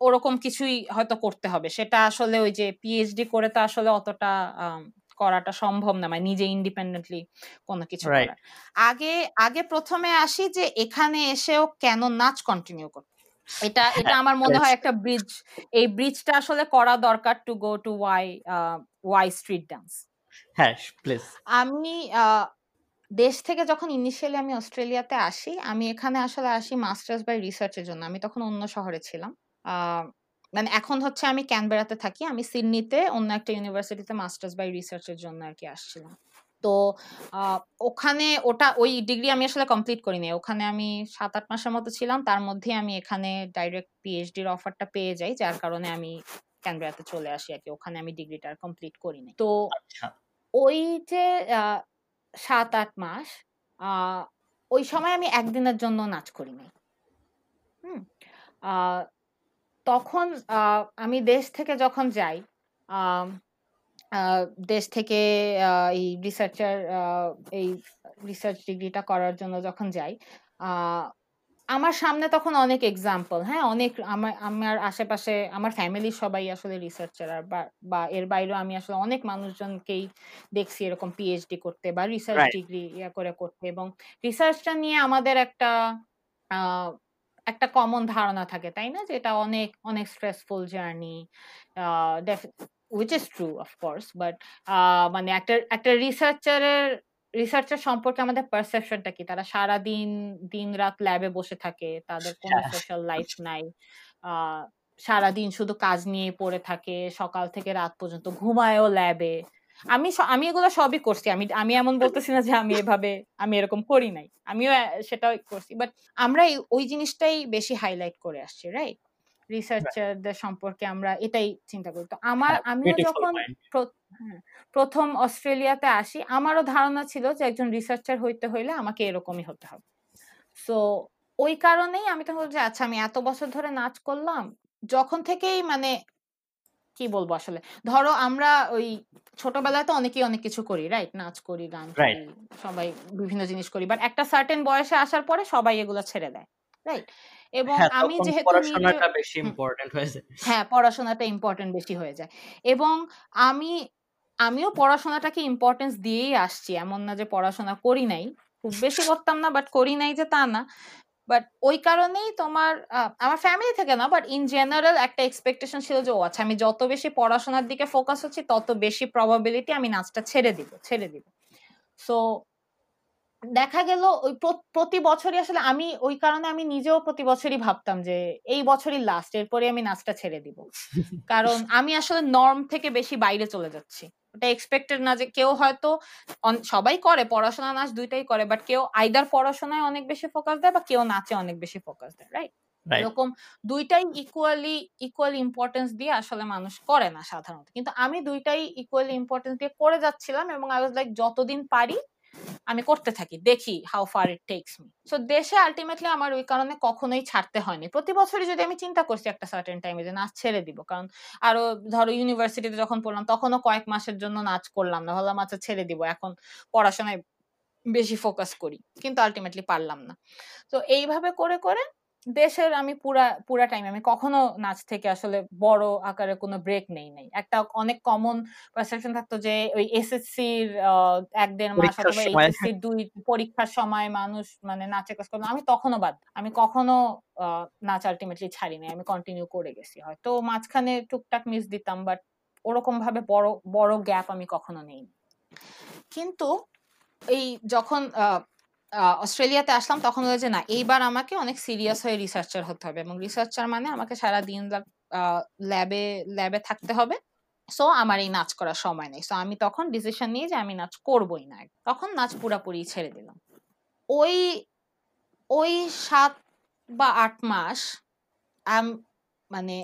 ওরকম কিছুই হয়তো করতে হবে। সেটা আসলে ওই যে পিএইচডি করে তো আসলে অতটা করাটা সম্ভব না। মানে নিজে ইন্ডিপেন্ডেন্টলি কোনো কিছু করার। আগে আগে প্রথমে আসি যে এখানে এসেও কেন নাচ কন্টিনিউ করতে এটা এটা হ্যাঁ, আমার মনে হয় একটা ব্রিজ এই ব্রিজটা আসলে করা দরকার to go to Y Y street dance হ্যাঁ প্লিজ আমি দেশ থেকে যখন ইনিশিয়ালি আমি অস্ট্রেলিয়াতে আসি, আমি এখানে আসলে আসি মাস্টার্স বাই রিসার্চের জন্য। আমি তখন অন্য শহরে ছিলাম। মানে এখন হচ্ছে আমি ক্যানবেরাতে থাকি। আমি সিডনিতে অন্য একটা ইউনিভার্সিটিতে মাস্টার্স বাই রিসার্চের জন্য আর কি আসছিলাম। তো ওখানে ওটা ওই ডিগ্রি আমি আসলে কমপ্লিট করিনি। ওখানে আমি ৭-৮ মাসের মতো ছিলাম। তার মধ্যেই আমি এখানে ডাইরেক্ট পিএইচডির অফারটা পেয়ে যাই। যার কারণে আমি ক্যানবেরাতে চলে আসি আর কি ওখানে আমি ডিগ্রিটা কমপ্লিট করি নাই। তো আচ্ছা। ওই যে সাত ৭-৮ মাস ওই সময় আমি একদিনের জন্য নাচ করি নাই। হুম? তখন আমি দেশ থেকে যখন যাই, দেশ থেকে এই রিসার্চার এই রিসার্চ ডিগ্রিটা করার জন্য যখন যাই, আমার সামনে তখন অনেক এক্সাম্পল, হ্যাঁ? অনেক আমার আমার আশেপাশে আমার ফ্যামিলির সবাই আসলে রিসার্চার বা এর বাইরেও আমি আসলে অনেক মানুষজনকেই দেখছি এরকম পিএইচডি করতে বা রিসার্চ ডিগ্রি ইয়া করে করতে এবং রিসার্চটা নিয়ে আমাদের একটা একটা কমন ধারণা থাকে, তাই না? যে এটা অনেক, অনেক stressful journey a def true is true of course but মানে একটা একটা রিসার্চারের রিসার্চার সম্পর্কে আমাদের পারসেপশনটা কি? তারা সারাদিন দিন দিন রাত ল্যাবে বসে থাকে। তাদের কোনো হ্যাঁ। সোশ্যাল লাইফ নাই। আ সারাদিন শুধু কাজ নিয়ে পড়ে থাকে। সকাল থেকে রাত পর্যন্ত ঘুমায়ও ল্যাবে। আমি আমি এগুলো সবই করছি। আমি আমি এমন বলতেছি না যে আমি এভাবে আমি এরকম করি নাই। আমিও সেটাও করছি। বাট আমরা ওই জিনিসটাই বেশি হাইলাইট করে আসছি, রাইট? রিসার্চারদের সম্পর্কে আমরা এটাই চিন্তা করি। তো আমার হ্যাঁ, আমিও যখন হ্যাঁ, ১ম অস্ট্রেলিয়াতে আসি, আমারও ধারণা ছিল যে একজন রিসার্চার হইতে হইলে আমাকে এরকমই হতে হবে। সো ওই কারণেই আমি তখন বলছি, আচ্ছা আমি এত বছর ধরে নাচ করলাম। যখন থেকেই মানে কি বলব আসলে? ধরো আমরা ওই ছোটবেলায় তো অনেকেই অনেক কিছু করি, রাইট? নাচ করি, গান করি, সবাই বিভিন্ন জিনিস করি। বাট একটা সার্টেন বয়সে আসার পরে সবাই এগুলো ছেড়ে দেয়, রাইট? এবং হ্যাঁ, আমি যেহেতু পড়াশোনাটা বেশি। ইম্পোর্টেন্ট হয়ে যায়। হ্যাঁ, পড়াশোনাটা ইম্পোর্টেন্ট বেশি হয়ে যায়। এবং আমি আমিও পড়াশোনাটাকে ইম্পর্টেন্স দিয়েই আসছি। এমন না যে পড়াশোনা করি নাই। খুব বেশি করতাম না বাট করি নাই যে তা না। বাট ওই কারণেই তোমার আমার ফ্যামিলি থেকে না বাট ইন জেনারেল একটা এক্সপেকটেশন ছিল যে ও আচ্ছা আমি যত বেশি পড়াশোনার দিকে ফোকাস হচ্ছি তত বেশি প্রবাবিলিটি আমি নাচটা ছেড়ে দিব, ছেড়ে দিব। সো দেখা গেল ওই প্রতি বছরই আসলে আমি ওই কারণে আমি নিজেও প্রতি বছরই ভাবতাম যে এই বছরই লাস্ট এরপরে আমি নাচটা ছেড়ে দিব। [LAUGHS] কারণ আমি আসলে নরম থেকে বেশি বাইরে চলে যাচ্ছি। ওটা এক্সপেক্টেড না যে কেউ হয়তো সবাই করে পড়াশোনা, নাচ ২ টাই করে। বাট কেউ আইদার পড়াশোনায় অনেক বেশি ফোকাস দেয় বা কেউ নাচে অনেক বেশি ফোকাস দেয়, রাইট? এরকম ২ টাই ইকুয়ালি ইকুয়াল ইম্পোর্টেন্স দিয়ে আসলে মানুষ করে না সাধারণত। কিন্তু আমি ২ টাই ইকুয়ালি ইম্পোর্টেন্স দিয়ে করে যাচ্ছিলাম এবং আই ওয়াজ লাইক যতদিন পারি আমি করতে থাকি। দেখি how far it takes me. So দেশে আলটিমেটলি আমার ওই কারণে কখনোই ছাড়তে হয়নি। প্রতি বছরই যদি আমি চিন্তা করছি একটা সার্টেন টাইমে যে নাচ ছেড়ে দিব। কারণ আরও ধরো ইউনিভার্সিটিতে যখন পড়লাম তখনও কয়েক মাসের জন্য নাচ করলাম না। ভাবলাম আচ্ছা ছেড়ে দিব। এখন পড়াশোনায় বেশি ফোকাস করি। কিন্তু আলটিমেটলি পারলাম না। তো এইভাবে করে, করে দেশের আমি পুরা পুরা টাইম আমি কখনো নাচ থেকে আসলে বড় আকারে কোনো ব্রেক নেই নাই। একটা অনেক কমন পারসেপশন থাকতো যে ওই এসএসসির আ ১-১.৫ মাস পরীক্ষার অথবা সময় এইচএসসির ২ পরীক্ষার সময় মানুষ মানে নাচের কাজ করল। আমি তখনও বাদ। আমি কখনো নাচ আলটিমেটলি ছাড়ি নাই। আমি কন্টিনিউ করে গেছি। হয়তো মাঝখানে টুকটাক মিস দিতাম বাট ওরকম ভাবে বড়, বড় গ্যাপ আমি কখনো নেইনি। কিন্তু এই যখন অস্ট্রেলিয়াতে আসলাম, তখন হলো যে, না, এইবার আমাকে অনেক সিরিয়াস হয়ে রিসার্চার হতে হবে এবং রিসার্চার মানে আমাকে সারাদিন রাত আ ল্যাবে ল্যাবে থাকতে হবে। সো আমার এই নাচ করার সময় নেই। সো আমি তখন ডিসিশন নিয়ে যে, আমি নাচ করবই না। তখন নাচ পুরাপুরি ছেড়ে দিলাম। ওই ওই সাত বা আট মাস মানে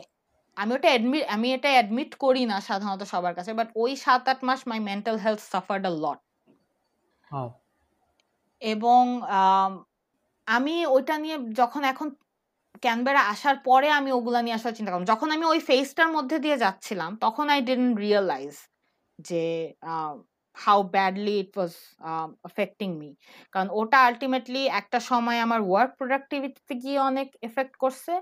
আমি ওটা অ্যাডমি আমি এটা অ্যাডমিট করি না সাধারণত সবার কাছে। বাট ওই ৭-৮ মাস my mental health suffered a lot. এবং, আমি ওইটা নিয়ে যখন এখন ক্যানবেরা আসার পরে আমি ওগুলা নিয়ে আসার চিন্তা করলাম। যখন আমি ওই ফেসটার মধ্যে দিয়ে যাচ্ছিলাম, তখন I didn't রিয়েলাইজ যে how badly it was was me কারণ ওটা আল্টিমেটলি একটা সময় আমার ওয়ার্ক প্রোডাক্টিভিটিতে গিয়ে অনেক এফেক্ট করছে।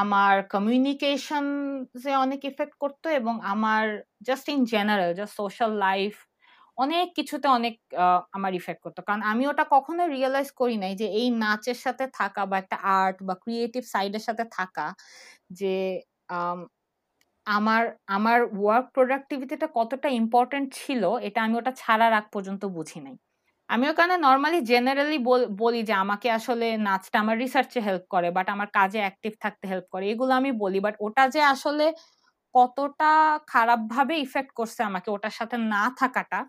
আমার কমিউনিকেশনস এ অনেক এফেক্ট করতো এবং আমার just in general just social life অনেক কিছুতে অনেক আমার ইফেক্ট করতো। কারণ আমি ওটা কখনোই রিয়েলাইজ করি নাই যে এই নাচের সাথে থাকা বা একটা আর্ট বা ক্রিয়েটিভ সাইডের সাথে থাকা যে আমার আমার ওয়ার্ক প্রোডাক্টিভিটিটা কতটা ইম্পোর্টেন্ট ছিল এটা আমি ওটা ছাড়ার আগ পর্যন্ত বুঝি নাই। আমি ওখানে নর্মালি জেনারেলি বলি যে আমাকে আসলে নাচটা আমার রিসার্চে হেল্প করে বাট আমার কাজে অ্যাক্টিভ থাকতে হেল্প করে, এগুলো আমি বলি বাট ওটা যে আসলে কতটা খারাপভাবে ইফেক্ট করছে আমাকে, ওটার সাথে না থাকাটা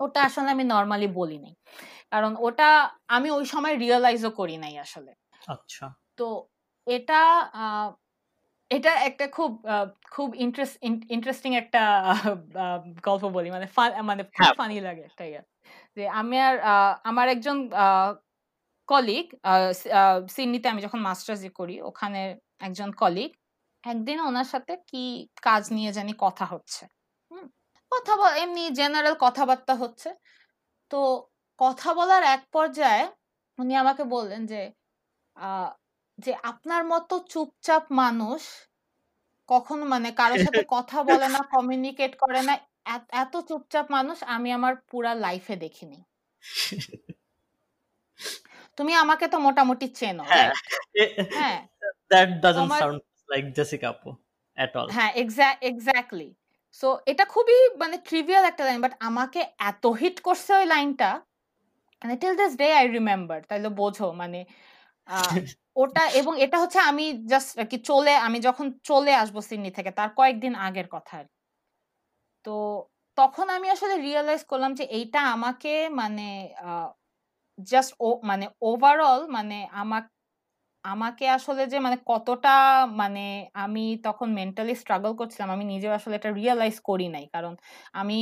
ওটা আসলে আমি নর্মালি বলি নাই। কারণ ওটা আমি ওই সময় রিয়েলাইজও করি নাই আসলে। আচ্ছা। তো এটা এটা একটা খুব খুব ইন্টারেস্ট ইন্টারেস্টিং একটা গল্প বলি। মানে মানে খুব ফানি হ্যাঁ। লাগে একটা ইয়ে। যে আমি আর আমার একজন কলিগ সিডনিতে আমি যখন মাস্টার্স করি ওখানে একজন কলিগ একদিন ওনার সাথে কি কাজ নিয়ে জানি কথা হচ্ছে। কথা এমনি জেনারেল কথাবার্তা হচ্ছে। তো কথা বলার এক পর্যায়ে উনি আমাকে বললেন যে যে আপনার মতো চুপচাপ মানুষ কখনো মানে কারোর সাথে [LAUGHS] কথা বলে না কমিউনিকেট করে না এত চুপচাপ মানুষ আমি আমার পুরা লাইফে দেখিনি। তুমি আমাকে তো মোটামুটি চেনো। হ্যাঁ that doesn't sound like Jessica আপু এট অল হ্যাঁ এক্স্যাক্টলি সো এটা খুবই মানে ট্রিভিয়াল একটা লাইন বাট আমাকে এত হিট করছে ওই লাইনটা মানে till this day I remember তাইলে বোঝো মানে [LAUGHS] ওটা এবং এটা হচ্ছে আমি জাস্ট কি চলে আমি যখন চলে আসব সিডনি থেকে তার কয়েকদিন আগের কথা তো তখন আমি আসলে রিয়েলাইজ করলাম যে এইটা আমাকে মানে জাস্ট ও মানে ওভারঅল মানে আমাকে আমাকে আসলে যে মানে কতটা মানে আমি তখন মেন্টালি স্ট্রাগল করছিলাম, আমি নিজেও আসলে এটা রিয়েলাইজ করি নাই। কারণ আমি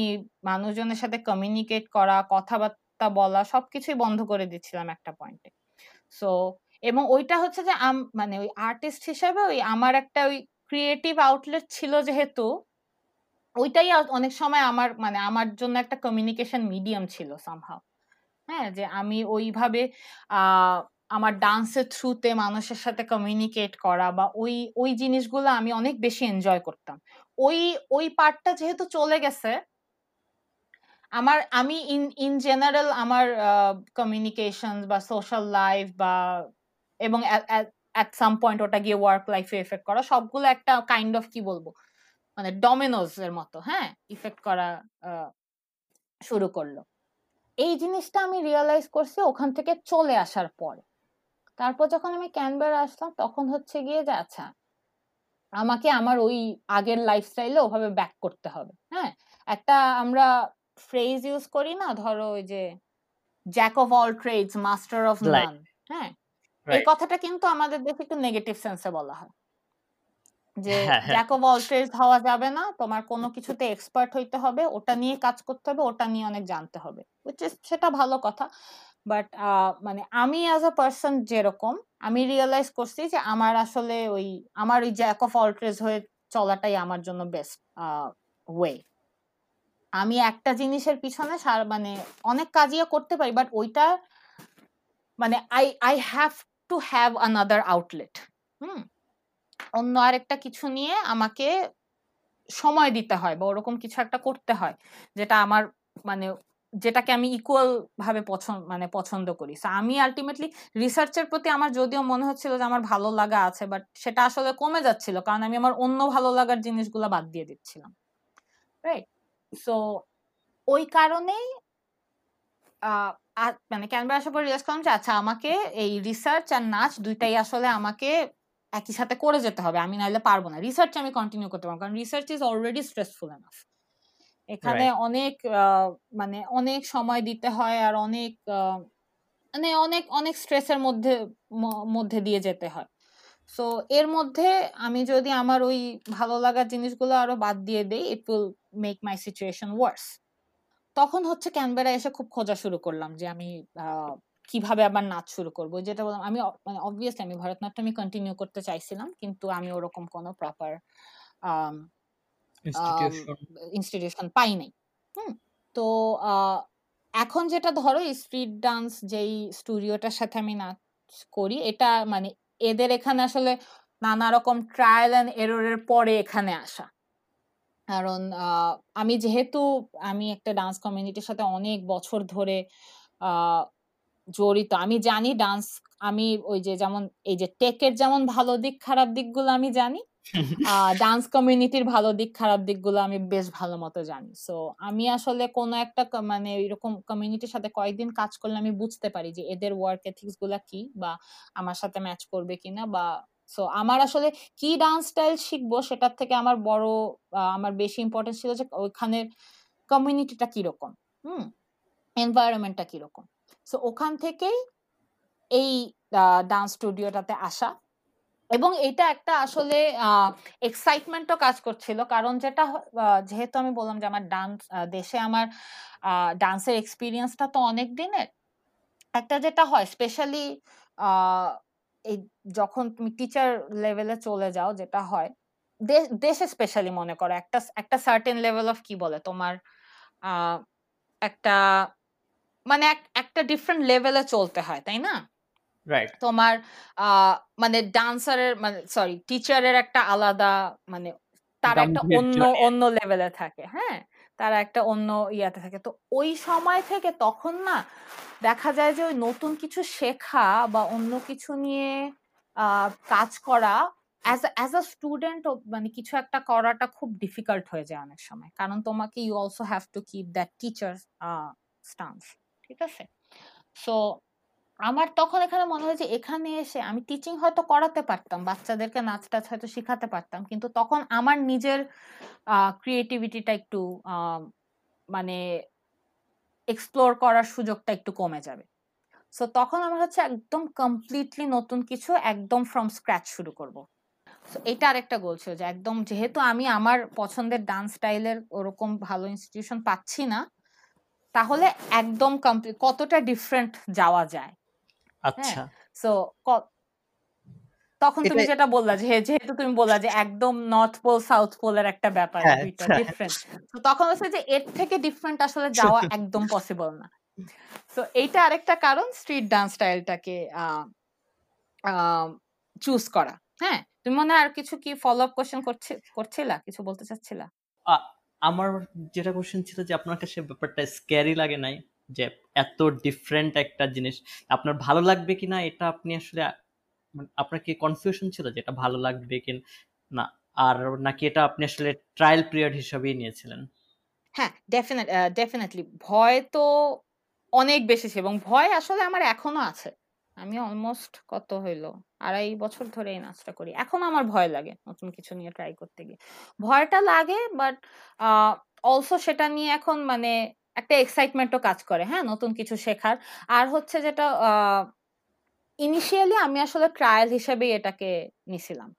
মানুষজনের সাথে কমিউনিকেট করা, কথাবার্তা বলা, সবকিছুই বন্ধ করে দিচ্ছিলাম একটা পয়েন্টে সো এবং ওইটা হচ্ছে যে মানে ওই আর্টিস্ট হিসেবে ওই আমার একটা ওই ক্রিয়েটিভ আউটলেট ছিল যেহেতু, ওইটাই অনেক সময় আমার মানে আমার জন্য একটা কমিউনিকেশন মিডিয়াম ছিল সামহাও হ্যাঁ যে আমি ওইভাবে আমার ডান্সের থ্রুতে মানুষের সাথে কমিউনিকেট করা বা ওই ওই জিনিসগুলো আমি অনেক বেশি এনজয় করতাম। ওই ওই পার্টটা যেহেতু চলে গেছে, আমার, আমি ইন ইন জেনারেল আমার কমিউনিকেশন বা সোশ্যাল লাইফ বা, এবং অ্যাট সাম পয়েন্ট ওটা গিয়ে ওয়ার্ক লাইফে এফেক্ট করা, সবগুলো একটা কাইন্ড অফ কি বলব? মানে ডমিনোজ এর মতো হ্যাঁ ইফেক্ট করা শুরু করল। এই জিনিসটা আমি রিয়েলাইজ করছি ওখান থেকে চলে আসার পরে। তারপর যখন আমি ক্যানবেরা আসলাম তখন হচ্ছে গিয়ে যে আচ্ছা আমাকে আমার ওই আগের লাইফস্টাইলে ওভাবে ব্যাক করতে হবে। হ্যাঁ? একটা আমরা ফ্রেজ ইউজ করি না ধরো ওই যে jack of all trades master of none হ্যাঁ? এই কথাটা কিন্তু আমাদের দেশে একটু নেগেটিভ সেন্সে বলা হয়। যে জ্যাক অফ অল ট্রেডস হওয়া যাবে না তোমার কোনো কিছুতে এক্সপার্ট হইতে হবে ওটা নিয়ে কাজ করতে হবে ওটা নিয়ে অনেক জানতে হবে সেটা ভালো কথা। বাট মানে আমি অ্যাজ আ পার্সন যেরকম, আমি রিয়েলাইজ করছি যে আমার আসলে ওই, আমার ওই জ্যাক অফ অল ট্রেডস হয়ে চলাটাই আমার জন্য বেস্ট ওয়ে আমি একটা জিনিসের পিছনে সার মানে অনেক কাজই করতে পারি বাট ওইটা মানে I I have to have another outlet hmm? অন্য আরেকটা কিছু নিয়ে আমাকে সময় দিতে হয় বা ওরকম কিছু একটা করতে হয়, যেটা আমার মানে যেটাকে আমি ইকুয়াল ভাবে পছন্দ মানে পছন্দ করি। সো আমি আলটিমেটলি রিসার্চের প্রতি আমার যদিও মনে হচ্ছিল যে, আমার ভালো লাগা আছে বাট সেটা আসলে কমে যাচ্ছিল, কারণ আমি আমার অন্য ভালো লাগার জিনিসগুলো বাদ দিয়ে দিচ্ছিলাম। রাইট সো ওই কারণেই মানে ক্যানবেরা আসার পর রিয়াজ করলাম যে আচ্ছা আমাকে এই রিসার্চ আর নাচ দুইটাই আসলে আমাকে একই সাথে করে যেতে হবে। আমি নাইলে পারব না। রিসার্চ আমি কন্টিনিউ করতে পারব, কারণ research is already stressful enough এখানে অনেক মানে অনেক সময় দিতে হয় আর অনেক মানে অনেক অনেক স্ট্রেসের মধ্যে মধ্যে দিয়ে যেতে হয়। সো এর মধ্যে আমি যদি আমার ওই ভালো লাগার জিনিসগুলো আরও বাদ দিয়ে দেই it will make my situation worse তখন হচ্ছে ক্যানবেরা এসে খুব খোঁজা শুরু করলাম যে আমি কীভাবে আবার নাচ শুরু করব। যেটা বললাম আমি মানে অবভিয়াসলি আমি ভরতনাট্যম আমি কন্টিনিউ করতে চাইছিলাম কিন্তু আমি ওরকম কোনো প্রপার ইনস্টিটিউশন পাই নাই। হুম, তো এখন যেটা ধরো স্ট্রিট ডান্স যেই স্টুডিওটার সাথে আমি নাচ করি, এটা মানে এদের এখানে আসলে নানা রকম ট্রায়াল অ্যান্ড এররের পরে এখানে আসা। কারণ আমি যেহেতু, আমি একটা ডান্স কমিউনিটির সাথে অনেক বছর ধরে জড়িত, আমি জানি ডান্স আমি ওই যে যেমন, এই যে টেকের যেমন ভালো দিক, খারাপ দিকগুলো আমি জানি [LAUGHS] ডান্স কমিউনিটির ভালো দিক, খারাপ দিকগুলো আমি বেশ ভালো মতো জানি। সো আমি আসলে কোনো একটা মানে এরকম কমিউনিটির সাথে কয়েকদিন কাজ করলে আমি বুঝতে পারি যে এদের ওয়ার্ক এথিক্সগুলা কি বা আমার সাথে ম্যাচ করবে কিনা বা সো আমার আসলে কি ডান্স স্টাইল শিখব সেটার থেকে আমার বড় আমার বেশি ইম্পর্টেন্স ছিল যে ওইখানের কমিউনিটিটা কীরকম, হুম? এনভায়রনমেন্টটা কীরকম। সো ওখান থেকেই এই ডান্স স্টুডিওটাতে আসা। এবং এটা একটা আসলে এক্সাইটমেন্টও কাজ করছিল। কারণ যেটা যেহেতু আমি বললাম যে আমার ডান্স দেশে আমার ডান্সের এক্সপিরিয়েন্সটা তো অনেক দিনের। একটা যেটা হয় স্পেশালি এই যখন তুমি টিচার লেভেলে চলে যাও, যেটা হয় দেশে স্পেশালি মনে করো, একটা একটা সার্টেন লেভেল অফ কি বলে তোমার একটা মানে একটা ডিফারেন্ট লেভেলে চলতে হয়, তাই না? রাইট তোমার মানে ডান্সারের মানে সরি টিচারের একটা আলাদা মানে তার একটা অন্য অন্য লেভেলে থাকে হ্যাঁ? তারা একটা অন্য ইয়াতে থাকে। তো ওই সময় থেকে তখন না দেখা যায় যে ওই নতুন কিছু শেখা বা অন্য কিছু নিয়ে কাজ করা অ্যাজ অ্যাজ আ স্টুডেন্ট মানে কিছু একটা করাটা খুব ডিফিকাল্ট হয়ে যায় অনেক সময়। কারণ তোমাকে you also have to keep that teacher stance ঠিক আছে? সো আমার তখন এখানে মনে হয় যে এখানে এসে আমি টিচিং হয়তো করাতে পারতাম, বাচ্চাদেরকে নাচ টাচ হয়তো শেখাতে পারতাম, কিন্তু তখন আমার নিজের ক্রিয়েটিভিটিটা একটু মানে এক্সপ্লোর করার সুযোগটা একটু কমে যাবে। সো তখন আমার হচ্ছে একদম কমপ্লিটলি নতুন কিছু একদম ফ্রম স্ক্র্যাচ শুরু করব। এটা আরেকটা গোল ছিল যে একদম যেহেতু আমি আমার পছন্দের ডান্স স্টাইলের ওরকম ভালো ইনস্টিটিউশন পাচ্ছি না, তাহলে একদম কমপ্লিট কতটা ডিফারেন্ট যাওয়া যায়। আচ্ছা। সো তখন তুমি যেটা বললা যে যেহেতু তুমি বললা যে একদম নর্থ পোল সাউথ পোলের একটা ব্যাপার হ্যাঁ, দুইটা ডিফারেন্ট তো তখন হচ্ছে যে এর থেকে ডিফারেন্ট আসলে [LAUGHS] যাওয়া একদম পসিবল না। তো এইটা আরেকটা কারণ স্ট্রিট ডান্স স্টাইলটাকে চুজ করা। হ্যাঁ? তুমি মনে আর কিছু কি ফলো আপ কোশ্চেন করছে করছিলা? কিছু বলতে চাচ্ছিলা? আমার যেটা কোশ্চেন ছিল যে আপনার কাছে ব্যাপারটা স্ক্যারি লাগে নাই? যে এত ডিফারেন্ট একটা জিনিস। আপনার ভালো লাগবে কি না এটা আপনি আসলে আপনার কি কনফিউশন ছিল যে এটা ভালো লাগবে কি না। আর নাকি এটা আপনি আসলে ট্রায়াল পিরিয়ড হিসাবেই নিয়েছিলেন? হ্যাঁ ডেফিনেট ডেফিনেটলি ভয় তো অনেক বেশি ছিল এবং ভয় আসলে আমার এখনও আছে। আমি অলমোস্ট কত হইল? আড়াই বছর ধরে এই নাচটা করি। এখন আমার ভয় লাগে নতুন কিছু নিয়ে ট্রাই করতে গিয়ে। ভয়টা লাগে বাট অলসো সেটা নিয়ে এখন মানে একটা এক্সাইটমেন্টও কাজ করে হ্যাঁ? নতুন কিছু শেখার। আর হচ্ছে যেটা ইনিশিয়ালি আমি আসলে ট্রায়াল হিসেবেই এটাকে নিছিলাম।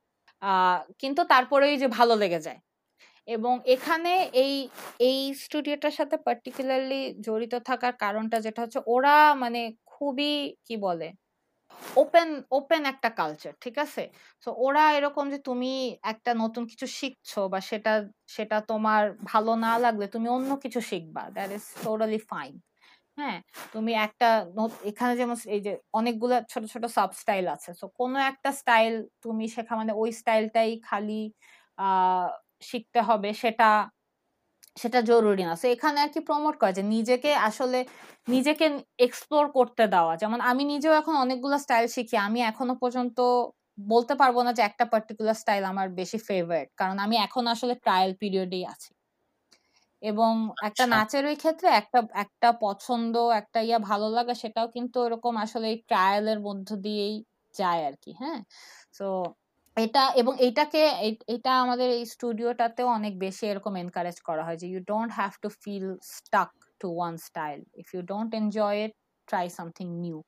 কিন্তু তারপরেই যে ভালো লেগে যায়। এবং এখানে এই এই স্টুডিওটার সাথে পার্টিকুলারলি জড়িত থাকার কারণটা যেটা হচ্ছে, ওরা মানে খুবই, কি বলে ওপেন ওপেন একটা কালচার ঠিক আছে? তো ওরা এরকম যে তুমি একটা নতুন কিছু শিখছো বা সেটা সেটা তোমার ভালো না লাগলে তুমি অন্য কিছু শিখবা দ্যাট ইজ টোটালি ফাইন হ্যাঁ? তুমি একটা এখানে যেমন এই যে অনেকগুলো ছোট ছোট সাব স্টাইল আছে তো কোনো একটা স্টাইল তুমি শেখা মানে ওই স্টাইলটাই খালি শিখতে হবে, সেটা সেটা জরুরি না। তো এখানে আর কি প্রমোট করে যে নিজেকে আসলে নিজেকে এক্সপ্লোর করতে দেওয়া। যেমন আমি নিজেও এখন অনেকগুলো স্টাইল শিখি। আমি এখনও পর্যন্ত বলতে পারব না যে একটা পার্টিকুলার স্টাইল আমার বেশি ফেভারিট কারণ আমি এখন আসলে ট্রায়াল পিরিয়ডেই আছি। এবং একটা আচ্ছা। নাচের ওই ক্ষেত্রে একটা একটা পছন্দ একটা ইয়া ভালো লাগা সেটাও কিন্তু ওরকম আসলে এই ট্রায়ালের মধ্য দিয়েই যায় আর কি হ্যাঁ? তো এটা এবং এইটাকে এটা আমাদের এই স্টুডিওটাতেও অনেক বেশি এরকম এনকারেজ করা হয় যে you don't have to feel stuck to one style if you don't enjoy it try something new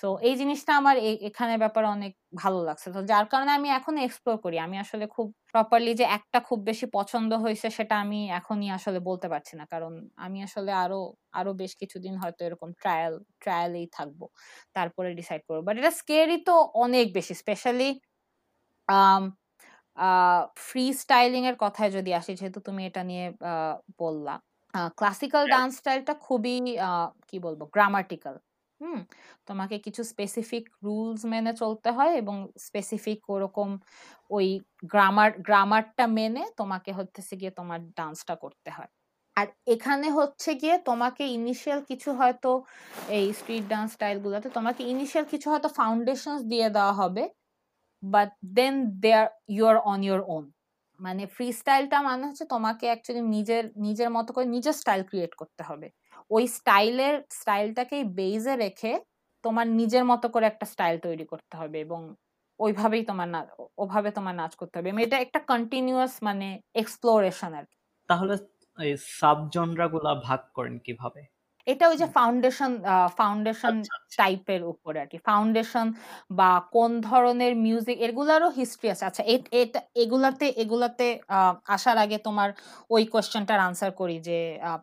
so এই জিনিসটা আমার এখানে ব্যাপারে অনেক ভালো লাগছে। তো যার কারণে আমি এখন এক্সপ্লোর করি। আমি আসলে খুব প্রপারলি যে একটা খুব বেশি পছন্দ হয়েছে, সেটা আমি এখনই আসলে বলতে পারছি না। কারণ আমি আসলে আরও আরও বেশ কিছুদিন হয়তো এরকম ট্রায়াল ট্রায়ালেই থাকব, তারপরে ডিসাইড করব। বাট এটা স্কেরি তো অনেক বেশি স্পেশালি ফ্রি স্টাইলিং এর কথায় যদি আসি যেহেতু তুমি এটা নিয়ে বললা। ক্লাসিক্যাল ডান্স স্টাইলটা খুবই কি বলব গ্রামাটিক্যাল হুম? তোমাকে কিছু স্পেসিফিক রুলস মেনে চলতে হয় এবং স্পেসিফিক ওরকম ওই গ্রামার গ্রামারটা মেনে তোমাকে হচ্ছে গিয়ে তোমার ডান্সটা করতে হয়। আর এখানে হচ্ছে গিয়ে তোমাকে ইনিশিয়াল কিছু হয়তো এই স্ট্রিট ডান্স স্টাইল গুলোতে তোমাকে ইনিশিয়াল কিছু হয়তো ফাউন্ডেশন দিয়ে দেওয়া হবে। But then they are you are on your own মানে ফ্রি স্টাইলটা মানে হচ্ছে তোমাকে অ্যাকচুয়ালি নিজের নিজের মতো করে নিজের স্টাইল ক্রিয়েট করতে হবে। ওই স্টাইলের স্টাইলটাকেই বেজে রেখে তোমার নিজের মতো করে একটা স্টাইল তৈরি করতে হবে এবং ওইভাবেই তোমার না, ওভাবে তোমার নাচ করতে হবে। এটা একটা কন্টিনিউয়াস মানে এক্সপ্লোরেশন আর তাহলে এই সাব জনরা গুলা ভাগ করেন কীভাবে? এটা ওই যে ফাউন্ডেশন ফাউন্ডেশন টাইপের উপরে আর কি ফাউন্ডেশন বা কোন ধরনের মিউজিক এগুলারও হিস্ট্রি আছে। আচ্ছা এটা এগুলাতে এগুলাতে আসার আগে তোমার ওই কোয়েশ্চেনটার আনসার করি যে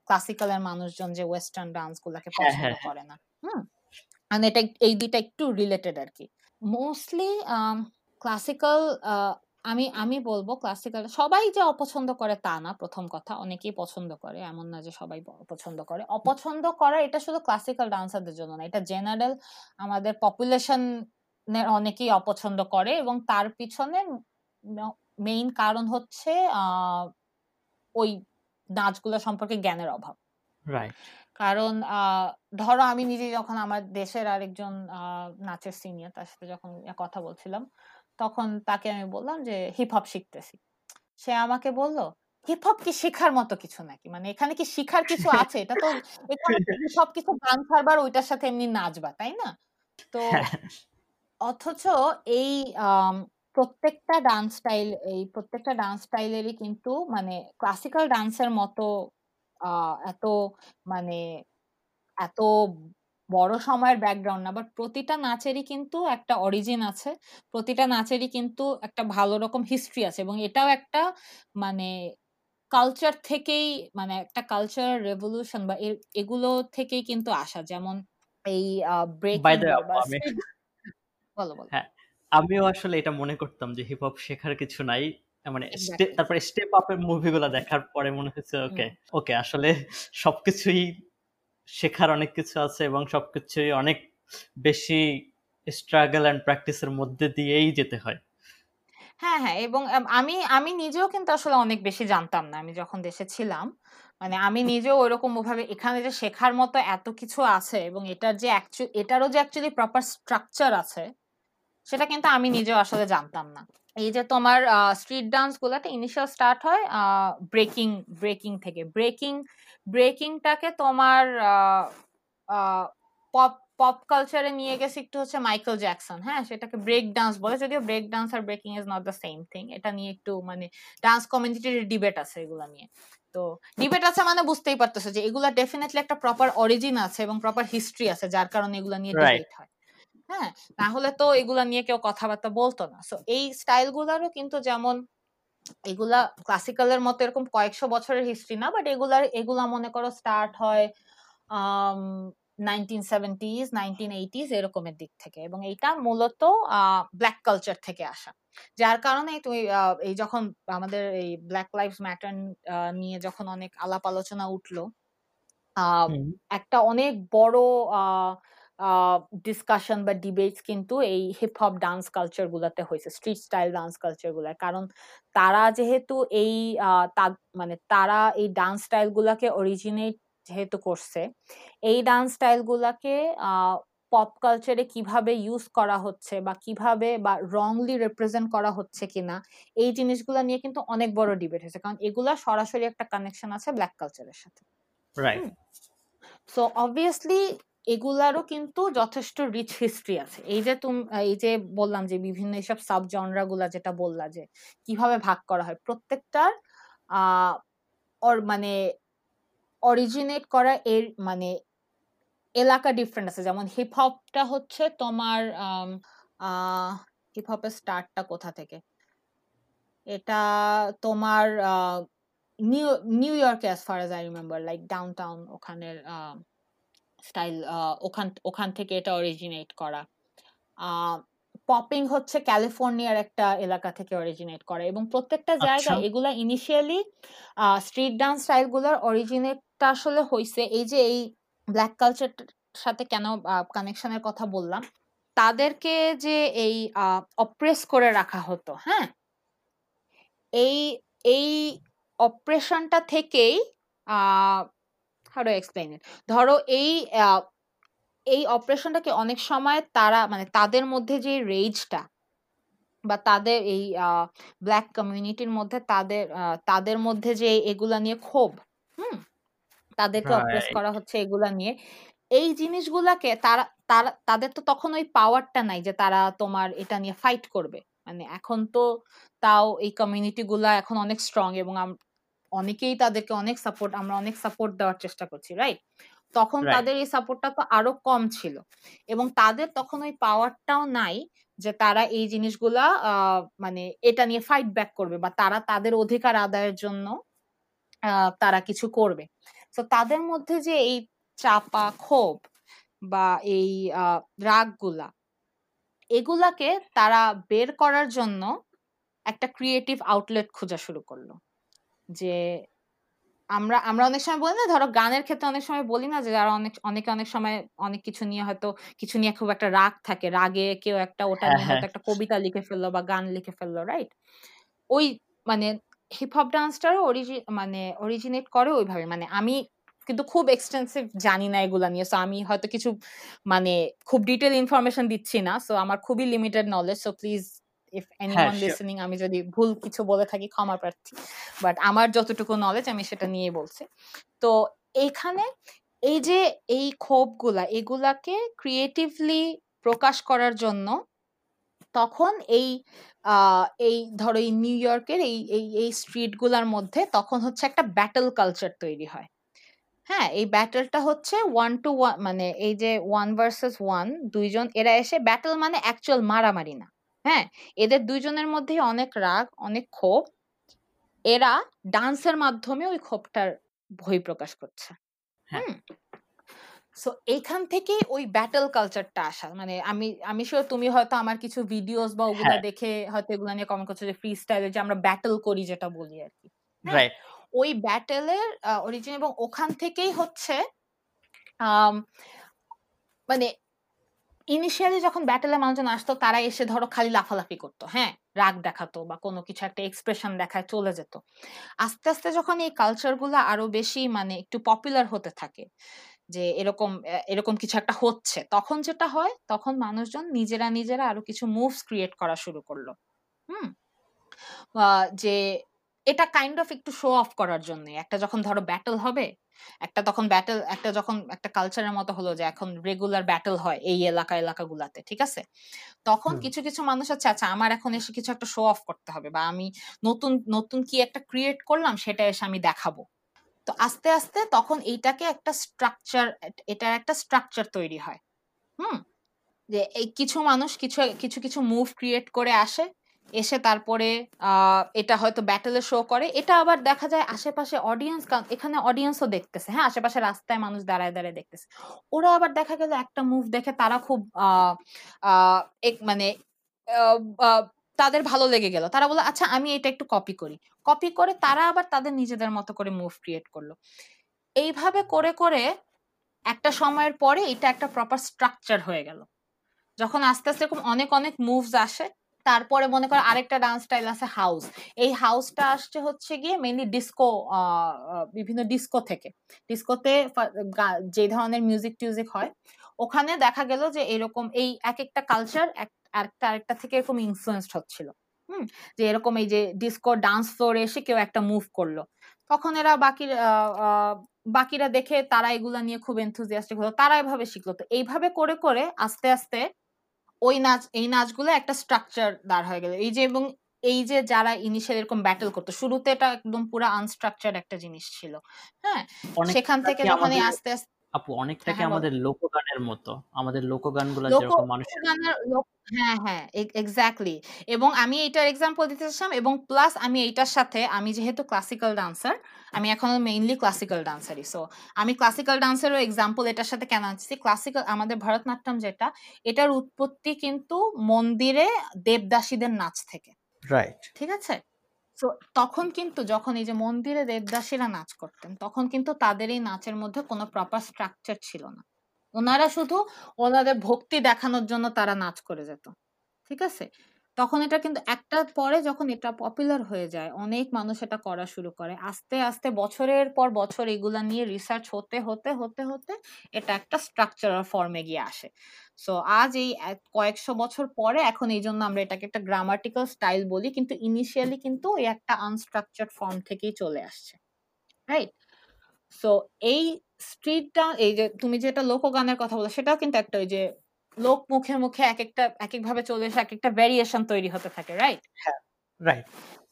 ক্লাসিক্যালের মানুষজন যে ওয়েস্টার্ন ডান্স গুলাকে হ্যাঁ, পছন্দ হ্যাঁ, হ্যাঁ। করে না। হুম? মানে এটা এই দুইটা একটু রিলেটেড আর কি মোস্টলি ক্লাসিক্যাল আমি আমি বলব ক্লাসিক্যাল সবাই যে অপছন্দ করে তা না প্রথম কথা। অনেকেই পছন্দ করে এমন না যে সবাই অপছন্দ করে। অপছন্দ করা এটা শুধু ক্লাসিক্যাল ডান্সারদের জন্য না এটা জেনারেল আমাদের পপুলেশন অনেকেই অপছন্দ করে এবং তার পিছনে মেইন কারণ হচ্ছে ওই নাচগুলো সম্পর্কে জ্ঞানের অভাব। কারণ ধরো আমি নিজে যখন আমার দেশের আরেকজন নাচের সিনিয়র তার সাথে যখন কথা বলছিলাম তখন তাকে আমি বললাম যে হিপ হপ শিখতেছি। সে আমাকে বলল হিপ হপ কি শেখার মতো কিছু নাকি? মানে এখানে কি শিখার কিছু আছে? এটা তো হিপ হপ কিছু গান ছাড়বার ওইটার সাথে এমনি নাচবা তাই না? তো হ্যাঁ। অথচ এই প্রত্যেকটা ডান্স স্টাইল এই প্রত্যেকটা ডান্স স্টাইলেরই কিন্তু মানে ক্লাসিক্যাল ডান্সের মতো এত মানে এত বড় সময়ের ব্যাকগ্রাউন্ড না বাট প্রতিটা নাচেরই কিন্তু একটা অরিজিন আছে। প্রতিটা নাচেরই কিন্তু একটা ভালো রকম হিস্ট্রি আছে এবং এটাও একটা মানে কালচার থেকেই মানে একটা কালচার রেভলিউশন বা এগুলো থেকেই কিন্তু আসা। যেমন এই ব্রেক বলো বলো। হ্যাঁ আমিও আসলে এটা মনে করতাম যে হিপ হপ শেখার কিছু নাই। মানে তারপরে স্টেপ আপের মুভিগুলো দেখার পরে মনে হচ্ছে ওকে ওকে আসলে সবকিছুই শেখার অনেক কিছু আছে এবং সবকিছুই অনেক বেশি স্ট্রাগল অ্যান্ড প্র্যাকটিসের মধ্যে দিয়েই যেতে হয়। হ্যাঁ হ্যাঁ এবং আমি আমি নিজেও কিন্তু আসলে অনেক বেশি জানতাম না আমি যখন দেশে ছিলাম। মানে আমি নিজেও ওইরকম ভাবে এখানে যে শেখার মতো এত কিছু আছে এবং এটার যে এটারও যে অ্যাকচুয়ালি প্রপার স্ট্রাকচার আছে, সেটা কিন্তু আমি নিজেও আসলে জানতাম না। এই যে তোমার স্ট্রিট ডান্স গুলাতে ইনিশিয়াল স্টার্ট হয় ব্রেকিং ব্রেকিং থেকে। ব্রেকিং ব্রেকিংটাকে তোমার পপ পপ কালচারে নিয়ে গেছে একটু হচ্ছে মাইকেল জ্যাকসন হ্যাঁ? সেটাকে ব্রেক ডান্স বলে যদিও break dance R breaking is not the same thing এটা নিয়ে একটু মানে ডান্স কমিউনিটির ডিবেট আছে এগুলো নিয়ে। তো ডিবেট আছে মানে বুঝতেই পারতেছে যে এগুলা ডেফিনেটলি একটা প্রপার অরিজিন আছে এবং প্রপার হিস্ট্রি আছে যার কারণে এগুলো নিয়ে ডিবেট হয়। হ্যাঁ? তাহলে তো এগুলা নিয়ে কেউ কথাবার্তা বলতো না। সো এই স্টাইল গুলারও কিন্তু যেমন এগুলা ক্লাসিক্যালের মতো এরকম কয়েকশো বছরের হিস্ট্রি না বাট এগুলার এগুলা মনে করো স্টার্ট হয় নাইনটিন সেভেন্টিজ নাইনটিন এইটিজ এরকমের দিক থেকে। এবং এইটা মূলত ব্ল্যাক কালচার থেকে আসা। যার কারণে তুমি এই যখন আমাদের এই ব্ল্যাক লাইফ ম্যাটার নিয়ে যখন অনেক আলাপ আলোচনা উঠল একটা অনেক বড় আহ ডিসকাশন বা ডিবেটস কিন্তু এই হিপ হপ ডান্স কালচার গুলাতে হয়েছে স্ট্রিট স্টাইল ডান্স কালচার গুলায় কারণ তারা যেহেতু এই মানে তারা এই ডান্স স্টাইল গুলাকে অরিজিনেট যেহেতু করছে এই ডান্স স্টাইল গুলাকে পপ কালচারে কীভাবে ইউজ করা হচ্ছে বা কীভাবে বা রংলি রিপ্রেজেন্ট করা হচ্ছে কিনা এই জিনিসগুলো নিয়ে কিন্তু অনেক বড় ডিবেট হয়েছে। কারণ এগুলা সরাসরি একটা কানেকশন আছে ব্ল্যাক কালচারের সাথে। রাইট সো অবভিয়াসলি এগুলারও কিন্তু যথেষ্ট রিচ হিস্ট্রি আছে। এই যে তুমি, এই যে বললাম যে বিভিন্ন এইসব সাব জনরা গুলা যেটা বললা যে কীভাবে ভাগ করা হয়, প্রত্যেকটার আহ মানে অরিজিনেট করা এর মানে এলাকা ডিফারেন্ট আছে। যেমন হিপ হপটা হচ্ছে তোমার হিপ হপের স্টার্টটা কোথা থেকে? এটা তোমার নিউ নিউ ইয়র্কে as far as I remember like downtown ওখানের স্টাইল ওখান ওখান থেকে এটা অরিজিনেট করা। পপিং হচ্ছে ক্যালিফোর্নিয়ার একটা এলাকা থেকে অরিজিনেট করা এবং প্রত্যেকটা আচ্ছা। এগুলা ইনিশিয়ালি স্ট্রিট ডান্স স্টাইলগুলোর অরিজিনেটটা আসলে হয়েছে এই যে এই ব্ল্যাক কালচার সাথে কেন কানেকশনের কথা বললাম তাদেরকে যে এই অপ্রেস করে রাখা হতো হ্যাঁ? এই এই অপারেশনটা থেকেই হাউ ডু এক্সপ্লেইন ইট ধরো এই এই অপারেশনটাকে অনেক সময় তারা মানে তাদের মধ্যে যে রেজটা বা তাদের এই ব্ল্যাক কমিউনিটির মধ্যে তাদের তাদের মধ্যে যে এগুলা নিয়ে ক্ষোভ হুম? তাদেরকে অপ্রেস করা হচ্ছে এগুলা নিয়ে এই জিনিসগুলাকে তারা তারা তাদের তো তখন ওই পাওয়ারটা নাই যে তারা তোমার এটা নিয়ে ফাইট করবে। মানে এখন তো তাও এই কমিউনিটি গুলা এখন অনেক স্ট্রং এবং অনেকেই তাদেরকে অনেক সাপোর্ট আমরা অনেক সাপোর্ট দেওয়ার চেষ্টা করছি রাইট তখন তাদের এই সাপোর্টটা তো আরও কম ছিল। এবং তাদের তখন ওই পাওয়ারটাও নাই যে তারা এই জিনিসগুলা আহ, মানে এটা নিয়ে ফাইট ব্যাক করবে বা তারা তাদের অধিকার আদায়ের জন্য আহ, তারা কিছু করবে। তো তাদের মধ্যে যে এই চাপা ক্ষোভ বা এই আহ, রাগগুলা এগুলাকে তারা বের করার জন্য একটা ক্রিয়েটিভ আউটলেট খোঁজা শুরু করল। যে আমরা আমরা অনেক সময় বলি না ধরো গানের ক্ষেত্রে অনেক সময় বলি না যে যারা অনেক অনেকে অনেক সময় অনেক কিছু নিয়ে হয়তো কিছু নিয়ে খুব একটা রাগ থাকে। রাগে কেউ একটা ওটা হ্যাঁ নিয়ে হ্যাঁ। হয়তো একটা কবিতা লিখে ফেলল বা গান লিখে ফেলল রাইট ওই মানে হিপ হপ ডান্সটারও অরিজি মানে অরিজিনেট করে ওইভাবে। মানে আমি কিন্তু খুব এক্সটেন্সিভ জানি না এগুলা নিয়ে। সো আমি হয়তো কিছু মানে খুব ডিটেল ইনফরমেশন দিচ্ছি না। সো আমার খুবই limited knowledge so please if anyone listening আমি যদি ভুল কিছু বলে থাকি ক্ষমা প্রার্থী। বাট আমার যতটুকু নলেজ আমি সেটা নিয়ে বলছি। তো এইখানে এই যে এই ক্ষোভগুলা এগুলাকে ক্রিয়েটিভলি প্রকাশ করার জন্য তখন এই এই ধরো এই নিউ ইয়র্কের এই এই এই স্ট্রিটগুলার মধ্যে তখন হচ্ছে একটা ব্যাটল কালচার তৈরি হয়। হ্যাঁ এই ব্যাটলটা হচ্ছে ওয়ান টু ওয়ান মানে এই যে ওয়ান ভার্সেস ওয়ান দুইজন এরা এসে ব্যাটল মানে অ্যাকচুয়াল মারামারি না। হ্যাঁ এদের দুইজনের মধ্যেই অনেক রাগ অনেক ক্ষোভ। এরা ডান্সের মাধ্যমে ওই ক্ষোভটার বহিঃপ্রকাশ করছে। হ্যাঁ। সো এইখান থেকে ওই ব্যাটল কালচারটা আসা। মানে আমি আমি শিওর তুমি হয়তো আমার কিছু ভিডিওস বা ওগুলা হ্যাঁ। দেখে হয়তো এগুলো নিয়ে কমেন্ট করছ যে ফ্রি স্টাইলে যে আমরা ব্যাটল করি যেটা বলি আর কি। হ্যাঁ? ওই ব্যাটেলের অরিজিন এবং ওখান থেকেই হচ্ছে মানে ইনিশিয়ালি যখন ব্যাটেলে মানুষজন আসতো, তারা এসে ধরো খালি লাফালাফি করতো হ্যাঁ? রাগ দেখাতো বা কোনো কিছু একটা এক্সপ্রেশন দেখায় চলে যেত। আস্তে আস্তে যখন এই কালচারগুলো আরও বেশি মানে একটু পপুলার হতে থাকে, যে এরকম এরকম কিছু একটা হচ্ছে, তখন যেটা হয়, তখন মানুষজন নিজেরা নিজেরা আরও কিছু মুভস ক্রিয়েট করা শুরু করল। হুম? যে এটা কাইন্ড অফ একটু শো অফ করার জন্য। একটা যখন ধরো ব্যাটল হবে একটা তখন ব্যাটল একটা যখন একটা কালচারের মতো হলো যে এখন রেগুলার ব্যাটল হয় এই এলাকা এলাকাগুলাতে ঠিক আছে? তখন কিছু কিছু মানুষ আছে আচ্ছা আমার এখন এসে কিছু একটা শো অফ করতে হবে বা আমি নতুন নতুন কি একটা ক্রিয়েট করলাম সেটা এসে আমি দেখাবো। তো আস্তে আস্তে তখন এইটাকে একটা স্ট্রাকচার এটার একটা স্ট্রাকচার তৈরি হয়। হুম? যে এই কিছু মানুষ কিছু কিছু কিছু মুভ ক্রিয়েট করে আসে এসে তারপরে এটা হয়তো ব্যাটেলে শো করে। এটা আবার দেখা যায় আশেপাশে অডিয়েন্স এখানে অডিয়েন্সও দেখতেছে হ্যাঁ? আশেপাশে রাস্তায় মানুষ দাঁড়ায় দাঁড়ায় দেখতেছে। ওরা আবার দেখা গেল একটা মুভ দেখে তারা খুব এক মানে তাদের ভালো লেগে গেল। তারা বলল আচ্ছা আমি এটা একটু কপি করি। কপি করে তারা আবার তাদের নিজেদের মতো করে মুভ ক্রিয়েট করল। এইভাবে করে করে একটা সময়ের পরে এটা একটা প্রপার স্ট্রাকচার হয়ে গেল। যখন আস্তে আস্তে এরকম অনেক অনেক মুভস আসে তারপরে মনে করো আরেকটা ডান্স স্টাইল আছে হাউস এই হাউসটা আসছে হচ্ছে গিয়ে মেইনলি ডিস্কো বিভিন্ন ডিস্কো থেকে। ডিস্কোতে যে ধরনের মিউজিক টিউজিক হয়, ওখানে দেখা গেল যে এরকম এই এক, একটা কালচার আরেকটা আরেকটা থেকে এরকম ইনফ্লুয়েসড হচ্ছিল। হুম? যে এরকম এই যে ডিস্কো ডান্স ফ্লোরে এসে কেউ একটা মুভ করল। তখন এরা বাকি বাকিরা দেখে তারা এগুলা নিয়ে খুব এনথুজিয়াস্টিক হলো, তারা এভাবে শিখলো। তো এইভাবে করে করে আস্তে আস্তে ওই নাচ এই নাচগুলো একটা স্ট্রাকচার দাঁড় হয়ে গেল। এই যে এবং এই যে যারা ইনিশিয়াল এরকম ব্যাটেল করতো শুরুতে এটা একদম পুরো আনস্ট্রাকচার একটা জিনিস ছিল। হ্যাঁ? সেখান থেকে যখন আস্তে আস্তে আপু অনেকটা কি হ্যাঁ, বলো। আমাদের লোকগানের মতো। আমাদের লোকগানগুলো লোক যেরকম মানুষের গানের লোক- হ্যাঁ হ্যাঁ এক্স্যাক্টলি এবং আমি এইটার এক্সাম্পল দিতে চাচ্ছিলাম এবং প্লাস আমি এইটার সাথে আমি যেহেতু ক্লাসিক্যাল ডান্সার আমি এখনও মেইনলি ক্লাসিক্যাল ডান্সারই সো আমি ক্লাসিক্যাল ডান্সেরও এক্সাম্পল এটার সাথে কেন আনছি? ক্লাসিক্যাল আমাদের ভরতনাট্যম যেটা এটার উৎপত্তি কিন্তু মন্দিরে দেবদাসীদের নাচ থেকে। রাইট ঠিক আছে? তখন কিন্তু যখন এই যে মন্দিরে দেবদাসীরা নাচ করতেন, তখন কিন্তু তাদের এই নাচের মধ্যে কোনো প্রপার স্ট্রাকচার ছিল না। ওনারা শুধু ওনাদের ভক্তি দেখানোর জন্য তারা নাচ করে যেত। ঠিক আছে? তখন এটা কিন্তু একটার পরে যখন এটা পপুলার হয়ে যায়, অনেক মানুষ এটা করা শুরু করে। আস্তে আস্তে বছরের পর বছর এগুলা নিয়ে রিসার্চ হতে হতে হতে হতে এটা একটা স্ট্রাকচারাল ফর্মে গিয়ে আসে। সো আজ এই কয়েকশো বছর পরে এখন এই জন্য আমরা এটাকে একটা গ্রামাটিক্যাল স্টাইল বলি, কিন্তু ইনিশিয়ালি কিন্তু এই একটা আনস্ট্রাকচার্ড ফর্ম থেকেই চলে আসছে। রাইট সো এই স্ট্রিটটা এই যে তুমি যেটা লোকগানের কথা বলো সেটাও কিন্তু একটা ওই যে লোক মুখে মুখে এক একটা এক এক ভাবে চলে এসে এক একটা ভ্যারিয়েশন তৈরি হতে থাকে রাইট হ্যাঁ রাইট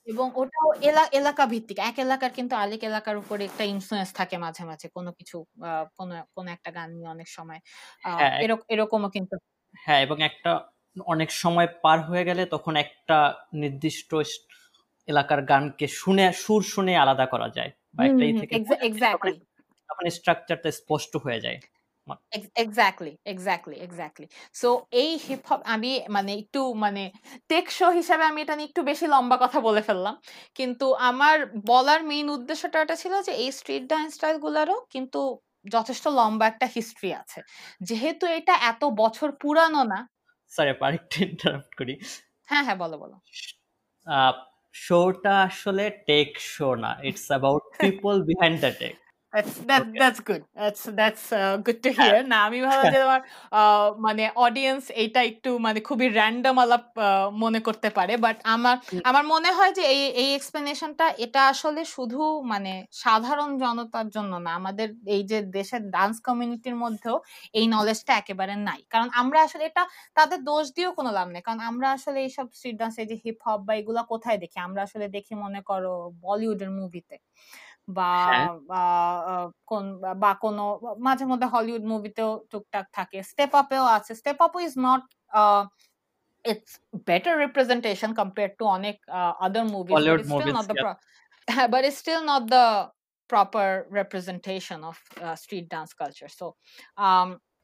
এবং ওটাও এলা এলাকা ভিত্তিক এক এলাকার কিন্তু আরেক এলাকার উপরে একটা ইনফ্লুয়েন্স থাকে মাঝে মাঝে কোনো কিছু কোনো কোনো একটা গান নিয়ে অনেক সময় হ্যাঁ এরকমও কিন্তু হ্যাঁ এবং একটা অনেক সময় পার হয়ে গেলে তখন একটা নির্দিষ্ট এলাকার গানকে শুনে সুর শুনে আলাদা করা যায় বা একটা থেকে এক্স্যাক্টলি তখন স্ট্রাকচারটা স্পষ্ট হয়ে যায়। এক্স্যাক্টলি এক্স্যাক্টলি এক্স্যাক্টলি সো এই হিপ হপ আমি মানে একটু মানে টেকশো হিসাবে আমি এটা নিয়ে একটু বেশি লম্বা কথা বলে ফেললাম। কিন্তু আমার বলার মেইন উদ্দেশ্যটা এটা ছিল যে এই স্ট্রিট ডান্স স্টাইল গুলারও কিন্তু যথেষ্ট লম্বা একটা হিস্ট্রি আছে। যেহেতু এটা এত বছর পুরানো না সরি আরেকটু ইন্টারাপ্ট করি। হ্যাঁ হ্যাঁ বলো বলো। শোটা আসলে টেক শো না। It's about people behind the tech Okay. that's good. That's that's uh, good to hear. না আমি ভাবলাম যে তোমার মানে অডিয়েন্স এইটা একটু মানে খুবই র্যান্ডম আলাপ মনে করতে পারে বাট আমার আমার মনে হয় যে এই এই এক্সপ্লেনেশনটা এটা আসলে শুধু মানে সাধারণ জনতার জন্য না আমাদের এই যে দেশের ডান্স কমিউনিটির মধ্যেও এই নলেজটা একেবারে নাই কারণ আমরা আসলে এটা তাদের দোষ দিয়েও কোনো লাভ নেই কারণ আমরা আসলে এইসব স্ট্রিট ডান্স এই যে হিপ হপ বা এগুলা কোথায় দেখি আমরা আসলে দেখি মনে করো বলিউডের মুভিতে বা হ্যাঁ। কোন বা কোনো মাঝে মধ্যে হলিউড মুভিতেও টুকটাক থাকে। স্টেপ আপেও আছে। Step up is not it's better representation compare to অনেক other movie but it still not the proper representation of street dance culture so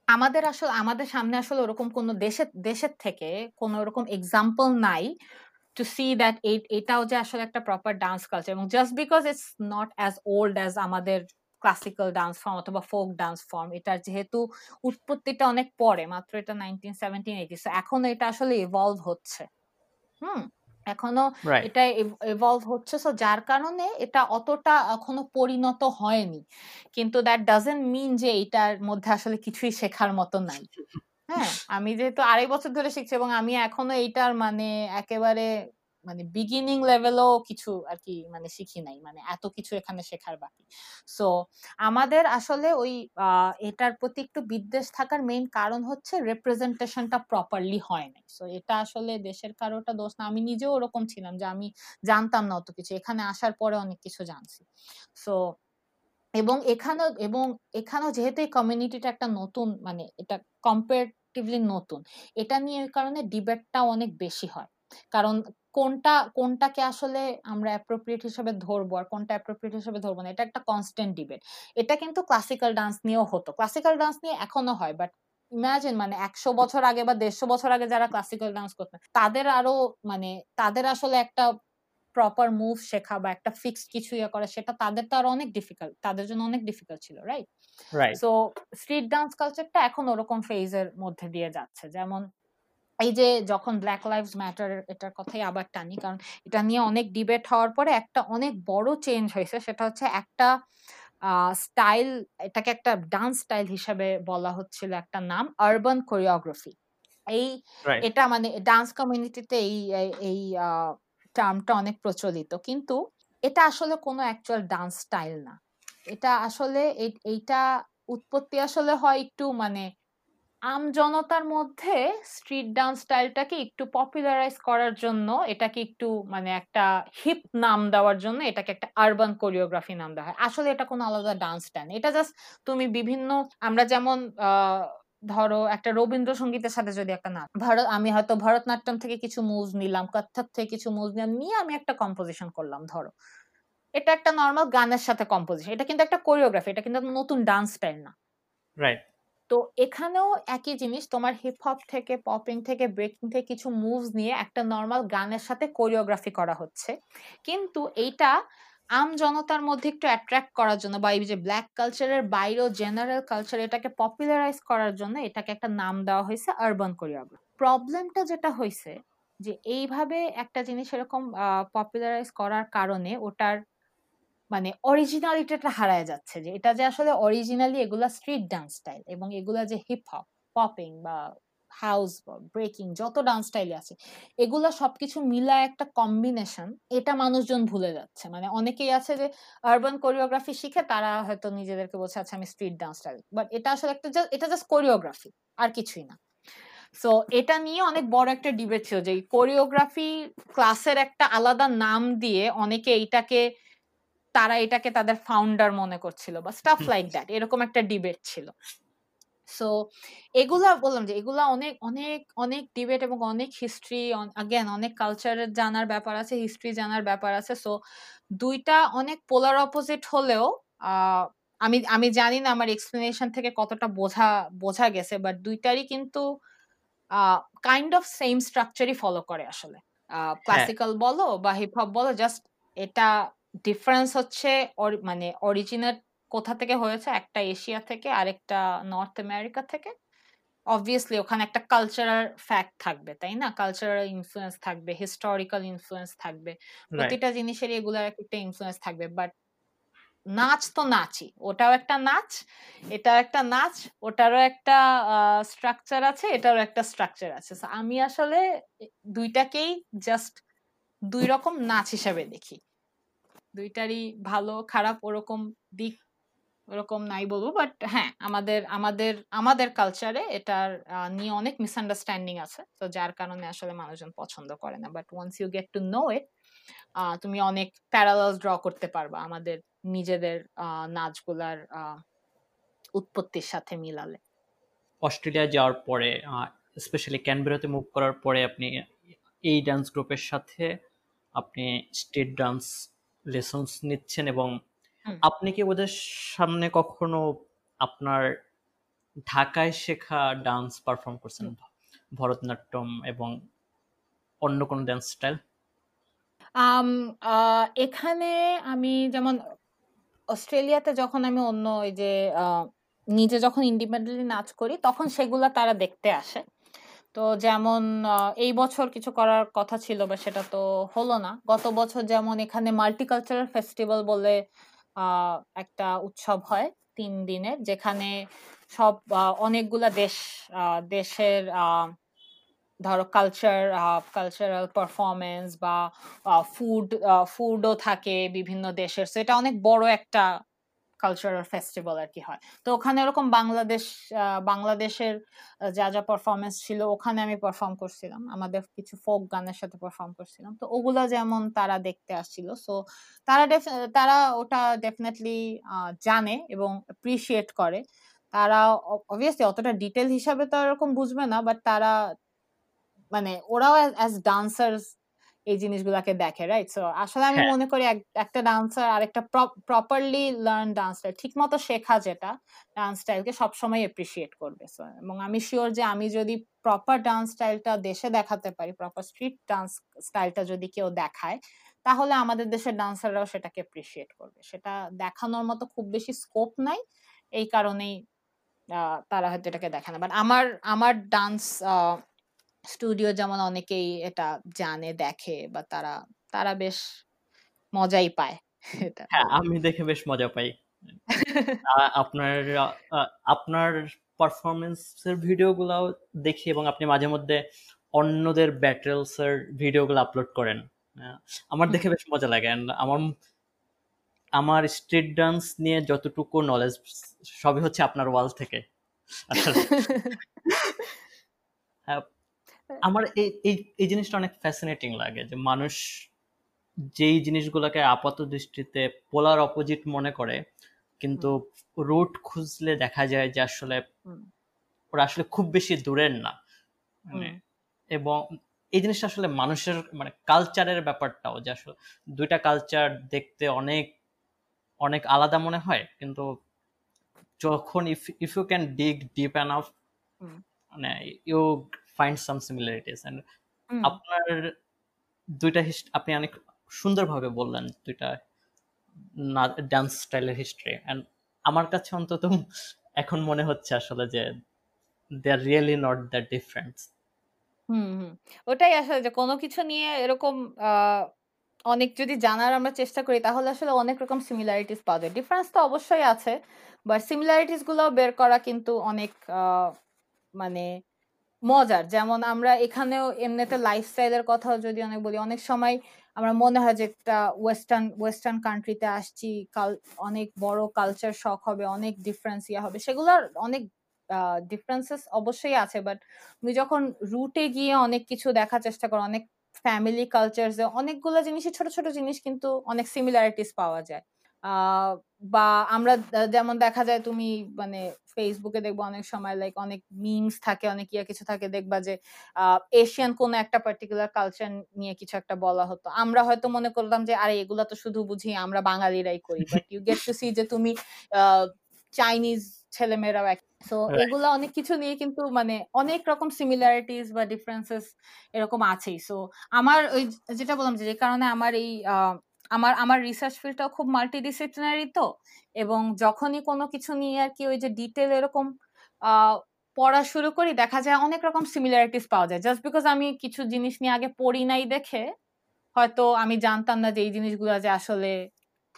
আমাদের আসলে আমাদের সামনে আসলে ওরকম কোনো দেশের দেশের থেকে কোনো ওরকম এক্সাম্পল নাই। To see that এটাও যে আসলে একটা প্রপার ডান্স কালচার এবং just because it's not as old as আমাদের ক্লাসিক্যাল ডান্স ফর্ম অথবা ফোক ডান্স ফর্ম এটার যেহেতু উৎপত্তিটা অনেক পরে মাত্র এটা নাইনটিন সেভেন্টিন এইটি এখন এটা আসলে ইভলভ হচ্ছে। হুম? এখনও এটা ইভলভ হচ্ছে সো যার কারণে এটা অতটা এখনও পরিণত হয়নি। কিন্তু দ্যাট ডাজেন্ট মিন যে এটার মধ্যে আসলে কিছুই শেখার মতো নাই। হ্যাঁ আমি যেহেতু আড়াই বছর ধরে শিখছি এবং আমি এখনও এইটার মানে একেবারে মানে বিগিনিং লেভেলও কিছু আর কি মানে শিখি নাই মানে এত কিছু এখানে শেখার বাকি। সো আমাদের আসলে ওই এটার প্রতি একটু বিদ্বেষ থাকার মেইন কারণ হচ্ছে রিপ্রেজেন্টেশনটা প্রপারলি হয় নাই। সো এটা আসলে দেশের কারোটা দোষ না। আমি নিজেও ওরকম ছিলাম যে আমি জানতাম না অত কিছু। এখানে আসার পরে অনেক কিছু জানছি। সো এবং এখানেও এবং এখানেও যেহেতু এই কমিউনিটিটা একটা নতুন মানে এটা কম্পারেটিভলি নতুন, এটা নিয়ে ওই কারণে ডিবেটটা অনেক বেশি হয়। কারণ কোনটা, কোনটাকে আসলে আমরা অ্যাপ্রোপ্রিয়েট হিসেবে ধরবো আর কোনটা অ্যাপ্রোপ্রিয়েট হিসেবে ধরবো না, এটা একটা কনস্ট্যান্ট ডিবেট এটা কিন্তু ক্লাসিক্যাল ডান্স নিয়েও হতো। ক্লাসিক্যাল ডান্স নিয়ে এখনও হয় বাট ইমাজিন মানে একশো বছর আগে বা দেড়শো বছর আগে যারা ক্লাসিক্যাল ডান্স করতেন তাদের আরও মানে তাদের আসলে একটা প্রপার মুভ শেখা বা একটা ফিক্সড কিছু ইয়ে করা সেটা তাদের তো আর অনেক ডিফিকাল্ট তাদের জন্য অনেক ডিফিকাল্ট ছিল রাইট সো স্ট্রিট ডান্স কালচারটা এখন ওরকম ফেজের মধ্যে দিয়ে যাচ্ছে। যেমন এই যে যখন ব্ল্যাক লাইভস ম্যাটার এটার কথাই আবার টানি কারণ এটা নিয়ে অনেক ডিবেট হওয়ার পরে একটা অনেক বড় চেঞ্জ হয়েছে সেটা হচ্ছে একটা স্টাইল এটাকে একটা ডান্স স্টাইল হিসাবে বলা হচ্ছিল একটা নাম আরবান কোরিওগ্রাফি এই এটা মানে ডান্স কমিউনিটিতে এই এই টার্মটা অনেক প্রচলিত। কিন্তু এটা আসলে কোনো অ্যাকচুয়াল ডান্স স্টাইল না। এটা আসলে এইটা উৎপত্তি আসলে হয় একটু মানে আম জনতার মধ্যে স্ট্রিট ডান্স স্টাইলটাকে একটু পপুলারাইজ করার জন্য, এটাকে একটু মানে একটা হিপ নাম দেওয়ার জন্য এটাকে একটা আরবান কোরিওগ্রাফি নাম দেওয়া হয়। আসলে এটা কোনো আলাদা ডান্স স্টাইল এটা জাস্ট তুমি বিভিন্ন, আমরা যেমন ধরো একটা রবীন্দ্রসঙ্গীতের সাথে যদি একটা নাচ ভারত আমি হয়তো ভরতনাট্যম থেকে কিছু মুভ নিলাম কত্থক থেকে কিছু মুভ নিলাম নিয়ে আমি একটা কম্পোজিশন করলাম ধরো। এটা একটা নর্মাল গানের সাথে কম্পোজিশন এটা কিন্তু একটা কোরিওগ্রাফি এটা কিন্তু নতুন ডান্স স্টাইল না। রাইট তো এখানেও একই জিনিস তোমার হিপ হপ থেকে পপিং থেকে ব্রেকিং থেকে কিছু মুভস নিয়ে একটা নর্মাল গানের সাথে কোরিওগ্রাফি করা হচ্ছে। কিন্তু এইটা আম জনতার মধ্যে একটু অ্যাট্রাক্ট করার জন্য বা এই যে ব্ল্যাক কালচারের বাইরেও জেনারেল কালচার এটাকে পপুলারাইজ করার জন্য এটাকে একটা নাম দেওয়া হয়েছে আরবান কোরিওগ্রাফি প্রবলেমটা যেটা হয়েছে যে এইভাবে একটা জিনিস এরকম পপুলারাইজ করার কারণে ওটার মানে অরিজিনালিটিটা হারায় যাচ্ছে যে এটা যে আসলে অরিজিনালি এগুলা স্ট্রিট ডান্স স্টাইল এবং এগুলা যে হিপ হপ পপিং বা হাউস ব্রেকিং যত ডান্স স্টাইল আছে এগুলা সবকিছু মিলা একটা কম্বিনেশন এটা মানুষজন ভুলে যাচ্ছে। মানে অনেকেই আছে যে আরবান কোরিওগ্রাফি শিখে তারা হয়তো নিজেদেরকে বলছে আচ্ছা আমি স্ট্রিট ডান্স স্টাইল বাট এটা আসলে একটা এটা জাস্ট কোরিওগ্রাফি আর কিছুই না। সো এটা নিয়ে অনেক বড় একটা ডিবেট ছিল যে কোরিওগ্রাফি ক্লাসের একটা আলাদা নাম দিয়ে অনেকে এইটাকে তারা এটাকে তাদের ফাউন্ডার মনে করছিল বা স্টাফ লাইক দ্যাট এরকম একটা ডিবেট ছিল। সো এগুলা বললাম যে এগুলা অনেক অনেক অনেক ডিবেট এবং অনেক হিস্ট্রি আগেন অনেক কালচারের জানার ব্যাপার আছে হিস্ট্রি জানার ব্যাপার আছে সো দুইটা অনেক পোলার অপোজিট হলেও আমি আমি জানি না আমার এক্সপ্লেনেশন থেকে কতটা বোঝা বোঝা গেছে বাট দুইটারই কিন্তু কাইন্ড অফ সেম স্ট্রাকচারই ফলো করে আসলে ক্লাসিক্যাল। বলো বা হিপ হপ বলো জাস্ট এটা ডিফারেন্স হচ্ছে মানে অরিজিনেট কোথা থেকে হয়েছে? একটা এশিয়া থেকে আরেকটা নর্থ আমেরিকা থেকে। অবভিয়াসলি ওখানে একটা কালচারাল ফ্যাক্ট থাকবে তাই না? কালচারাল ইনফ্লুয়েন্স থাকবে হিস্টোরিক্যাল ইনফ্লুয়েন্স থাকবে। প্রতিটা জিনিসের এগুলার একটা ইনফ্লুয়েন্স থাকবে বাট নাচ তো নাচই। ওটাও একটা নাচ এটাও একটা নাচ ওটারও একটা স্ট্রাকচার আছে এটারও একটা স্ট্রাকচার আছে। আমি আসলে দুইটাকেই জাস্ট দুই রকম নাচ হিসাবে দেখি। দুইটারই ভালো খারাপ ওরকম দিক ওরকম নাই বলব বাট হ্যাঁ আমাদের আমাদের আমাদের কালচারে এটার নিয়ে অনেক মিসআন্ডারস্ট্যান্ডিং আছে। তো যার কারণে আসলে মানুষজন পছন্দ করে না। But once you get to know it তুমি অনেক প্যারালালস ড্র করতে পারবা আমাদের নিজেদের নাচগুলার উৎপত্তির সাথে মিলালে। অস্ট্রেলিয়া যাওয়ার পরে স্পেশালি ক্যানবেরাতে মুভ করার পরে আপনি এই ডান্স গ্রুপের সাথে আপনি স্টেট ডান্স লেসন্স নিচ্ছেন এবং আপনি কি ওদের সামনে কখনো আপনার ঢাকায় শেখা ডান্স পারফর্ম করছেন? ভরতনাট্যম এবং অন্য কোনো ডান্স স্টাইল এখানে আমি যেমন অস্ট্রেলিয়াতে যখন আমি অন্য ওই যে নিজে যখন ইন্ডিপেন্ডেন্টলি নাচ করি তখন সেগুলা তারা দেখতে আসে। তো যেমন এই বছর কিছু করার কথা ছিল বা সেটা তো হলো না। গত বছর যেমন এখানে মাল্টিকালচারাল ফেস্টিভ্যাল বলে একটা উৎসব হয় তিন দিনের যেখানে সব অনেকগুলা দেশ দেশের ধরো কালচার কালচারাল পারফরমেন্স বা ফুড ফুডও থাকে বিভিন্ন দেশের। সেটা অনেক বড় একটা কালচারাল ফেস্টিভ্যাল আর কি হয়। তো ওখানে ওরকম বাংলাদেশ বাংলাদেশের যা যা পারফরমেন্স ছিল ওখানে আমি পারফর্ম করছিলাম। আমাদের কিছু ফোক গানের সাথে পারফর্ম করছিলাম। তো ওগুলা যেমন তারা দেখতে আসছিল। সো তারা তারা ওটা ডেফিনেটলি জানে এবং অ্যাপ্রিসিয়েট করে। তারা অবভিয়াসলি অতটা ডিটেল হিসাবে তো এরকম বুঝবে না বাট তারা মানে ওরাও অ্যাজ ডান্সার্স এই জিনিসগুলাকে দেখে রাইট সো আসলে আমি হ্যাঁ। মনে করি একটা ডান্সার আর একটা প্রপারলি লার্ন ডান্স স্টাইল ঠিক মতো শেখা যেটা ডান্স স্টাইলকে সবসময় এপ্রিসিয়েট করবে। সো এবং আমি শিওর যে আমি যদি প্রপার ডান্স স্টাইলটা দেশে দেখাতে পারি প্রপার স্ট্রিট ডান্স স্টাইলটা যদি কেউ দেখায় তাহলে আমাদের দেশের ডান্সাররাও সেটাকে এপ্রিসিয়েট করবে। সেটা দেখানোর মতো খুব বেশি স্কোপ নাই এই কারণেই তারা হয়তো এটাকে দেখে না। বাট আমার আমার ডান্স স্টুডিও যেমন অনেকেই এটা জানে দেখে বা তারা তারা বেশ মজাই পায় এটা। হ্যাঁ আমি দেখে বেশ মজা পাই। [LAUGHS] আপনার আপনার পারফরমেন্সের ভিডিওগুলো দেখি এবং আপনি মাঝে মধ্যে অন্যদের ব্যাটেলস এর ভিডিওগুলো আপলোড করেন। আমার দেখে বেশ মজা লাগে আমার আমার স্ট্রিট ডান্স নিয়ে যতটুকু নলেজ সবই হচ্ছে আপনার ওয়াল থেকে। [LAUGHS] আমার এই এই জিনিসটা অনেক ফ্যাসিনেটিং লাগে যে মানুষ যেই জিনিসগুলোকে আপাত দৃষ্টিতে পোলার অপোজিট মনে করে কিন্তু রুট খুঁজলে দেখা যায় যে আসলে ওরা আসলে খুব বেশি দূরের না। মানে এবং এই জিনিসটা আসলে মানুষের মানে কালচারের ব্যাপারটাও যে আসলে দুইটা কালচার দেখতে অনেক অনেক আলাদা মনে হয় কিন্তু যখন if if you can dig deep of মানে you find some similarities and আপনার দুইটা আপনি অনেক সুন্দরভাবে বললেন দুইটা ডান্স স্টাইলের হিস্ট্রি এন্ড আমার কাছে অন্তত এখন মনে হচ্ছে আসলে যে they are really not that difference hmm, hmm. ওটাই আসলে যে কোনো কিছু নিয়ে এরকম অনেক যদি জানার আমরা চেষ্টা করি তাহলে আসলে অনেক রকম সিমিলারিটিস পাওয়া যায়। ডিফারেন্স তো অবশ্যই আছে। বাট সিমিলারিটিস গুলোও বের করা কিন্তু অনেক মানে মজার। যেমন আমরা এখানেও এমনিতে লাইফস্টাইলের কথাও যদি অনেক বলি, অনেক সময় আমার মনে হয় যে একটা ওয়েস্টার্ন ওয়েস্টার্ন কান্ট্রিতে আসছি, কাল অনেক বড় কালচার শক হবে, অনেক ডিফারেন্স ইয়া হবে। সেগুলোর অনেক ডিফারেন্সেস অবশ্যই আছে। বাট তুমি যখন রুটে গিয়ে অনেক কিছু দেখার চেষ্টা করো, অনেক ফ্যামিলি অনেকগুলো অনেকগুলা জিনিসই ছোট, ছোট জিনিস কিন্তু অনেক সিমিলারিটিস পাওয়া যায়। বা আমরা যেমন দেখা যায় তুমি মানে ফেসবুকে দেখবা অনেক সময় লাইক অনেক মিমস থাকে, অনেক ইয়া কিছু থাকে দেখবা যে এশিয়ান কোনো একটা পার্টিকুলার কালচার নিয়ে কিছু একটা বলা হতো। আমরা হয়তো মনে করলাম যে আরে এগুলা তো শুধু বুঝি আমরা বাঙালিরাই করি। But you get to see যে তুমি চাইনিজ ছেলেমেয়েরাও এক রাইট। এগুলা অনেক কিছু নিয়ে কিন্তু মানে অনেক রকম সিমিলারিটিস বা ডিফারেন্সেস এরকম আছেই। সো আমার ওই যেটা বললাম যে, কারণে আমার এই আমার আমার রিসার্চ ফিল্ডটাও খুব মাল্টিডিসিপ্লিনারি তো এবং যখনই কোনো কিছু নিয়ে আর কি ওই যে ডিটেল এরকম পড়া শুরু করি দেখা যায় অনেক রকম সিমিলারিটিস পাওয়া যায়। জাস্ট বিকজ আমি কিছু জিনিস নিয়ে আগে পড়ি নাই দেখে হয়তো আমি জানতাম না যে এই জিনিসগুলো যে আসলে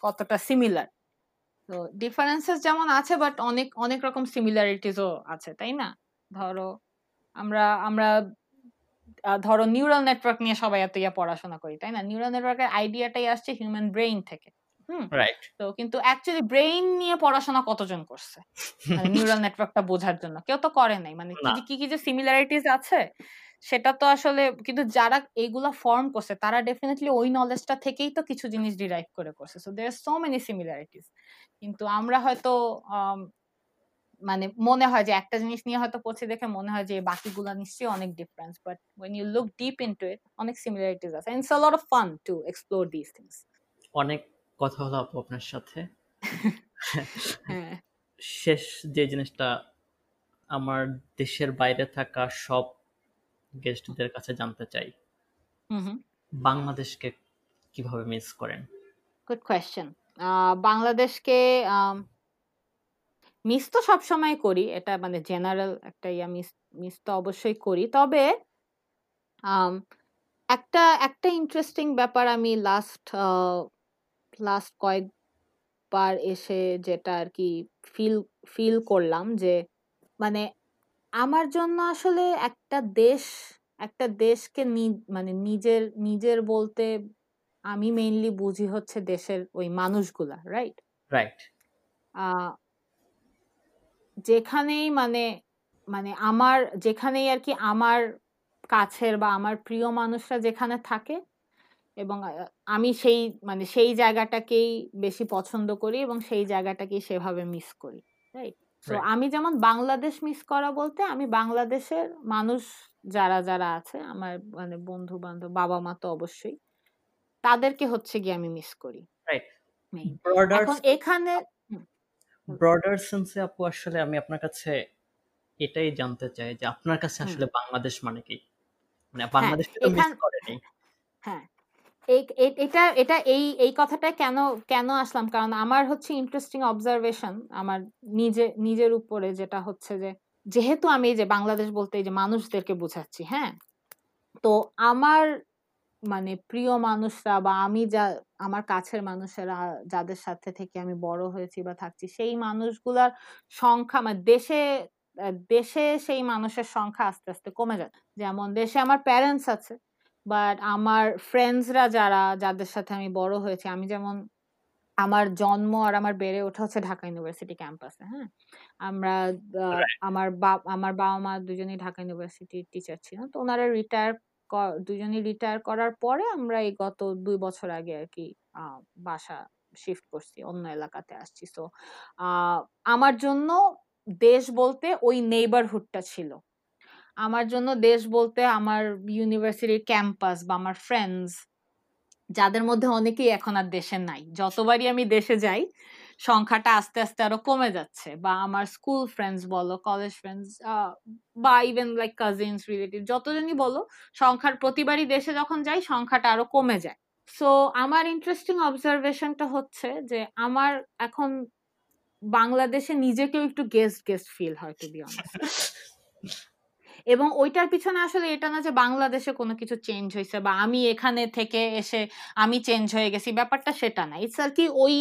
কতটা সিমিলার। তো ডিফারেন্সেস যেমন আছে বাট অনেক অনেক রকম সিমিলারিটিসও আছে, তাই না? ধরো আমরা আমরা ধরো নিউরাল নেটওয়ার্ক নিয়ে সবাই এত ইয়া পড়াশোনা করি, তাই না? নিউরাল নেটওয়ার্কের আইডিয়াটাই আসছে হিউম্যান ব্রেইন থেকে। হুম? তো কিন্তু অ্যাকচুয়ালি ব্রেইন নিয়ে পড়াশোনা কতজন করছে? নিউরাল নেটওয়ার্কটা বোঝার জন্য। কেউ তো করে নাই। মানে কি কি, যে সিমিলারিটিস আছে সেটা তো আসলে কিন্তু যারা এগুলা ফর্ম করছে তারা ডেফিনিটলি ওই নলেজটা থেকেই তো কিছু জিনিস ডিরাইভ করে করছে। So there so many similarities. কিন্তু আমরা হয়তো মানে মনে হয় যে একটা জিনিস নিয়ে হয়তো পড়ছে দেখে মনে হয় যে বাকিগুলা নিশ্চয়ই অনেক difference. But when you look deep into it অনেক সিমিলারিটিস আছে। it's a lot of fun to explore these things. অনেক কথা হলো আপু আপনার সাথে। [LAUGHS] হ্যাঁ। শেষ যে জিনিসটা আমার দেশের বাইরে থাকা সব গেস্টদের কাছে জানতে চাই। বাংলাদেশকে কীভাবে মিস করেন? Good question. আ বাংলাদেশকে মিস তো সবসময় করি। এটা মানে জেনারেল একটা ইয়া মিস মিস তো অবশ্যই করি। তবে একটা একটা ইন্টারেস্টিং ব্যাপার আমি লাস্ট লাস্ট কয়েকবার এসে যেটা আরকি ফিল ফিল করলাম যে মানে আমার জন্য আসলে একটা দেশ একটা দেশকে নি মানে নিজের নিজের বলতে আমি মেইনলি বুঝি হচ্ছে দেশের ওই মানুষগুলা, রাইট? রাইট। যেখানেই মানে মানে আমার যেখানেই আর কি আমার কাছের বা আমার প্রিয় মানুষরা যেখানে থাকে এবং আমি সেই মানে সেই জায়গাটাকেই বেশি পছন্দ করি এবং সেই জায়গাটাকেই সেভাবে মিস করি। রাইট? রাইট। আমি যেমন বাংলাদেশ মিস করা বলতে আমি বাংলাদেশের মানুষ যারা, যারা আছে আমার মানে বন্ধু-বান্ধব, বাবা-মা তো অবশ্যই। তাদেরকে হচ্ছে গিয়ে আমি মিস করি। এখন এখানে। ব্রডার সেন্স আপু আসলে আমি আপনার কাছে এটাই জানতে চাই যে আপনার কাছে আসলে বাংলাদেশ মানে কি? মানে হ্যাঁ, বাংলাদেশকে তো মিস করেনি। হ্যাঁ। এটা এটা এই এই কথাটা কেন কেন আসলাম? কারণ আমার হচ্ছে ইন্টারেস্টিং অবজারভেশন আমার নিজে নিজের উপরে যেটা হচ্ছে যে, যেহেতু আমি এই যে বাংলাদেশ বলতে এই যে মানুষদেরকে বুঝাচ্ছি, হ্যাঁ? তো আমার মানে প্রিয় মানুষরা বা আমি যা আমার কাছের মানুষেরা যাদের সাথে থেকে আমি বড় হয়েছি বা থাকছি সেই মানুষগুলার সংখ্যা মানে দেশে দেশে সেই মানুষের সংখ্যা আস্তে, আস্তে কমে যাচ্ছে। যেমন দেশে আমার প্যারেন্টস আছে। বাট আমার ফ্রেন্ডসরা যারা যাদের সাথে আমি বড় হয়েছি আমি যেমন আমার জন্ম আর আমার বেড়ে ওঠা হচ্ছে ঢাকা ইউনিভার্সিটি ক্যাম্পাসে, হ্যাঁ? আমরা আমার বা আমার বাবা-মা দুজনেই ঢাকা ইউনিভার্সিটির টিচার ছিলেন। তো ওনারা রিটায়ার দুজনেই রিটায়ার করার পরে আমরা এই গত দুই বছর আগে আরকি আ, বাসা শিফট করছি। অন্য এলাকাতে আসছি। তো আমার জন্য দেশ বলতে ওই নেইবারহুডটা ছিল। আমার জন্য দেশ বলতে আমার ইউনিভার্সিটির ক্যাম্পাস বা আমার ফ্রেন্ডস যাদের মধ্যে অনেকেই এখন আর দেশে নাই। যতবারই আমি দেশে যাই সংখ্যাটা আস্তে, আস্তে আরও কমে যাচ্ছে। বা আমার স্কুল ফ্রেন্ডস বলো, কলেজ ফ্রেন্ডস বা ইভেন লাইক কাজিনস, রিলেটিভ যতজনই বলো সংখ্যার প্রতিবারই দেশে যখন যাই সংখ্যাটা আরও কমে যায়। সো আমার ইন্টারেস্টিং অবজারভেশনটা হচ্ছে যে আমার এখন বাংলাদেশে নিজেকেও একটু গেস্ট, গেস্ট ফিল হয় টু বি অনেস্ট। এবং ওইটার পিছনে আসলে এটা না যে বাংলাদেশে কোনো কিছু চেঞ্জ হয়েছে বা আমি এখানে থেকে এসে আমি চেঞ্জ হয়ে গেছি ব্যাপারটা সেটা না ইটস আর কি ওই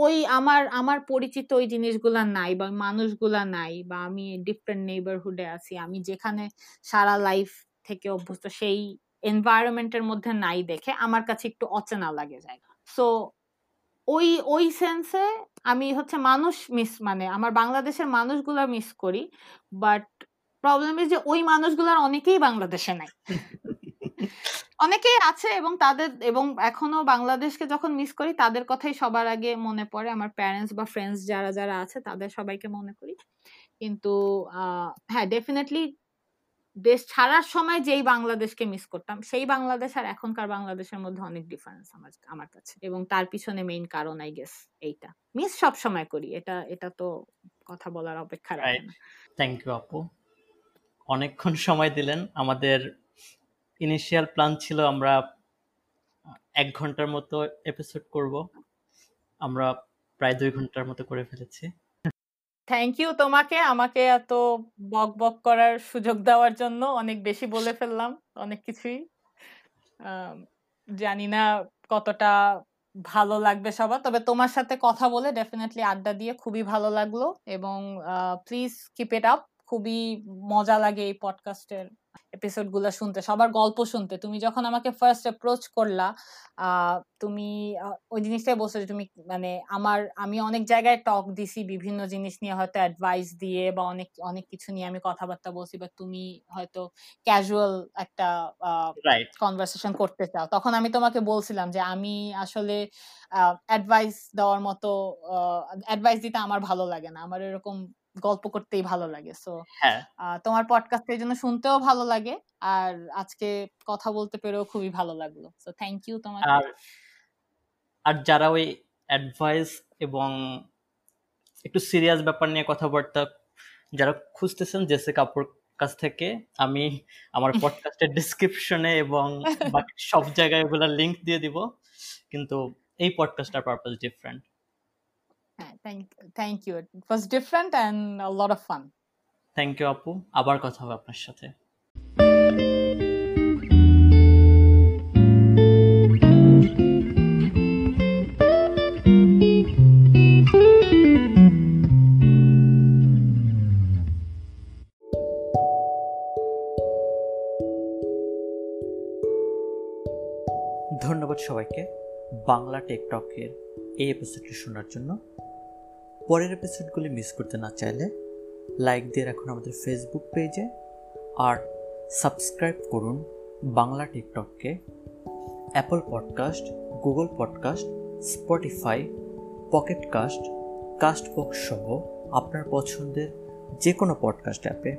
ওই আমার আমার পরিচিত ওই জিনিসগুলা নাই বা মানুষগুলা নাই বা আমি ডিফারেন্ট নেইবারহুডে আছি, আমি যেখানে সারা লাইফ থেকে অভ্যস্ত সেই এনভায়রনমেন্টের মধ্যে নাই দেখে আমার কাছে একটু অচেনা লাগে জায়গা। সো ওই ওই সেন্সে আমি হচ্ছে মানুষ মিস মানে আমার বাংলাদেশের মানুষগুলা মিস করি বাট প্রবলেম ইজ যে ওই মানুষগুলার অনেকেই বাংলাদেশে নাই। [LAUGHS] অনেকেই আছে এবং তাদের এবং এখনও বাংলাদেশকে যখন মিস করি তাদের কথাই সবার আগে মনে পড়ে। আমার প্যারেন্টস বা ফ্রেন্ডস যারা যারা আছে তাদের সবাইকে মনে করি। কিন্তু হ্যাঁ ডেফিনেটলি দেশ ছাড়ার সময় যেই বাংলাদেশকে মিস করতাম সেই বাংলাদেশ আর এখনকার বাংলাদেশের মধ্যে অনেক ডিফারেন্স আমার আমার কাছে। এবং তার পিছনে মেইন কারণ আই গেস এইটা। মিস সব সময় করি এটা এটা তো কথা বলার অপেক্ষা রাখে না। থ্যাংক ইউ আপু। অনেকক্ষণ সময় দিলেন। আমাদের ইনিশিয়াল প্ল্যান ছিল আমরা এক ঘণ্টার মতো এপিসোড করব। আমরা প্রায় দুই ঘণ্টার মতো করে ফেলেছি। থ্যাংক ইউ তোমাকে। আমাকে এত বক বক করার সুযোগ দেওয়ার জন্য অনেক বেশি বলে ফেললাম, অনেক কিছুই। জানি না কতটা ভালো লাগবে সবার, তবে তোমার সাথে কথা বলে ডেফিনেটলি আড্ডা দিয়ে খুবই ভালো লাগল এবং প্লিজ কিপ ইট আপ খুবই মজা লাগে এই পডকাস্টের এপিসোডগুলা শুনতে সবার গল্প শুনতে। তুমি যখন আমাকে ফার্স্ট অ্যাপ্রোচ করলা তুমি ওই জিনিসটাই বলছো যে তুমি মানে আমার আমি অনেক জায়গায় টক দিছি বিভিন্ন জিনিস নিয়ে হয়তো অ্যাডভাইস দিয়ে বা অনেক অনেক কিছু নিয়ে আমি কথাবার্তা বলছি বা তুমি হয়তো ক্যাজুয়াল একটা কনভারসেশন করতে চাও। তখন আমি তোমাকে বলছিলাম যে আমি আসলে অ্যাডভাইস দেওয়ার মতো অ্যাডভাইস দিতে আমার ভালো লাগে না। আমার এরকম গল্প করতেই ভালো লাগে। সো হ্যাঁ। তোমার পডকাস্ট এর জন্য শুনতেও ভালো লাগে আর আজকে কথা বলতে পেরেও খুবই ভালো লাগল। সো থ্যাংক ইউ তোমার আর আর যারা ওই অ্যাডভাইস এবং একটু সিরিয়াস ব্যাপার নিয়ে কথাবার্তা যারা খুঁজতেছেন জেসে কাপুর কাছ থেকে আমি আমার [LAUGHS] পডকাস্টের ডিসক্রিপশনে এবং বাকি সব জায়গায় ওগুলা লিংক দিয়ে দিব। কিন্তু এই পডকাস্টটার purpose different thank you it was different and a lot of fun thank you আপু আবার কথা হবে আপনার সাথে ধন্যবাদ সবাইকে বাংলা টেকটকের এই এপিসোডটি শোনার জন্য। পরের এপিসোডগুলি মিস করতে না চাইলে লাইক দিয়ে রাখুন আমাদের ফেসবুক পেজে আর সাবস্ক্রাইব করুন Bangla টিকটককে Apple podcast Google podcast Spotify pocket cast Castbox সহ আপনার পছন্দের যে কোনো পডকাস্ট অ্যাপে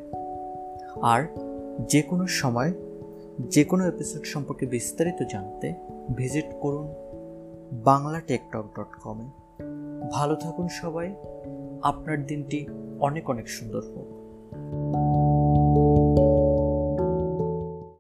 আর যে কোনো সময় যে কোনো এপিসোড সম্পর্কে বিস্তারিত জানতে ভিজিট করুন বাংলা টেকটক ডট কমে। ভালো থাকুন সবাই। আপনার দিনটি অনেক অনেক সুন্দর হোক।